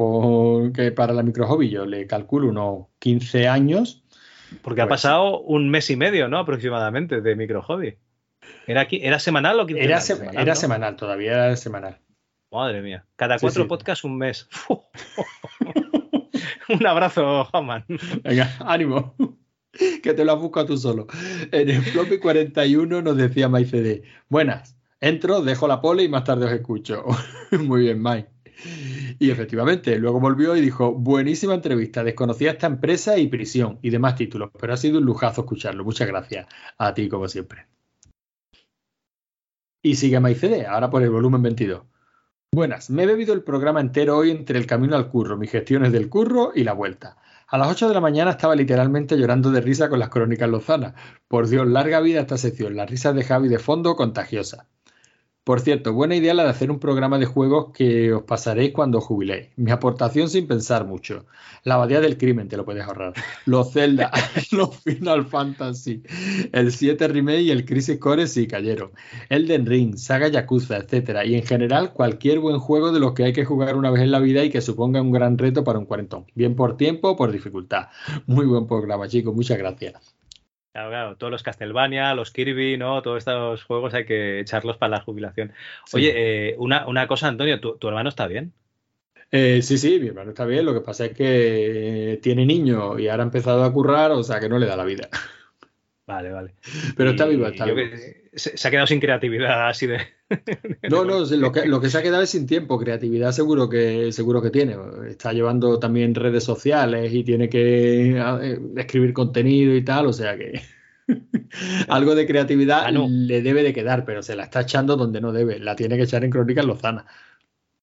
que para la micro hobby yo le calculo unos 15 años. Porque ha Pues- pasado un mes y medio, ¿no? Aproximadamente de micro hobby. ¿Era, aquí, ¿Era semanal o quincenal? Era, se- era ¿no? semanal, todavía era semanal. Madre mía. Cada Sí, cuatro sí. podcasts un mes. un abrazo, Haman. Venga, ánimo. Que te lo has buscado tú solo. En el floppy 41 nos decía MyCD. Buenas, entro, dejo la pole y más tarde os escucho. Muy bien, Mike. Y efectivamente, luego volvió y dijo, buenísima entrevista, desconocía esta empresa y prisión y demás títulos, pero ha sido un lujazo escucharlo. Muchas gracias a ti, como siempre. Y sigue MyCD, ahora por el volumen 22. Buenas, me he bebido el programa entero hoy entre el camino al curro, mis gestiones del curro y la vuelta. A las 8 de la mañana estaba literalmente llorando de risa con las crónicas lozanas. Por Dios, larga vida esta sección. Las risas de Javi de fondo contagiosa. Por cierto, buena idea la de hacer un programa de juegos que os pasaréis cuando jubiléis. Mi aportación sin pensar mucho. La abadía del crimen, te lo puedes ahorrar. Los Zelda, los Final Fantasy, el 7 Remake y el Crisis Core sí cayeron. Elden Ring, Saga Yakuza, etcétera. Y en general cualquier buen juego de los que hay que jugar una vez en la vida y que suponga un gran reto para un cuarentón. Bien por tiempo o por dificultad. Muy buen programa, chicos. Muchas gracias. Claro, claro, todos los Castlevania, los Kirby, ¿no? Todos estos juegos hay que echarlos para la jubilación. Sí. Oye, eh, una, una cosa, Antonio, ¿tu, tu hermano está bien? Eh, sí, sí, mi hermano está bien. Lo que pasa es que eh, tiene niño y ahora ha empezado a currar, o sea que no le da la vida. Vale, vale. Pero está Y vivo, está que- se, se ha quedado sin creatividad así de. No, no, lo que, lo que se ha quedado es sin tiempo. Creatividad seguro que, seguro que tiene. Está llevando también redes sociales y tiene que eh, escribir contenido y tal, o sea que algo de creatividad Manu. le debe de quedar, pero se la está echando donde no debe. La tiene que echar en Crónicas Lozana.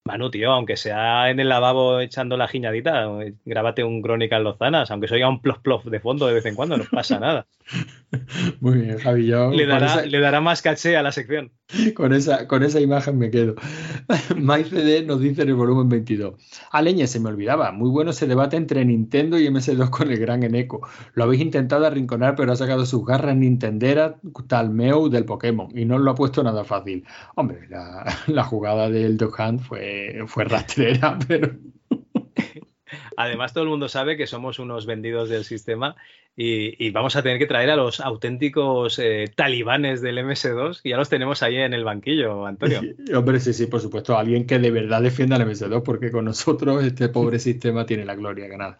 Manu, tío, aunque sea en el lavabo echando la giñadita, grábate un Crónicas Lozanas, aunque se oiga un plof plof de fondo de vez en cuando, no pasa nada. Muy bien, Javi. Yo Le con dará, esa- le dará más caché a la sección. Con esa, con esa imagen me quedo. MyCD nos dice en el volumen 22. A leña, se me olvidaba. Muy bueno ese debate entre Nintendo y MS2 con el gran Eneco. Lo habéis intentado arrinconar, pero ha sacado sus garras Nintendera tal Meow del Pokémon y no lo ha puesto nada fácil. Hombre, la, jugada del Hunt fue, fue rastrera, pero Además, todo el mundo sabe que somos unos vendidos del sistema y, y vamos a tener que traer a los auténticos eh, talibanes del MS2 y ya los tenemos ahí en el banquillo, Antonio. Hombre, sí, sí, por supuesto, alguien que de verdad defienda al MS2, porque con nosotros este pobre sistema tiene la gloria ganada.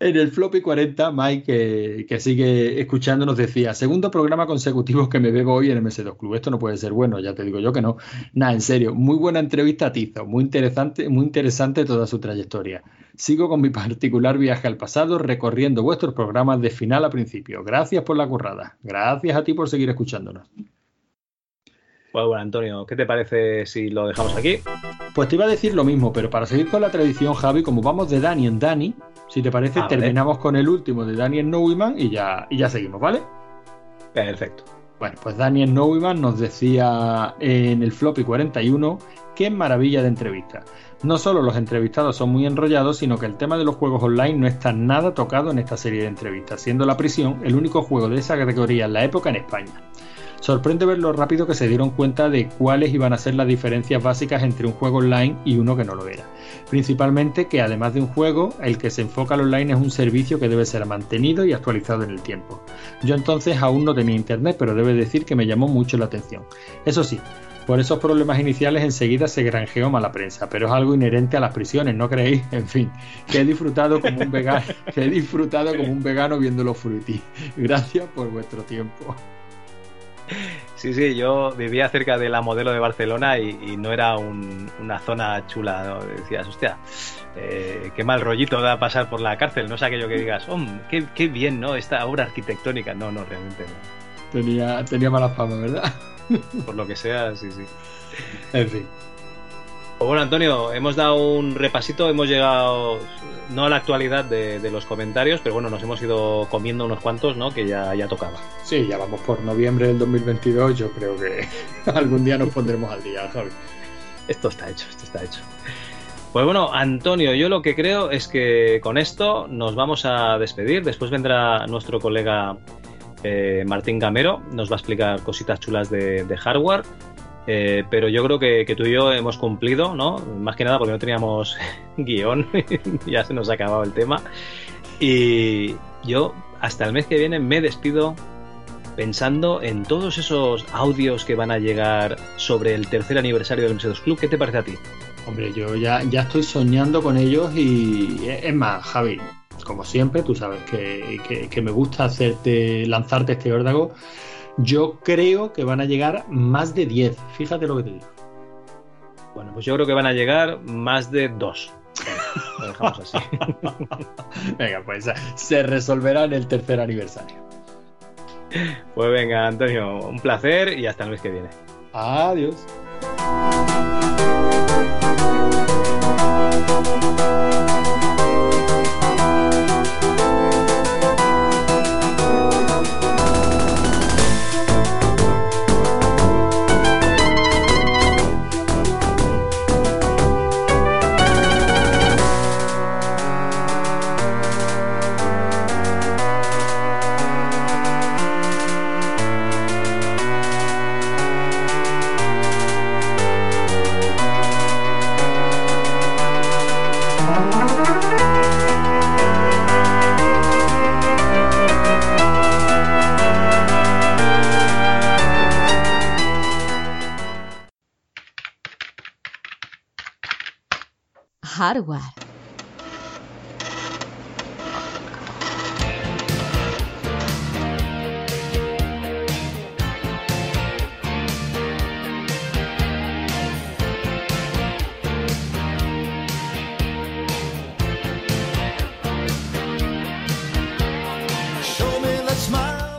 En el Floppy 40, Mike, que, sigue escuchando, nos decía: segundo programa consecutivo que me bebo hoy en MS2 Club. Esto no puede ser bueno, ya te digo yo que no. Nada, en serio, muy buena entrevista a Tizo, muy interesante, muy interesante toda su trayectoria. Sigo con mi particular viaje al pasado, recorriendo vuestros programas de final a principio. Gracias por la currada. Gracias a ti por seguir escuchándonos. Pues bueno, Antonio, ¿qué te parece si lo dejamos aquí? Pues te iba a decir lo mismo, pero para seguir con la tradición, Javi, como vamos de Dani en Dani, si te parece, Ah, vale. terminamos con el último de Daniel Neumann y ya, y ya seguimos, ¿vale? Perfecto. Bueno, pues Daniel Neumann nos decía en el Floppy 41 qué maravilla de entrevista. No solo los entrevistados son muy enrollados, sino que el tema de los juegos online no está nada tocado en esta serie de entrevistas, siendo La Prisión el único juego de esa categoría en la época en España. Sorprende ver lo rápido que se dieron cuenta de cuáles iban a ser las diferencias básicas entre un juego online y uno que no lo era. Principalmente que además de un juego, el que se enfoca al online es un servicio que debe ser mantenido y actualizado en el tiempo. Yo entonces aún no tenía internet, pero debe decir que me llamó mucho la atención. Eso sí, por esos problemas iniciales enseguida se granjeó mala prensa, pero es algo inherente a las prisiones, ¿no creéis? En fin, que he disfrutado como un vegano, que he disfrutado como un vegano viendo los fruitis. Gracias por vuestro tiempo. Sí, sí, yo vivía cerca de la modelo de Barcelona y, y no era un- una zona chula. ¿no? Decías, hostia, eh, qué mal rollito da pasar por la cárcel. No es aquello que digas, oh, qué, qué bien, ¿no? Esta obra arquitectónica. No, no, realmente no. Tenía, tenía mala fama, ¿verdad? Por lo que sea, sí, sí. En fin. Pues bueno, Antonio, hemos dado un repasito, hemos llegado no a la actualidad de, de los comentarios, pero bueno, nos hemos ido comiendo unos cuantos, ¿no? Que ya, ya tocaba. Sí, ya vamos por noviembre del 2022, yo creo que algún día nos pondremos al día, Javi. Esto está hecho, esto está hecho. Pues bueno, Antonio, yo lo que creo es que con esto nos vamos a despedir. Después vendrá nuestro colega eh, Martín Gamero, nos va a explicar cositas chulas de, de hardware. Eh, pero yo creo que, tú y yo hemos cumplido, ¿no? Más que nada porque no teníamos guion, ya se nos ha acabado el tema. Y yo hasta el mes que viene me despido pensando en todos esos audios que van a llegar sobre el tercer aniversario del MS2 Club. ¿Qué te parece a ti? Hombre, yo ya, ya estoy soñando con ellos y es más, Javi, como siempre, tú sabes que, que- que me gusta hacerte, lanzarte este órdago. Yo creo que van a llegar más de 10. Fíjate lo que te digo. Bueno, pues yo creo que van a llegar más de dos. Venga, Lo dejamos así. Venga, pues se resolverá en el tercer aniversario. Pues venga, Antonio, un placer y hasta el mes que viene. Adiós. Hardware.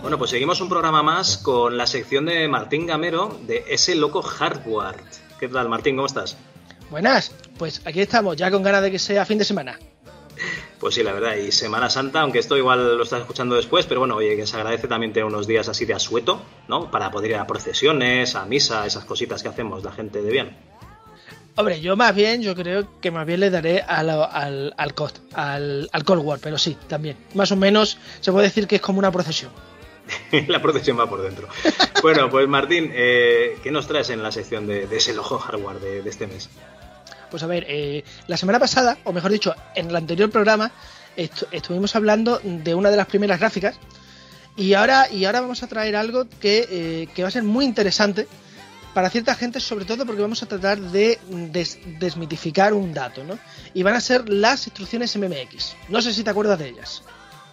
Bueno, pues seguimos un programa más con la sección de Martín Gamero de ese loco hardware. ¿Qué tal, Martín? ¿Cómo estás? Buenas, pues aquí estamos, ya con ganas de que sea fin de semana. Pues sí, la verdad, y Semana Santa, aunque esto igual lo estás escuchando después, pero bueno, oye, que se agradece también tener unos días así de asueto, ¿no? Para poder ir a procesiones, a misa, esas cositas que hacemos la gente de bien. Hombre, yo más bien, yo creo que más bien le daré a la- al, al, cost, al, al Cold War, pero sí, también. Más o menos se puede decir que es como una procesión. la procesión va por dentro. bueno, pues Martín, eh, ¿qué nos traes en la sección de, de ese loco hardware de, de este mes? Pues a ver, eh, la semana pasada, o mejor dicho, en el anterior programa, estu- estuvimos hablando de una de las primeras gráficas. Y ahora, y ahora vamos a traer algo que, eh, que va a ser muy interesante para cierta gente, sobre todo porque vamos a tratar de des- desmitificar un dato, ¿no? Y van a ser las instrucciones MMX. No sé si te acuerdas de ellas.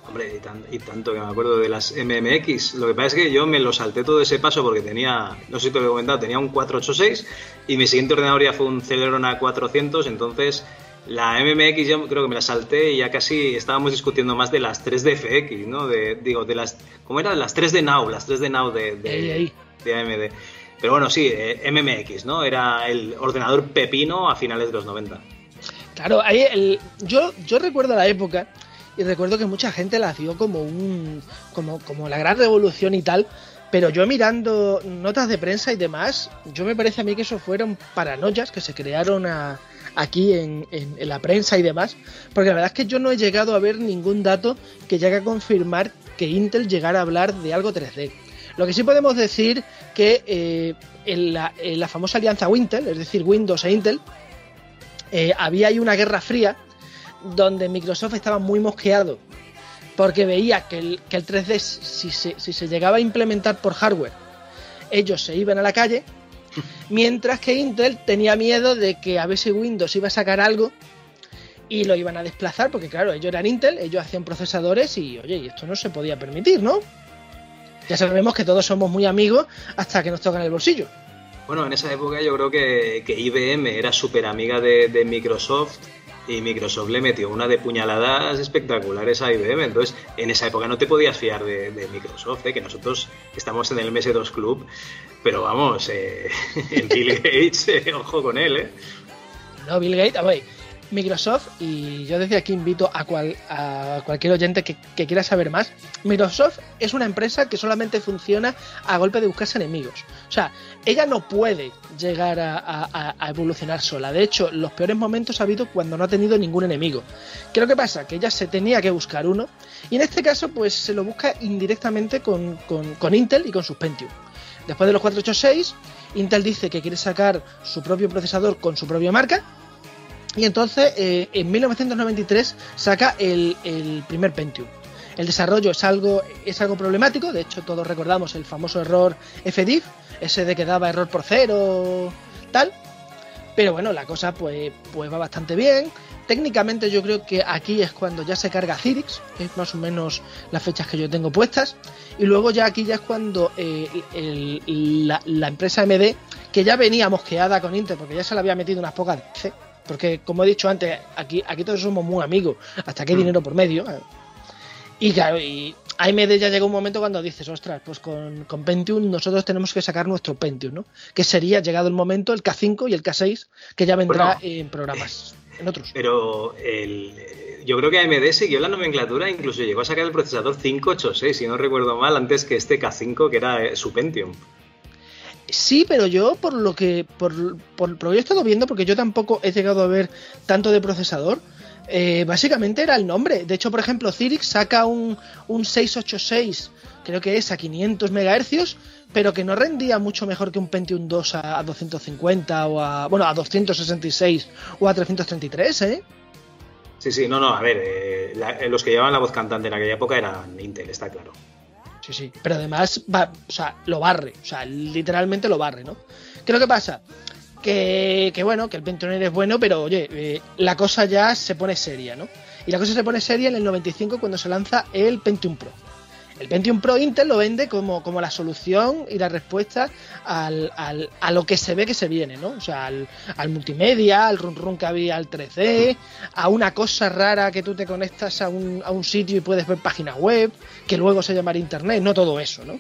Hombre, y, tan- y tanto que me acuerdo de las MMX. Lo que pasa es que yo me lo salté todo ese paso porque tenía, no sé si te lo he comentado, tenía un 486 y mi siguiente ordenador ya fue un Celeron A400, entonces la MMX yo creo que me la salté y ya casi estábamos discutiendo más de las 3 de FX, ¿no? De, digo, de las, ¿cómo era? Las 3 de Now, las 3 de Now de, de, Ahí, ahí. de AMD. Pero bueno, sí, eh, MMX, ¿no? Era el ordenador pepino a finales de los 90. Claro, ahí el, yo, yo recuerdo la época y recuerdo que mucha gente la vio como un como, como la gran revolución y tal, pero yo mirando notas de prensa y demás, yo me parece a mí que eso fueron paranoias que se crearon a- aquí en, en- la prensa y demás, porque la verdad es que yo no he llegado a ver ningún dato que llegue a confirmar que Intel llegara a hablar de algo 3D. Lo que sí podemos decir que eh, en, la, en la famosa alianza Wintel, es decir, Windows e Intel, eh, había ahí una guerra fría donde Microsoft estaba muy mosqueado porque veía que el, que el 3D si se, si se llegaba a implementar por hardware ellos se iban a la calle mientras que Intel tenía miedo de que a si Windows iba a sacar algo y lo iban a desplazar porque claro ellos eran Intel ellos hacían procesadores y oye y esto no se podía permitir ¿no? ya sabemos que todos somos muy amigos hasta que nos tocan el bolsillo Bueno, en esa época yo creo que, que IBM era súper amiga de, de Microsoft y Microsoft le metió una de puñaladas espectaculares a IBM. Entonces, en esa época no te podías fiar de, de Microsoft, ¿eh? que nosotros estamos en el MS2 Club, pero vamos, eh, Bill Gates, eh, ojo con él, ¿eh? No, Bill Gates, a ver, Microsoft, y yo desde aquí invito a, cual, a cualquier oyente que, que quiera saber más, Microsoft es una empresa que solamente funciona a golpe de buscarse enemigos. O sea, ella no puede llegar a, a- a evolucionar sola. De hecho, los peores momentos ha habido cuando no ha tenido ningún enemigo. ¿Qué lo que pasa? Que ella se tenía que buscar uno, y en este caso, pues se lo busca indirectamente con, con- con Intel y con sus Pentium. Después de los 486, Intel dice que quiere sacar su propio procesador con su propia marca. Y entonces, eh, en 1993, saca el, el primer Pentium. El desarrollo es algo, es algo problemático, de hecho todos recordamos el famoso error FDIF, ese de que daba error por cero, tal. Pero bueno, la cosa pues, pues va bastante bien. Técnicamente yo creo que aquí es cuando ya se carga Cyrix, es más o menos las fechas que yo tengo puestas. Y luego ya aquí ya es cuando eh, la, la empresa MD, que ya venía mosqueada con Intel, porque ya se le había metido unas pocas veces, porque como he dicho antes, aquí, aquí todos somos muy amigos, hasta que hay dinero por medio. eh. Y claro, y AMD ya llega un momento cuando dices, ostras, pues con, con Pentium nosotros tenemos que sacar nuestro Pentium, ¿no? Que sería, llegado el momento, el K5 y el K6, que ya vendrá Bueno. en programas, en otros. Pero el, yo creo que AMD siguió la nomenclatura, incluso llegó a sacar el procesador 586, si no recuerdo mal, antes que este K5, que era eh, su Pentium. Sí, pero yo por lo que por, por, por lo que he estado viendo, porque yo tampoco he llegado a ver tanto de procesador, eh, básicamente era el nombre. De hecho, por ejemplo, Cyrix saca un, un 686, creo que es a 500 MHz, pero que no rendía mucho mejor que un Pentium 2 a, a 250 o a, bueno, a 266 o a 333, ¿eh? Sí, sí, no, no, a ver, eh, eh, los que llevaban la voz cantante en aquella época eran Intel, está claro. Sí, sí. Pero además, va, o sea, lo barre. O sea, literalmente lo barre, ¿no? ¿Qué es lo que pasa? Que, que bueno, que el Pentium es bueno, pero oye, eh, la cosa ya se pone seria, ¿no? Y la cosa se pone seria en el 95 cuando se lanza el Pentium Pro. El Pentium Pro Intel lo vende como, como la solución y la respuesta al, al- a lo que se ve que se viene, ¿no? O sea, al, al multimedia, al run run que había al 3D, a una cosa rara que tú te conectas a un, a un sitio y puedes ver páginas web, que luego se llamará Internet, no todo eso, ¿no?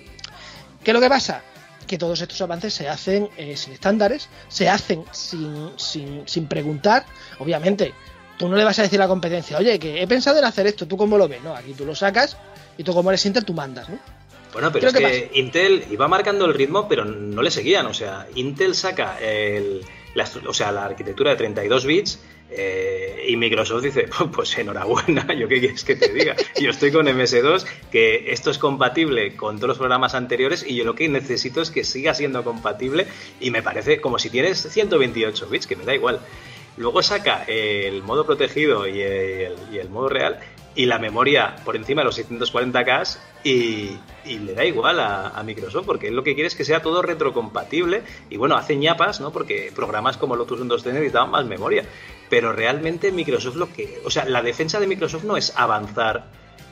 ¿Qué es lo que pasa? Que todos estos avances se hacen eh, sin estándares, se hacen sin, sin, sin preguntar, obviamente. Tú no le vas a decir a la competencia, oye, que he pensado en hacer esto, ¿tú cómo lo ves? No, aquí tú lo sacas y tú como eres Intel, tú mandas, ¿no? Bueno, pero Creo es que que, Intel iba marcando el ritmo, pero no le seguían. O sea, Intel saca el, la, o sea, la arquitectura de 32 bits eh, y Microsoft dice, pues enhorabuena, yo qué quieres que te diga. Yo estoy con MS2, que esto es compatible con todos los programas anteriores y yo lo que necesito es que siga siendo compatible y me parece como si tienes 128 bits, que me da igual. Luego saca el modo protegido y el, y el modo real y la memoria por encima de los 640K y, y le da igual a, Microsoft porque él lo que quiere es que sea todo retrocompatible y bueno, hace ñapas, ¿no? Porque programas como Lotus Windows 10 necesitaban más memoria, pero realmente Microsoft lo que, o sea, la defensa de Microsoft no es avanzar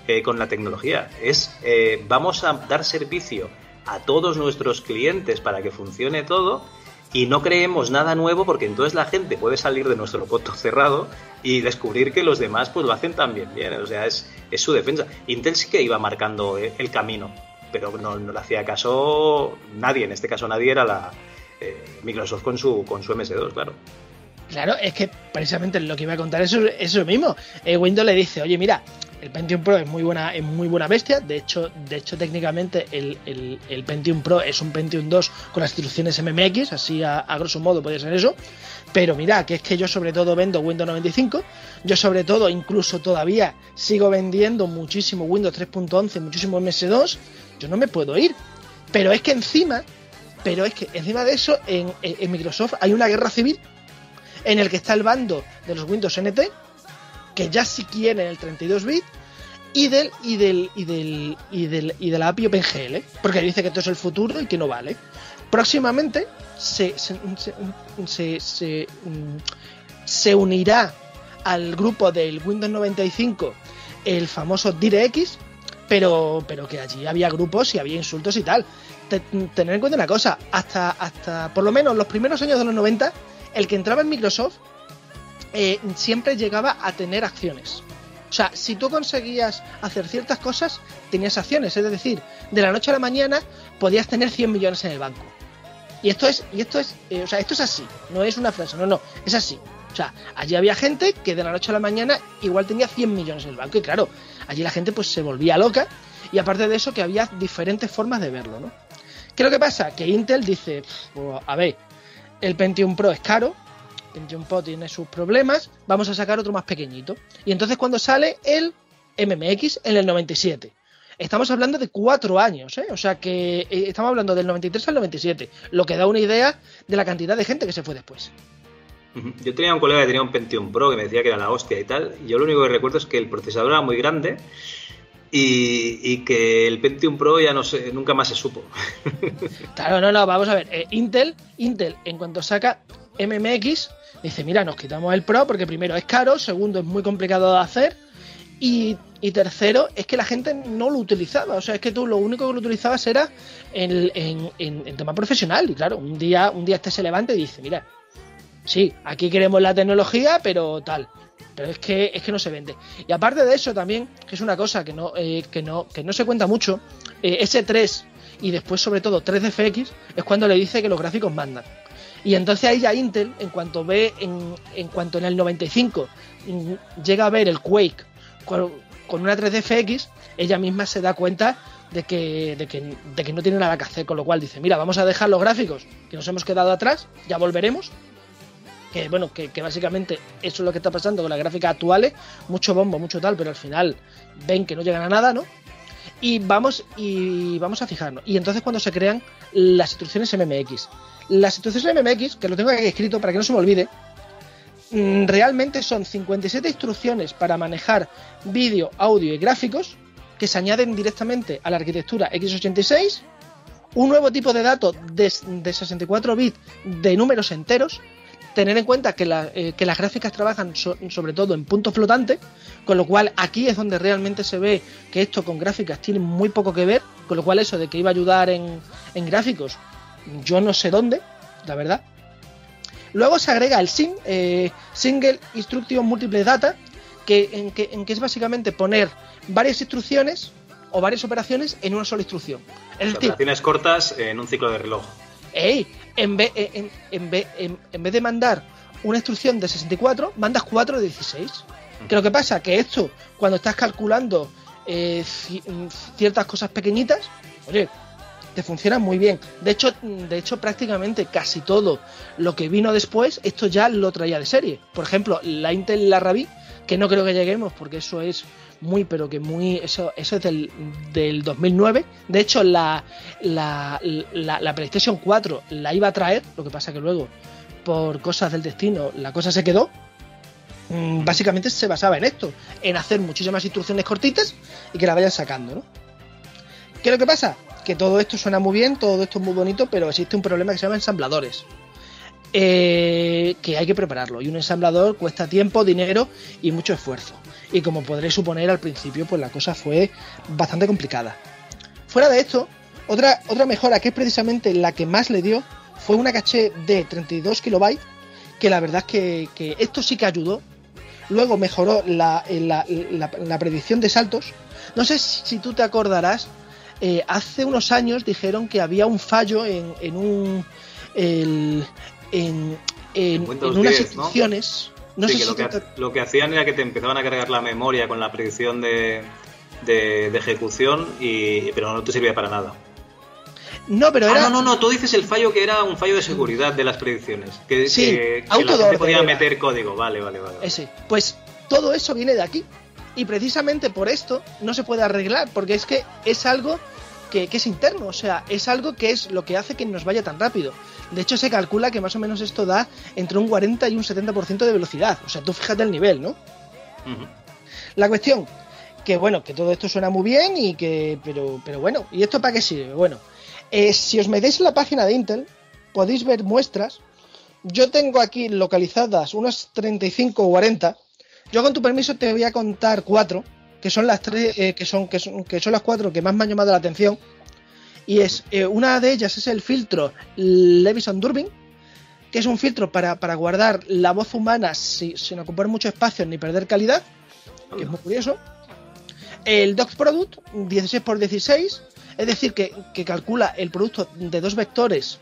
eh, con la tecnología, es eh, vamos a dar servicio a todos nuestros clientes para que funcione todo y no creemos nada nuevo porque entonces la gente puede salir de nuestro coto cerrado y descubrir que los demás pues lo hacen también bien. O sea, es, es su defensa. Intel sí que iba marcando eh, el camino, pero no, no le hacía caso nadie. En este caso nadie era la eh, Microsoft con su, con su MS2, claro. Claro, es que precisamente lo que iba a contar es eso, es eso mismo. Eh, Windows le dice, oye, mira, el Pentium Pro es muy buena, es muy buena bestia. De hecho, de hecho técnicamente el, el- Pentium Pro es un Pentium 2 con las instrucciones MMX, así a, grosso modo puede ser eso. Pero mira, que es que yo sobre todo vendo Windows 95, yo sobre todo incluso todavía sigo vendiendo muchísimo Windows 3.11, muchísimo MS2, yo no me puedo ir. Pero es que encima, pero es que encima de eso, en- en Microsoft hay una guerra civil en el que está el bando de los Windows NT, que ya sí quieren el 32 bit, y del y del y del y del y de la API OpenGL, porque dice que esto es el futuro y que no vale. Próximamente se se, se, se unirá al grupo del Windows 95 el famoso DirectX, pero pero que allí había grupos y había insultos y tal. Te- tener en cuenta una cosa, hasta hasta por lo menos los primeros años de los 90 el que entraba en Microsoft eh, siempre llegaba a tener acciones. O sea, si tú conseguías hacer ciertas cosas, tenías acciones. Es decir, de la noche a la mañana podías tener 100 millones en el banco. Y esto es, y esto es, eh, o sea, esto es así. No es una frase, no, no, es así. O sea, allí había gente que de la noche a la mañana igual tenía 100 millones en el banco y claro, allí la gente pues se volvía loca y aparte de eso que había diferentes formas de verlo, ¿no? ¿Qué es lo que pasa? Que Intel dice, pues, a ver, el Pentium Pro es caro, Pentium Pro tiene sus problemas, vamos a sacar otro más pequeñito. Y entonces cuando sale el MMX en el 97. Estamos hablando de cuatro años, ¿eh? o sea que eh, estamos hablando del 93 al 97, lo que da una idea de la cantidad de gente que se fue después. Yo tenía un colega que tenía un Pentium Pro que me decía que era la hostia y tal. y Yo lo único que recuerdo es que el procesador era muy grande y, y que el Pentium Pro ya no sé, nunca más se supo. Claro, no, no, vamos a ver. eh, Intel, Intel, en cuanto saca MMX, dice, mira, nos quitamos el Pro porque primero es caro, segundo es muy complicado de hacer y, y tercero es que la gente no lo utilizaba. O sea, es que tú lo único que lo utilizabas era en, en, en- tema profesional. Y claro, un día, un día este se levanta y dice, mira, sí, aquí queremos la tecnología, pero tal. Pero es que, es que no se vende. Y aparte de eso también, que es una cosa que no, eh, que no, que no se cuenta mucho, eh, S3 y después sobre todo 3DFX es cuando le dice que los gráficos mandan. Y entonces ahí ya Intel, en cuanto ve, en, en cuanto en el 95 mm, llega a ver el Quake con, con una 3DFX, ella misma se da cuenta de que, de, que, de que no tiene nada que hacer, con lo cual dice, mira, vamos a dejar los gráficos que nos hemos quedado atrás, ya volveremos, que bueno, que, que básicamente eso es lo que está pasando con las gráficas actuales, mucho bombo, mucho tal, pero al final ven que no llegan a nada, ¿no? Y vamos, y vamos a fijarnos. Y entonces cuando se crean las instrucciones MMX. Las instrucciones MMX, que lo tengo aquí escrito para que no se me olvide, mm, realmente son 57 instrucciones para manejar vídeo, audio y gráficos que se añaden directamente a la arquitectura x86, un nuevo tipo de datos de, de 64 bits de números enteros, tener en cuenta que, eh, las gráficas trabajan so- sobre todo en punto flotante, con lo cual aquí es donde realmente se ve que esto con gráficas tiene muy poco que ver, con lo cual eso de que iba a ayudar en gráficos, yo no sé dónde, la verdad. Luego se agrega el SIM, eh, Single Instruction Multiple Data, que, en, que, en que es básicamente poner varias instrucciones o varias operaciones en una sola instrucción. Es decir, Operaciones cortas en un ciclo de reloj. Ey, en vez, en, en vez- en- vez de mandar una instrucción de 64, mandas 4 de 16. Que lo que pasa que esto, cuando estás calculando eh, mm, ciertas cosas pequeñitas, oye, te funciona muy bien. De hecho, de hecho, prácticamente casi todo lo que vino después, esto ya lo traía de serie. Por ejemplo, la Intel la Rabi, que no creo que lleguemos porque eso es muy, pero que muy. Eso, eso es del, del 2009. De hecho, la, la, la, la PlayStation 4 la iba a traer, lo que pasa que luego, por cosas del destino, la cosa se quedó. Mm, Básicamente se basaba en esto, en hacer muchísimas instrucciones cortitas y que la vayan sacando, ¿no? ¿Qué es lo que pasa? Que todo esto suena muy bien, todo esto es muy bonito, pero existe un problema que se llama ensambladores. Eh, que hay que prepararlo. Y un ensamblador cuesta tiempo, dinero y mucho esfuerzo. Y como podréis suponer al principio, pues la cosa fue bastante complicada. Fuera de esto, otra, otra mejora que es precisamente la que más le dio fue una caché de 32 kilobytes, que la verdad es que, que esto sí que ayudó. Luego mejoró la, la- la- predicción de saltos. No sé si tú te acordarás, eh, hace unos años dijeron que había un fallo en, en un... el- en, en- unas 10, ¿no? instrucciones. No Sí, sé que si lo, que, te- lo que hacían era que te empezaban a cargar la memoria con la predicción de, de- de ejecución, y, pero no te servía para nada. No, pero Ah, era... no, no, no, tú dices el fallo que era un fallo de seguridad de las predicciones. Que, Sí, que, que la gente podía meter código. Vale, vale, vale. vale. Ese. Pues todo eso viene de aquí. Y precisamente por esto no se puede arreglar, porque es que es algo que, que es interno, o sea, es algo que es lo que hace que nos vaya tan rápido. De hecho, se calcula que más o menos esto da entre un 40 y un 70% de velocidad. O sea, tú fíjate el nivel, ¿no? La cuestión, que bueno, que todo esto suena muy bien y que. Pero, pero bueno, ¿y esto para qué sirve? Bueno, eh, si os metéis en la página de Intel, podéis ver muestras. Yo tengo aquí localizadas unas 35 o 40. Yo con tu permiso te voy a contar cuatro, que son las tres, eh, que son, que son, que son las cuatro que más me han llamado la atención. Y es, eh, una de ellas es el filtro Levison Durbin, que es un filtro para, para guardar la voz humana si- sin ocupar mucho espacio ni perder calidad, es muy curioso. El Doc Product 16x16, es decir, que, que calcula el producto de dos vectores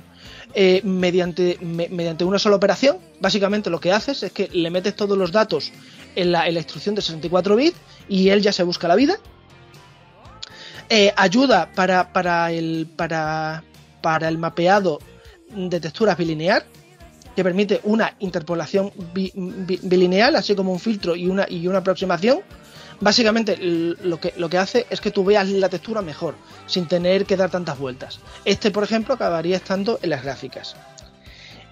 eh, mediante, me- mediante una sola operación. Básicamente lo que haces es que le metes todos los datos en la, en la instrucción de 64 bits y él ya se busca la vida. Eh, ayuda para, para, el, para, para el mapeado de texturas bilineal, que permite una interpolación bi- bi- bilineal, así como un filtro y una, y una aproximación. Básicamente lo que, lo que hace es que tú veas la textura mejor, sin tener que dar tantas vueltas. Este, por ejemplo, acabaría estando en las gráficas.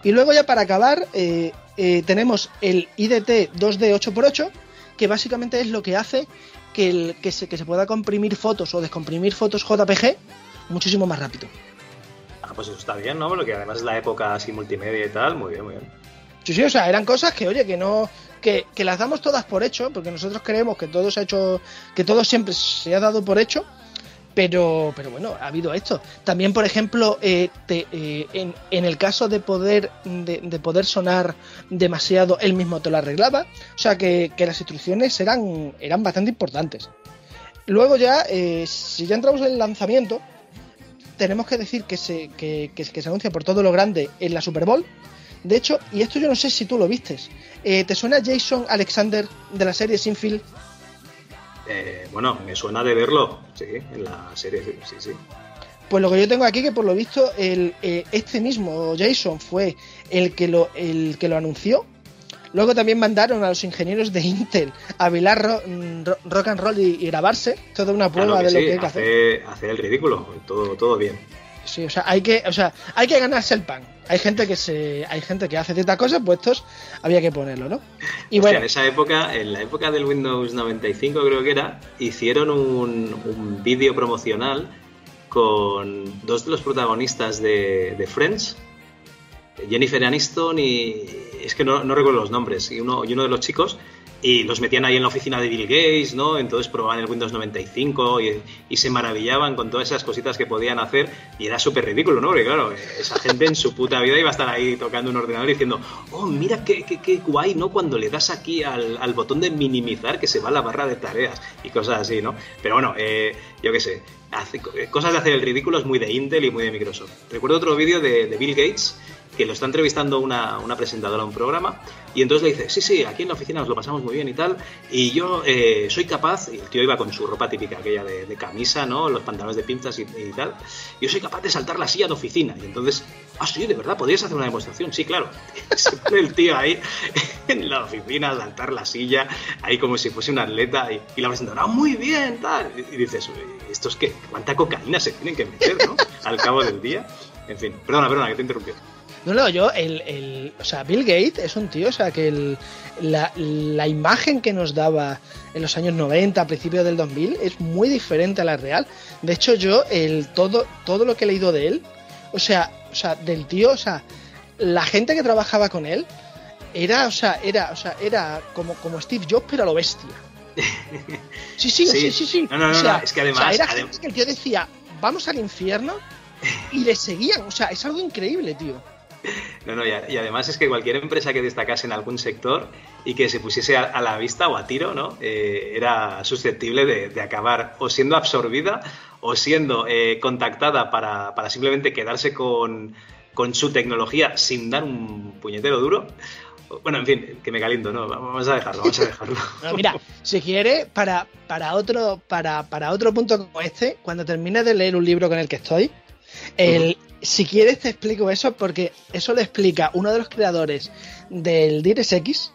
Y luego ya para acabar, eh, eh, tenemos el IDT 2D 8x8, que básicamente es lo que hace que, el- que se, que se pueda comprimir fotos o descomprimir fotos JPG muchísimo más rápido. Ah, pues eso está bien, ¿no? Porque además es la época así multimedia y tal. Muy bien, muy bien. Sí, sí, o sea, eran cosas que, oye, que no. Que, que las damos todas por hecho, porque nosotros creemos que todo se ha hecho. que todo siempre se ha dado por hecho. Pero, pero bueno, ha habido esto. También, por ejemplo, eh, eh, en, en el caso de poder, de, de poder sonar demasiado, él mismo te lo arreglaba. O sea que, que las instrucciones eran, eran bastante importantes. Luego ya, eh, si ya entramos en el lanzamiento, tenemos que decir que se, que, que- que se anuncia por todo lo grande en la Super Bowl. De hecho, y esto yo no sé si tú lo vistes, eh, ¿te suena Jason Alexander de la serie Sinfield? Eh, bueno, me suena de verlo, sí, en la serie, sí, sí. Pues lo que yo tengo aquí que por lo visto el, eh, este mismo Jason fue el que lo el que lo anunció. Luego también mandaron a los ingenieros de Intel a bailar ro- mm, ro- rock and roll y, y grabarse. Toda una prueba de lo que hay que hacer. hace, hace el ridículo, todo, todo bien. Sí, o sea, hay que, o sea, hay que ganarse el pan. Hay gente que se, hay gente que hace ciertas cosas, pues estos había que ponerlo, ¿no? Y bueno, en esa época, en la época del Windows 95 creo que era, hicieron un, un vídeo promocional con dos de los protagonistas de, de Friends, Jennifer Aniston y es que no, no recuerdo los nombres, y uno, y uno de los chicos, y los metían ahí en la oficina de Bill Gates, ¿no? Entonces probaban el Windows 95 y, y se maravillaban con todas esas cositas que podían hacer y era súper ridículo, ¿no? Porque claro, esa gente en su puta vida iba a estar ahí tocando un ordenador diciendo, oh, mira qué, qué, qué guay, ¿no? Cuando le das aquí al, botón de minimizar que se va la barra de tareas y cosas así, ¿no? Pero bueno, eh, yo qué sé, cosas de hacer el ridículo es muy de Intel y muy de Microsoft. Recuerdo otro vídeo de, de Bill Gates que lo está entrevistando una, una presentadora de un programa y entonces le dice, sí, sí, aquí en la oficina nos lo pasamos muy bien y tal, y yo eh, soy capaz, y el tío iba con su ropa típica, aquella de, camisa, ¿no? Los pantalones de pinzas y, y tal, yo soy capaz de saltar la silla de oficina, y entonces, ah, sí, de verdad, ¿podrías hacer una demostración? Sí, claro. Se pone el tío ahí en la oficina a saltar la silla, ahí como si fuese un atleta, y, la presentadora, ah, muy bien, tal, y, dices, ¿esto es qué? ¿Cuánta cocaína se tienen que meter, ¿no? Al cabo del día. En fin, perdona, perdona, que te interrumpí. No, no, yo, el, el, o sea, Bill Gates es un tío, o sea, que el, la, la imagen que nos daba en los años 90, a principios del 2000, es muy diferente a la real. De hecho, yo, el todo, todo lo que he leído de él, o sea, o sea, del tío, o sea, la gente que trabajaba con él era, o sea, era, o sea, era como, como Steve Jobs, pero a lo bestia. Sí, sí, sí, Sí. sí, sí. No, no, no, o sea, no, es que o sea, además- era adem- gente que el tío decía, vamos al infierno, y le seguían. O sea, es algo increíble, tío. No, no, y, a- y además es que cualquier empresa que destacase en algún sector y que se pusiese a, a la vista o a tiro, ¿no? Eh, era susceptible de, de acabar o siendo absorbida o siendo eh, contactada para, para simplemente quedarse con, con su tecnología sin dar un puñetero duro. Bueno, en fin, que me caliento, ¿no? Vamos a dejarlo, vamos a dejarlo. Mira, si quiere, para, para otro, para, para otro punto como este, cuando termine de leer un libro con el que estoy, el, si quieres te explico eso, porque eso lo explica uno de los creadores del DirectX.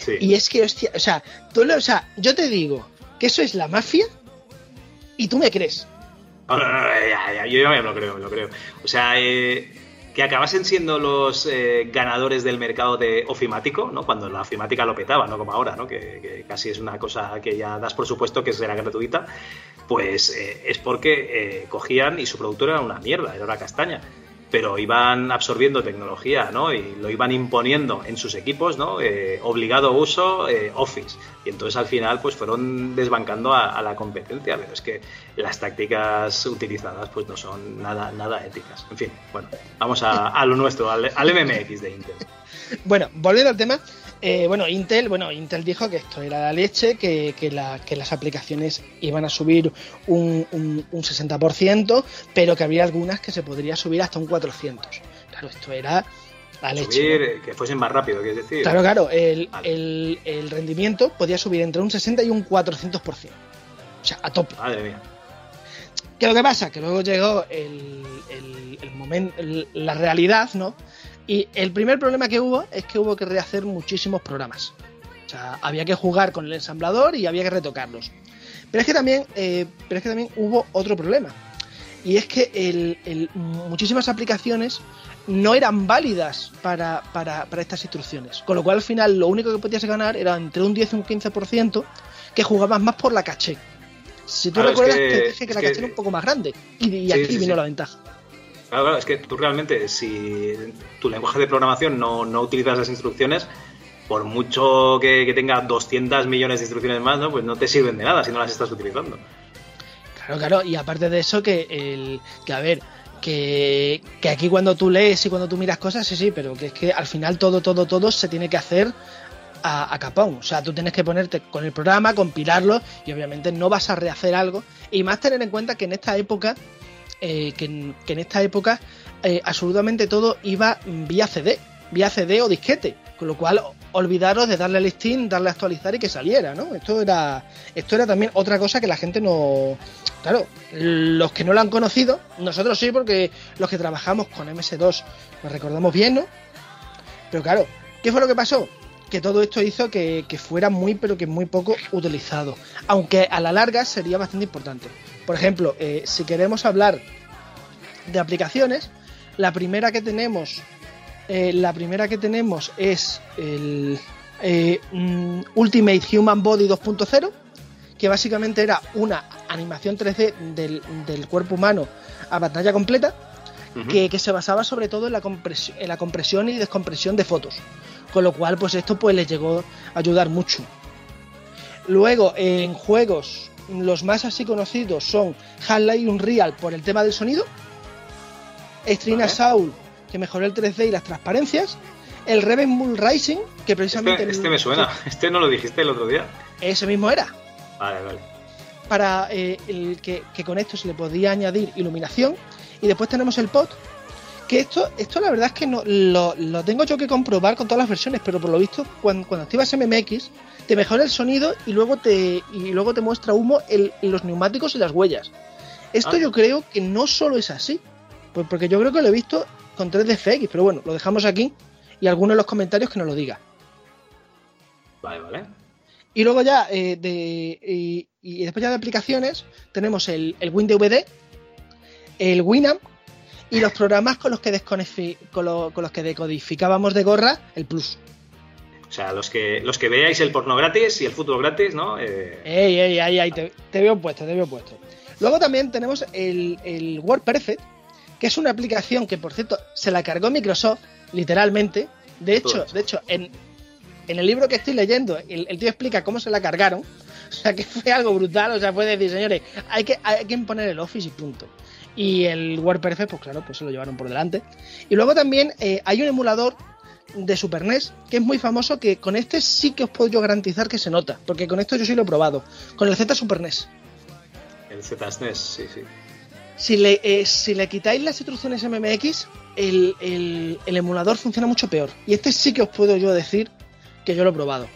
Sí. Y es que, hostia, o sea, tú lo, o sea, yo te digo que eso es la mafia y tú me crees. No, no, no, ya, ya, yo ya me lo creo, me lo creo. O sea, eh, que acabasen siendo los eh, ganadores del mercado de ofimático, ¿no? Cuando la ofimática lo petaba, no como ahora, ¿no? Que, que casi es una cosa que ya das por supuesto que será gratuita, pues eh, es porque eh, cogían y su producto era una mierda, era una castaña. Pero iban absorbiendo tecnología, ¿no? Y lo iban imponiendo en sus equipos, ¿no? Eh, obligado uso eh, Office. Y entonces al final, pues fueron desbancando a, la competencia. Pero es que las tácticas utilizadas, pues no son nada, nada éticas. En fin, bueno, vamos a, a lo nuestro, al, al MMX de Intel. Bueno, volviendo al tema, eh, bueno, Intel, bueno, Intel dijo que esto era la leche, que, que, la- que las aplicaciones iban a subir un, un- un 60%, pero que habría algunas que se podría subir hasta un 400%. claro, esto era la leche. Subir, ¿no? eh, que fuesen más rápido, quieres decir. Claro, claro, el, Vale. el- el rendimiento podía subir entre un 60 y un 400%. O sea, a tope. Madre mía. ¿Qué es lo que pasa? Que luego llegó el, el, momento, la realidad, ¿no? Y el primer problema que hubo es que hubo que rehacer muchísimos programas. O sea, había que jugar con el ensamblador y había que retocarlos. Pero es que también, eh, pero es que también hubo otro problema. Y es que el- el- muchísimas aplicaciones no eran válidas para, para- para estas instrucciones. Con lo cual al final lo único que podías ganar era entre un 10 y un 15% que jugabas más por la caché. Si tú Claro, es recuerdas, que- te dije que la que- caché era un poco más grande. Y, y Sí, aquí sí, vino sí. la ventaja. Claro, claro, es que tú realmente, si tu lenguaje de programación no, no utilizas las instrucciones, por mucho que, que tenga 200 millones de instrucciones más, ¿no? pues no te sirven de nada si no las estás utilizando. Claro, claro. Y aparte de eso, que, el, que a ver, que, que aquí cuando tú lees y cuando tú miras cosas, sí, sí, pero que es que al final todo, todo, todo se tiene que hacer a, a capón. O sea, tú tienes que ponerte con el programa, compilarlo y obviamente no vas a rehacer algo. Y más tener en cuenta que en esta época, eh, que, en, que en esta época eh, absolutamente todo iba vía CD, vía CD o disquete. Con lo cual, olvidaros de darle al listing, darle a actualizar y que saliera, ¿no? Esto era, esto era también otra cosa que la gente no. Claro, los que no lo han conocido, nosotros sí, porque los que trabajamos con MS2 lo recordamos bien, ¿no? Pero claro, ¿qué fue lo que pasó? Que todo esto hizo que, que fuera muy, pero que muy poco utilizado. Aunque a la larga sería bastante importante. Por ejemplo, eh, si queremos hablar de aplicaciones, la primera que tenemos, eh, la primera que tenemos es el eh, mm, Ultimate Human Body 2.0, que básicamente era una animación 3D del, del cuerpo humano a pantalla completa, que, que se basaba sobre todo en la, compresión, en la compresión y descompresión de fotos. Con lo cual, pues esto pues les llegó a ayudar mucho. Luego, en juegos, los más así conocidos son Half-Life Unreal por el tema del sonido. Vale. Assault, que mejoró el 3D y las transparencias. El Rebel Bull Rising, que precisamente... Este, este me suena. Este no lo dijiste el otro día. Ese mismo era. Vale, vale. Para eh, el que, que con esto se le podía añadir iluminación. Y después tenemos el pod. Que esto, esto la verdad es que no, lo, lo tengo yo que comprobar con todas las versiones, pero por lo visto, cuando, cuando activas MMX, te mejora el sonido y luego te, y luego te muestra humo en los neumáticos y las huellas. Esto Ah. yo creo que no solo es así, pues porque yo creo que lo he visto con 3DFX, pero bueno, lo dejamos aquí y alguno en los comentarios que nos lo diga. Vale, vale. Y luego ya, eh, de, y, y después ya de aplicaciones, tenemos el, el WinDVD, el Winamp y los programas con los que con, lo- con los que decodificábamos de gorra el Plus. O sea, los que, los que veáis el porno gratis y el fútbol gratis, ¿no? Eh, Ey, ey, ey, ey, te, te veo puesto, te veo puesto. Luego también tenemos el, el WordPerfect, que es una aplicación que, por cierto, se la cargó Microsoft, literalmente. De hecho, de hecho, en, en el libro que estoy leyendo, el, el tío explica cómo se la cargaron. O sea, que fue algo brutal. O sea, fue decir, señores, hay que, hay que imponer el Office y punto. Y el WordPerfect, pues claro, pues se lo llevaron por delante. Y luego también eh, hay un emulador de Super NES que es muy famoso que con este sí que os puedo yo garantizar que se nota, porque con esto yo sí lo he probado. Con el Z Super NES. el ZSNES, sí, sí. Si le, eh, si le quitáis las instrucciones MMX, el, el- el emulador funciona mucho peor. Y este sí que os puedo yo decir que yo lo he probado.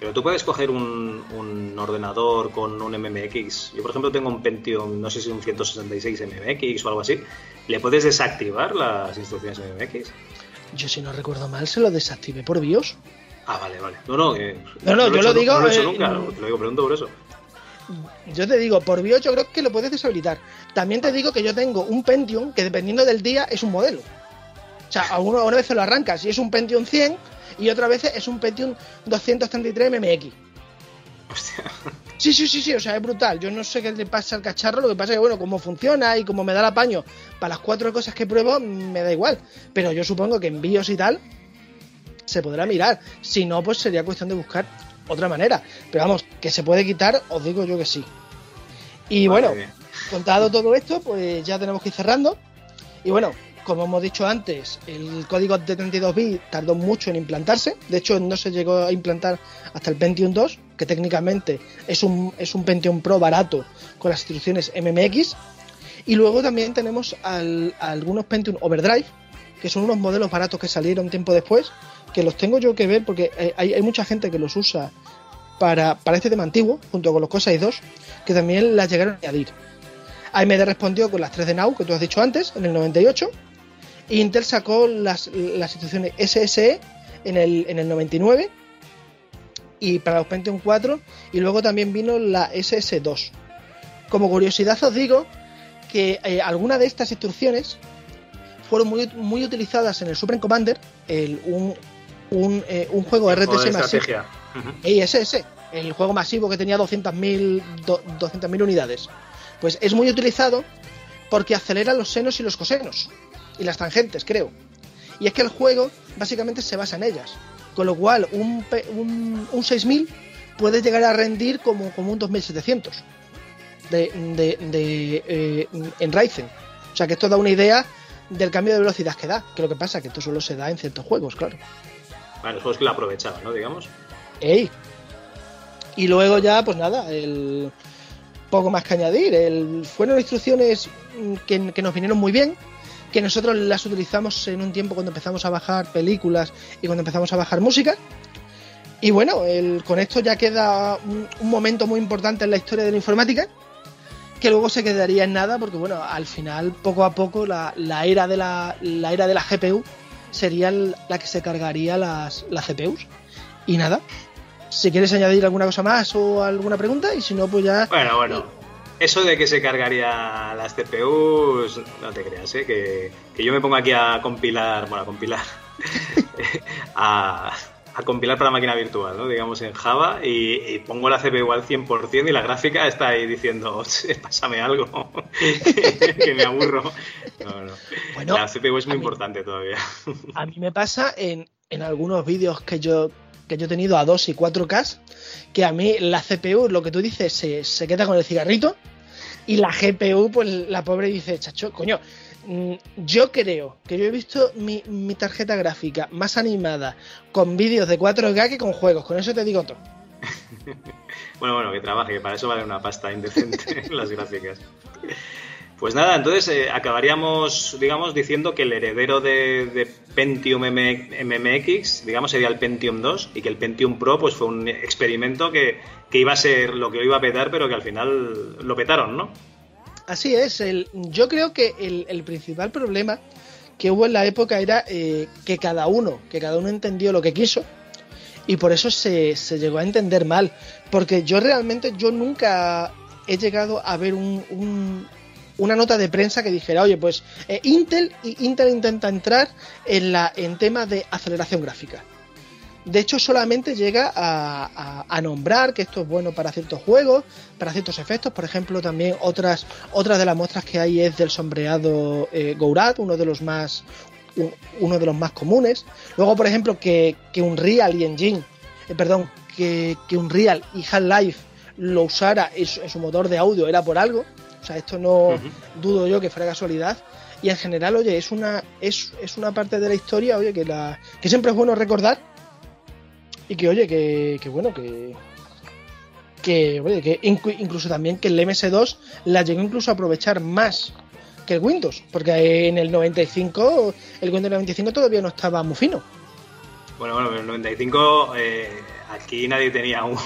Pero tú puedes coger un, un ordenador con un MMX. Yo, por ejemplo, tengo un Pentium, no sé si un 166 MMX o algo así. ¿Le puedes desactivar las instrucciones MMX? Yo si no recuerdo mal se lo desactivé por BIOS. Ah, vale, vale. No, no, que- No, no, yo lo hecho- digo, No lo he hecho eh, nunca, mm. te lo digo, pregunto por eso. Yo te digo, por BIOS yo creo que lo puedes deshabilitar. También te digo que yo tengo un Pentium que dependiendo del día es un modelo. O sea, a una vez lo arrancas y es un Pentium 100 y otra vez es un Pentium 233 MMX. Hostia. Sí, sí, sí, sí, o sea, es brutal. Yo no sé qué le pasa al cacharro, lo que pasa es que, bueno, como funciona y como me da el apaño para las cuatro cosas que pruebo, me da igual. Pero yo supongo que en BIOS y tal se podrá mirar. Si no, pues sería cuestión de buscar otra manera. Pero vamos, que se puede quitar, os digo yo que sí. Y Madre bueno, mía. contado todo esto, pues ya tenemos que ir cerrando. Y bueno, como hemos dicho antes, el código de 32 bits tardó mucho en implantarse. De hecho, no se llegó a implantar hasta el Pentium 2, que técnicamente es un, es un Pentium Pro barato con las instrucciones MMX. Y luego también tenemos al- algunos Pentium Overdrive, que son unos modelos baratos que salieron tiempo después, que los tengo yo que ver porque eh, hay, mucha gente que los usa para, para este tema antiguo, junto con los Cosa 2, que también las llegaron a añadir. AMD respondió con las 3 de Now, que tú has dicho antes, en el 98, e Intel sacó las, las instrucciones SSE en el, en el 99 y para los Pentium 4 y luego también vino la SS2. Como curiosidad os digo que eh, algunas de estas instrucciones fueron muy, muy utilizadas en el Supreme Commander, el, un, un, eh, un juego RTS masivo. estrategia. Ujú. ISS, el juego masivo que tenía 200.000 do- 200.000 unidades. Pues es muy utilizado porque acelera los senos y los cosenos y las tangentes, creo. Y es que el juego básicamente se basa en ellas. Con lo cual, un, un, un 6000 puede llegar a rendir como, como un 2700 de, de, de, eh, en Ryzen. O sea que esto da una idea del cambio de velocidad que da. Que lo que pasa que esto solo se da en ciertos juegos, claro. Vale, los juegos que lo aprovechaban, ¿no? Digamos. Ey. Y luego ya, pues nada, el poco más que añadir. El, fueron instrucciones que, que nos vinieron muy bien, que nosotros las utilizamos en un tiempo cuando empezamos a bajar películas y cuando empezamos a bajar música. Y bueno, el, con esto ya queda un, momento muy importante en la historia de la informática, que luego se quedaría en nada, porque bueno, al final, poco a poco, la, la era, de la, la era de la GPU sería la que se cargaría las, las CPUs. Y nada, si quieres añadir alguna cosa más o alguna pregunta, y si no, pues ya. Bueno, bueno. Eso de que se cargaría las CPUs, no te creas, ¿eh? Que, que yo me pongo aquí a compilar, bueno, a compilar, a, a compilar para máquina virtual, ¿no? Digamos en Java, y, y pongo la CPU al 100% y la gráfica está ahí diciendo, "Che, pásame algo, que me aburro. No, no. Bueno, la CPU es muy mí- importante todavía. A mí me pasa en, en algunos vídeos que yo, que yo he tenido a 2 y 4K, que a mí la CPU, lo que tú dices, se, se queda con el cigarrito, y la GPU, pues la pobre dice, chacho, coño. mm, Yo creo que yo he visto mi, mi tarjeta gráfica más animada con vídeos de 4K que con juegos. Con eso te digo todo. Bueno, bueno, que trabaje, que para eso vale una pasta indecente las gráficas. Pues nada, entonces eh, acabaríamos, digamos, diciendo que el heredero de, de Pentium MMX, digamos, sería el Pentium 2 y que el Pentium Pro pues fue un experimento que, que iba a ser lo que iba a petar, pero que al final lo petaron, ¿no? Así es, el, yo creo que el, el principal problema que hubo en la época era eh, que cada uno, que cada uno entendió lo que quiso y por eso se, se llegó a entender mal. Porque yo realmente, yo nunca he llegado a ver un, un- una nota de prensa que dijera, oye, pues eh, Intel, Intel intenta entrar en, la, en temas de aceleración gráfica. De hecho, solamente llega a, a- nombrar que esto es bueno para ciertos juegos, para ciertos efectos. Por ejemplo, también otras, otras de las muestras que hay es del sombreado eh, uno de los más uno de los más comunes. Luego, por ejemplo, que, que Unreal y Engine, eh, perdón, que, que Unreal y Half-Life lo usara en en su motor de audio era por algo. O sea, esto no dudo yo que fuera casualidad. Y en general, oye, es una, es, es una parte de la historia, oye, que la, que siempre es bueno recordar. Y que, oye, que, que bueno, que. Que, oye, que inclu- incluso también que el MS2 la llegó incluso a aprovechar más que el Windows, porque en el 95, el Windows 95 todavía no estaba muy fino. Bueno, bueno, pero en el 95 eh, aquí nadie tenía un,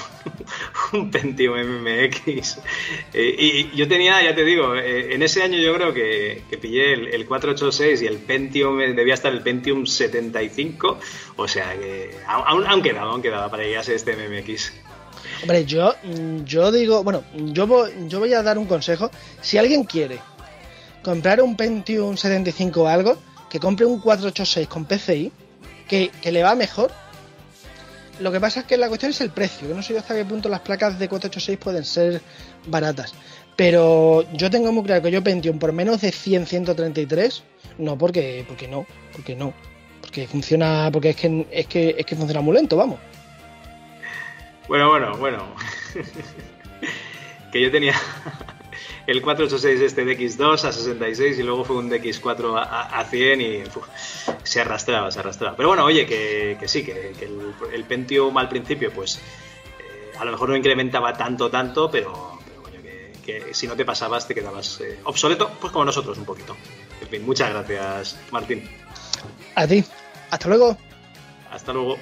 un Pentium MMX. Eh, y yo tenía, ya te digo, eh, en ese año yo creo que, que pillé el, el 486 y el Pentium, eh, debía estar el Pentium 75. O sea que aún, aún quedaba, aún quedaba para que llegase este MMX. Hombre, yo, yo digo, bueno, yo voy, yo voy a dar un consejo. Si alguien quiere comprar un Pentium 75 o algo, que compre un 486 con PCI, que, que le va mejor. Lo que pasa es que la cuestión es el precio, que no sé yo hasta qué punto las placas de 486 pueden ser baratas. Pero yo tengo muy claro que yo Pentium por menos de 100, 133, no, porque, porque no, porque no. Porque funciona, porque es que, es que, es que funciona muy lento, vamos. Bueno, bueno, bueno. que yo tenía el 486 este DX2 a 66 y luego fue un DX4 a, a- a 100 y uf, se arrastraba, se arrastraba. Pero bueno, oye, que, que sí, que, que el, el Pentium al principio pues eh, a lo mejor no incrementaba tanto, tanto, pero, pero coño, que, que si no te pasabas te quedabas eh, obsoleto, pues como nosotros un poquito. En fin, muchas gracias, Martín. A ti. Hasta luego. Hasta luego.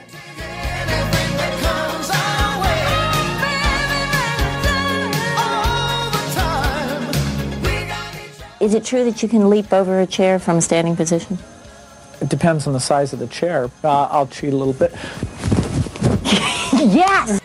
Is it true that you can leap over a chair from a standing position? It depends on the size of the chair. Uh, I'll cheat a little bit. yes!